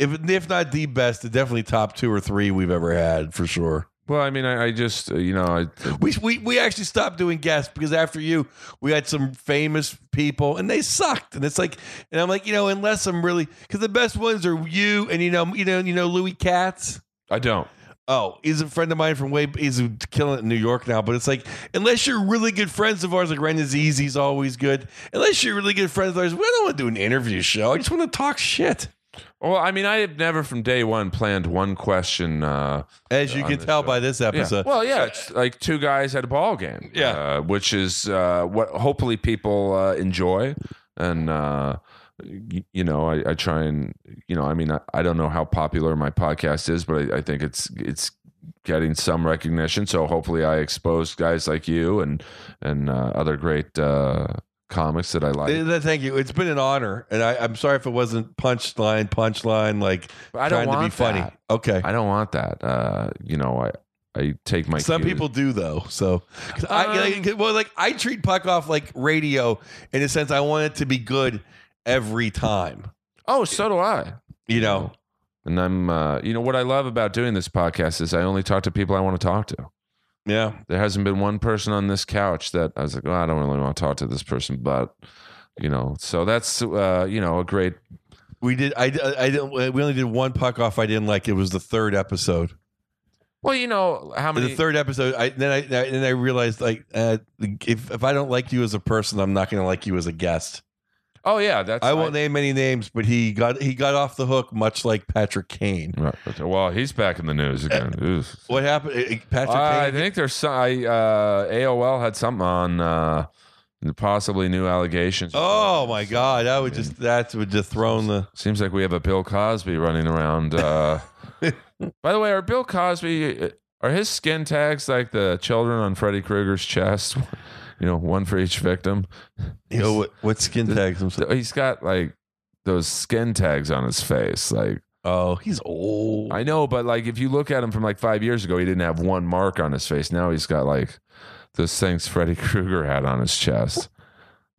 If if not the best, definitely top two or three we've ever had for sure. well, I mean, I, I just uh, you know, I, We, we we actually stopped doing guests because after you, we had some famous people and they sucked. And it's like, and I'm like, you know, unless I'm really because the best ones are you and you know, you know, you know, Louis Katz. I don't. Oh, he's a friend of mine from way. He's killing it in New York now. But it's like, unless you're really good friends of ours, like Ren Azizi's always good. Unless you're really good friends of ours, we don't want to do an interview show. I just want to talk shit. Well, I mean, I have never from day one planned one question. Uh, As you can tell show. by this Yeah. episode. Well, yeah, it's like two guys at a ball game. Yeah. uh, which is uh, what hopefully people uh, enjoy, and uh, y- you know, I, I try and you know, I mean, I, I don't know how popular my podcast is, but I, I think it's it's getting some recognition. So hopefully, I expose guys like you and and uh, other great uh, comics that I like. Uh, Thank you. It's been an honor, and I, I'm sorry if it wasn't punchline, punchline, like But I don't trying to be want funny. that. Okay. I don't want that. Uh, you know, I I take my Some cues. people do though. So, 'cause I, Um, like, well, like I treat puck off like radio in a sense. I want it to be good every time. Oh, so do I. You know. And I'm, uh, you know, what I love about doing this podcast is I only talk to people I want to talk to. Yeah. There hasn't been one person on this couch that I was like, oh, I don't really want to talk to this person, but you know, so that's, uh, you know, a great. We did. I. I didn't. We only did one puck off. I didn't like. It was the third episode. Well, you know, how many? The third episode. I then I then I realized like uh, if if I don't like you as a person, I'm not going to like you as a guest. Oh yeah, that's I won't name any names, but he got he got off the hook, much like Patrick Kane. Right. Well, he's back in the news again. Ooh. What happened? Uh, Patrick I Kane. think there's some. I, uh, AOL had something on uh, possibly new allegations. Oh my God! I would just that would just thrown the. Seems like we have a Bill Cosby running around. Uh, by the way, are Bill Cosby are his skin tags like the children on Freddy Krueger's chest? You know, one for each victim. You know what? What skin tags? He's got like those skin tags on his face. Like Oh, he's old. I know, but like if you look at him from like five years ago, he didn't have one mark on his face. Now he's got like those things Freddy Krueger had on his chest.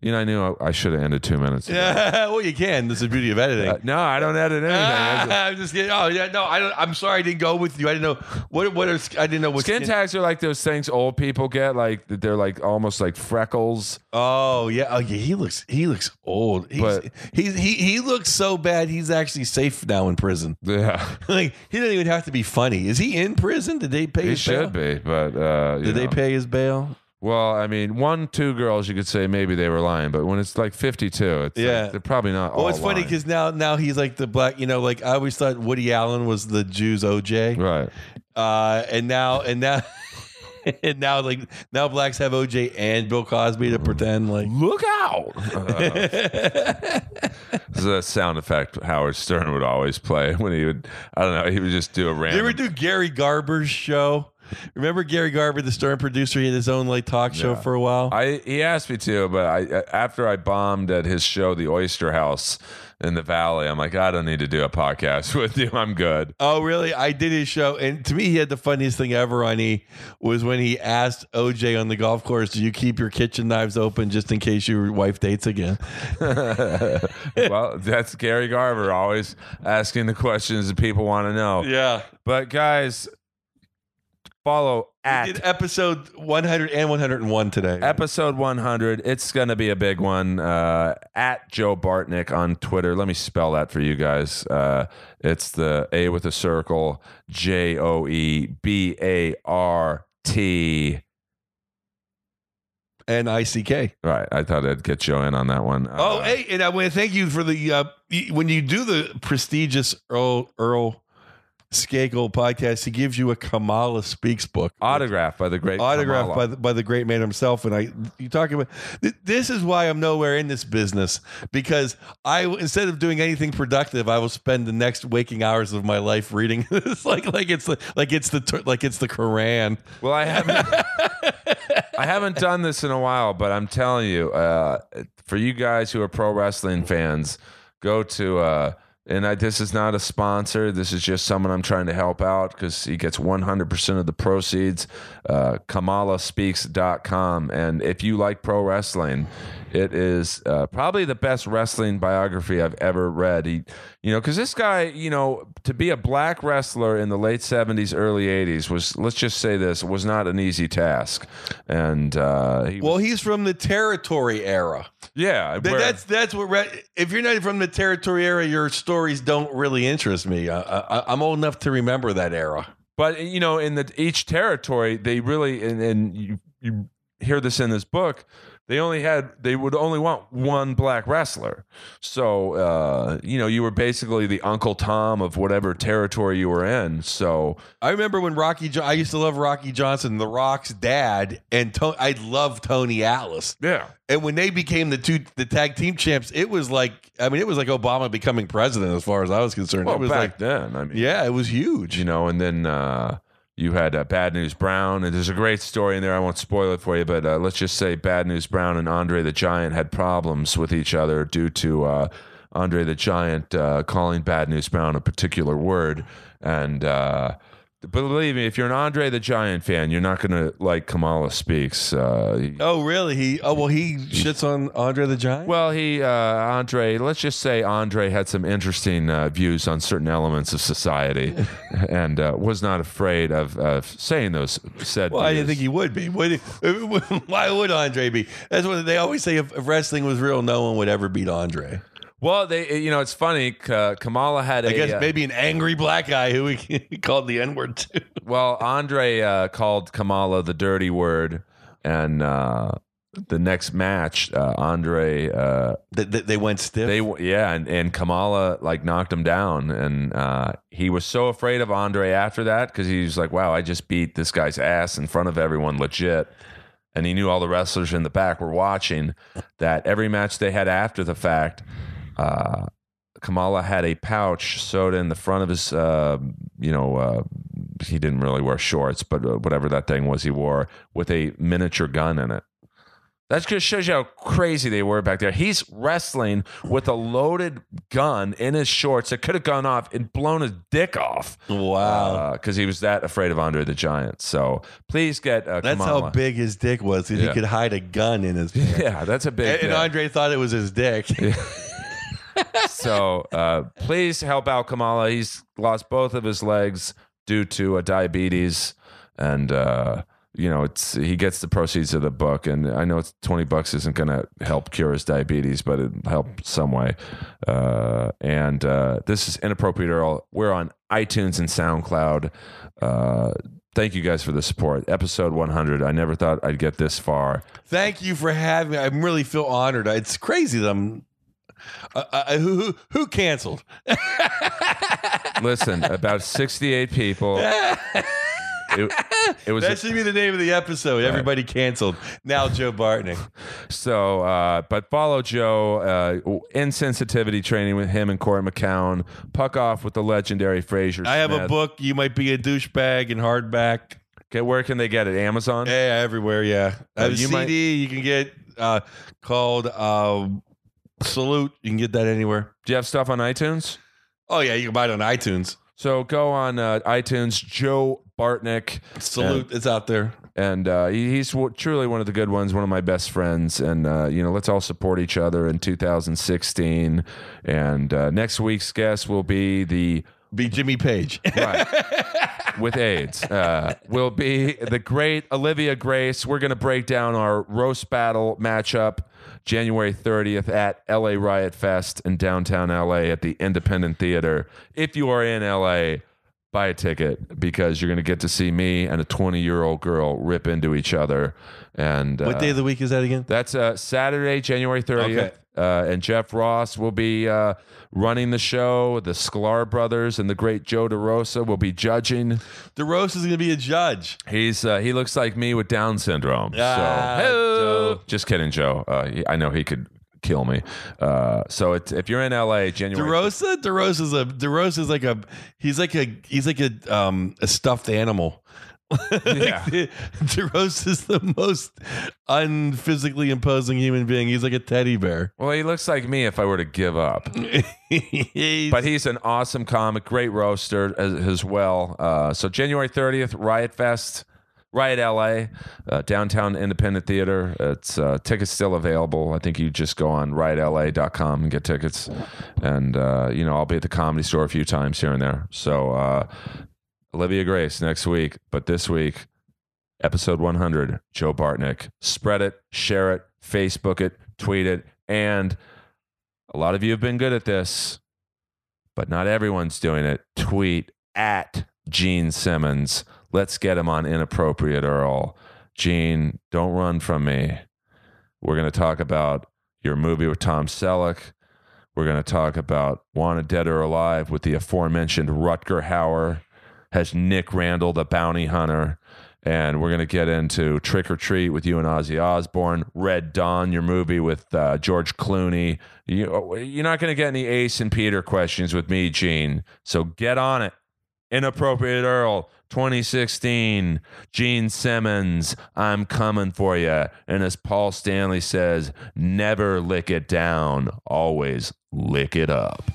You know, I knew I, I should have ended two minutes. ago. Yeah, well, you can. That's the beauty of editing. Uh, no, I don't edit anything. I I'm just kidding. Oh yeah, no, I don't, I'm sorry I didn't go with you. I didn't know what what are, I didn't know what Skin tags are like those things old people get, like they're like almost like freckles. Oh yeah, oh yeah. He looks he looks old. He's, But- he's he he looks so bad. He's actually safe now in prison. Yeah, like he doesn't even have to be funny. Is he in prison? Did they pay? His? He his should bail? be, but uh, you Did they know. pay his bail? Well, I mean, one, two girls, you could say maybe they were lying, but when it's like fifty-two, it's like, Yeah. they're probably not. Well, it's funny because now now he's like the black. You know, like I always thought Woody Allen was the Jews OJ, right. uh, and now and now. And now, like now, blacks have OJ and Bill Cosby to pretend like. Look out! This is a sound effect Howard Stern would always play when he would. I don't know. He would just do a You random. ever do Gary Garver's show? Remember Gary Garver, the Stern producer? He had his own like talk show Yeah. for a while. I he asked me to, but I uh, after I bombed at his show, the Oyster House in the Valley, I'm like, I don't need to do a podcast with you. I'm good. Oh, really? I did his show, and to me, he had the funniest thing ever on he was when he asked OJ on the golf course, "Do you keep your kitchen knives open just in case your wife dates again?" well, that's Gary Garver always asking the questions that people want to know. Yeah. But guys, follow at Did episode 100 and 101 today. episode 100 it's gonna be a big one. Uh, at joe bartnick on twitter. Let me spell that for you guys. Uh, it's the a with a circle j-o-e-b-a-r-t N I C K. right i thought i'd get joe in on that one. Oh, Uh, hey, and I want to thank you for the uh, when you do the prestigious Earl Earl Skakel podcast. He gives you a Kamala Speaks book. autographed by the great autographed Kamala. by the, by the great man himself. And I, you talking about th- this is why I'm nowhere in this business because I instead of doing anything productive, I will spend the next waking hours of my life reading. this like like it's the, like it's the like it's the Quran. Well, I haven't. I haven't done this in a while, but I'm telling you, uh, for you guys who are pro wrestling fans, go to. Uh, and I, this is not a sponsor. This is just someone I'm trying to help out because he gets 100% of the proceeds. Uh, KamalaSpeaks.com. And if you like pro wrestling, it is uh, probably the best wrestling biography I've ever read. He, you know, because this guy, you know, to be a black wrestler in the late 70s, early 80s was, let's just say this, was not an easy task. And uh, he Well, was, he's from the territory era. Yeah, Th- where- that's that's what. Re- if you're not from the territory era, your stories don't really interest me. I, I, I'm old enough to remember that era. But you know, in the each territory, they really and, and you you hear this in this book. They only had they would only want one black wrestler. So uh, you know, you were basically the Uncle Tom of whatever territory you were in. So I remember when Rocky. Jo- I used to love Rocky Johnson, The Rock's dad, and to- I love Tony Atlas. yeah, And when they became the two the tag team champs, it was like I mean, it was like Obama becoming president as far as I was concerned. well it was back like then, I mean, yeah, it was huge. you know, and then. Uh, you had uh, Bad News Brown, and there's a great story in there. I won't spoil it for you, but uh, let's just say Bad News Brown and Andre the Giant had problems with each other due to uh, Andre the Giant uh, calling Bad News Brown a particular word. And uh, believe me, if you're an Andre the Giant fan, you're not going to like Kamala Speaks. Uh, Oh really? He oh well he shits on Andre the Giant. well, he, uh, Andre, let's just say Andre had some interesting uh, views on certain elements of society and uh, was not afraid of, of saying those said Well, I didn't think he would be. Would why would Andre be? That's what they always say. If, if wrestling was real, no one would ever beat Andre. Well, they, you know, it's funny. Uh, Kamala had a. I guess uh, maybe an angry black guy who he, called the N word too. well, Andre uh, called Kamala the dirty word, and uh, the next match, uh, Andre, uh, They, they, went stiff. they yeah, and, and Kamala like knocked him down, and uh, he was so afraid of Andre after that because he was like, "Wow, I just beat this guy's ass in front of everyone, legit." And he knew all the wrestlers in the back were watching. That every match they had after the fact, uh, Kamala had a pouch sewed in the front of his, uh, you know, uh, he didn't really wear shorts, but uh, whatever that thing was he wore with a miniature gun in it. That just shows you how crazy they were back there. He's wrestling with a loaded gun in his shorts that could have gone off and blown his dick off. wow. Because he was that afraid of Andre the Giant. So please get uh, That's Kamala. how big his dick was. Yeah. He could hide a gun in his pants. Yeah, that's a big. And, and. Andre thought it was his dick. so uh, please help out Kamala. He's lost both of his legs due to uh, diabetes, and uh, you know it's he gets the proceeds of the book. And I know it's twenty bucks isn't going to help cure his diabetes, but it help some way. Uh, and uh, this is inappropriate Earl. We're on iTunes and SoundCloud. Uh, Thank you guys for the support. Episode 100. I never thought I'd get this far. Thank you for having me. I really feel honored. It's crazy that I'm. Uh, uh, who, who who canceled? Listen, about 68 people. It, it was That should be the name of the episode. Everybody canceled. Now Joe Bartnick. So, uh, but follow Joe. Uh, insensitivity training with him and Corey McCown. Puck off with the legendary Fraser. I have a book. You might be a douchebag in hardback. Okay, where can they get it? Amazon. Yeah, everywhere. Yeah, Uh, a you CD might- you can get uh, called uh, Salute. You can get that anywhere. Do you have stuff on iTunes? Oh yeah, you can buy it on iTunes. So go on uh, iTunes. Joe Bartnick, Salute. It's out there. and uh, he- he's w- truly one of the good ones. One of my best friends, and uh, you know, let's all support each other in 2016. And uh, next week's guest will be the Be Jimmy Page. Right. with AIDS. Uh, will be the great Olivia Grace. We're going to break down our roast battle matchup January 30th at LA Riot Fest in downtown LA at the Independent Theater. If you are in LA, buy a ticket because you're going to get to see me and a 20 year old girl rip into each other. And uh, what day of the week is that again? that's uh, Saturday, January 30th. Okay. Uh, and Jeff Ross will be uh, running the show. The Sklar brothers and the great Joe DeRosa will be judging. DeRosa is going to be a judge. He's uh, he looks like me with Down syndrome. Ah, so, Joe. just kidding, Joe. Uh, he- I know he could kill me. Uh, so it's, if you're in LA, January. DeRosa, DeRosa is a DeRosa is like a he's like a he's like a um a stuffed animal. Yeah. DeRosa is the most unphysically imposing human being. He's like a teddy bear. well, he looks like me if I were to give up. He's- But he's an awesome comic, great roaster as, as well. Uh, so January 30th, Riot Fest, Riot LA, uh, downtown Independent Theater. It's uh, tickets still available. I think you just go on riotla.com and get tickets. And uh, you know, I'll be at the comedy store a few times here and there. So uh, Olivia Grace next week, but this week, episode 100, Joe Bartnick. Spread it, share it, Facebook it, tweet it, and a lot of you have been good at this but not everyone's doing it. Tweet at Gene Simmons. Let's get him on Inappropriate Earl. Gene, don't run from me. We're going to talk about your movie with Tom Selleck. We're going to talk about Wanted Dead or Alive with the aforementioned Rutger Hauer. Has Nick Randall, the bounty hunter. And we're going to get into Trick or Treat with you and Ozzy Osbourne. Red Dawn, your movie with uh, George Clooney. You, you're not going to get any Ace and Peter questions with me, Gene. So get on it. Inappropriate Earl, 2016. Gene Simmons, I'm coming for you. And as Paul Stanley says, never lick it down, always lick it up.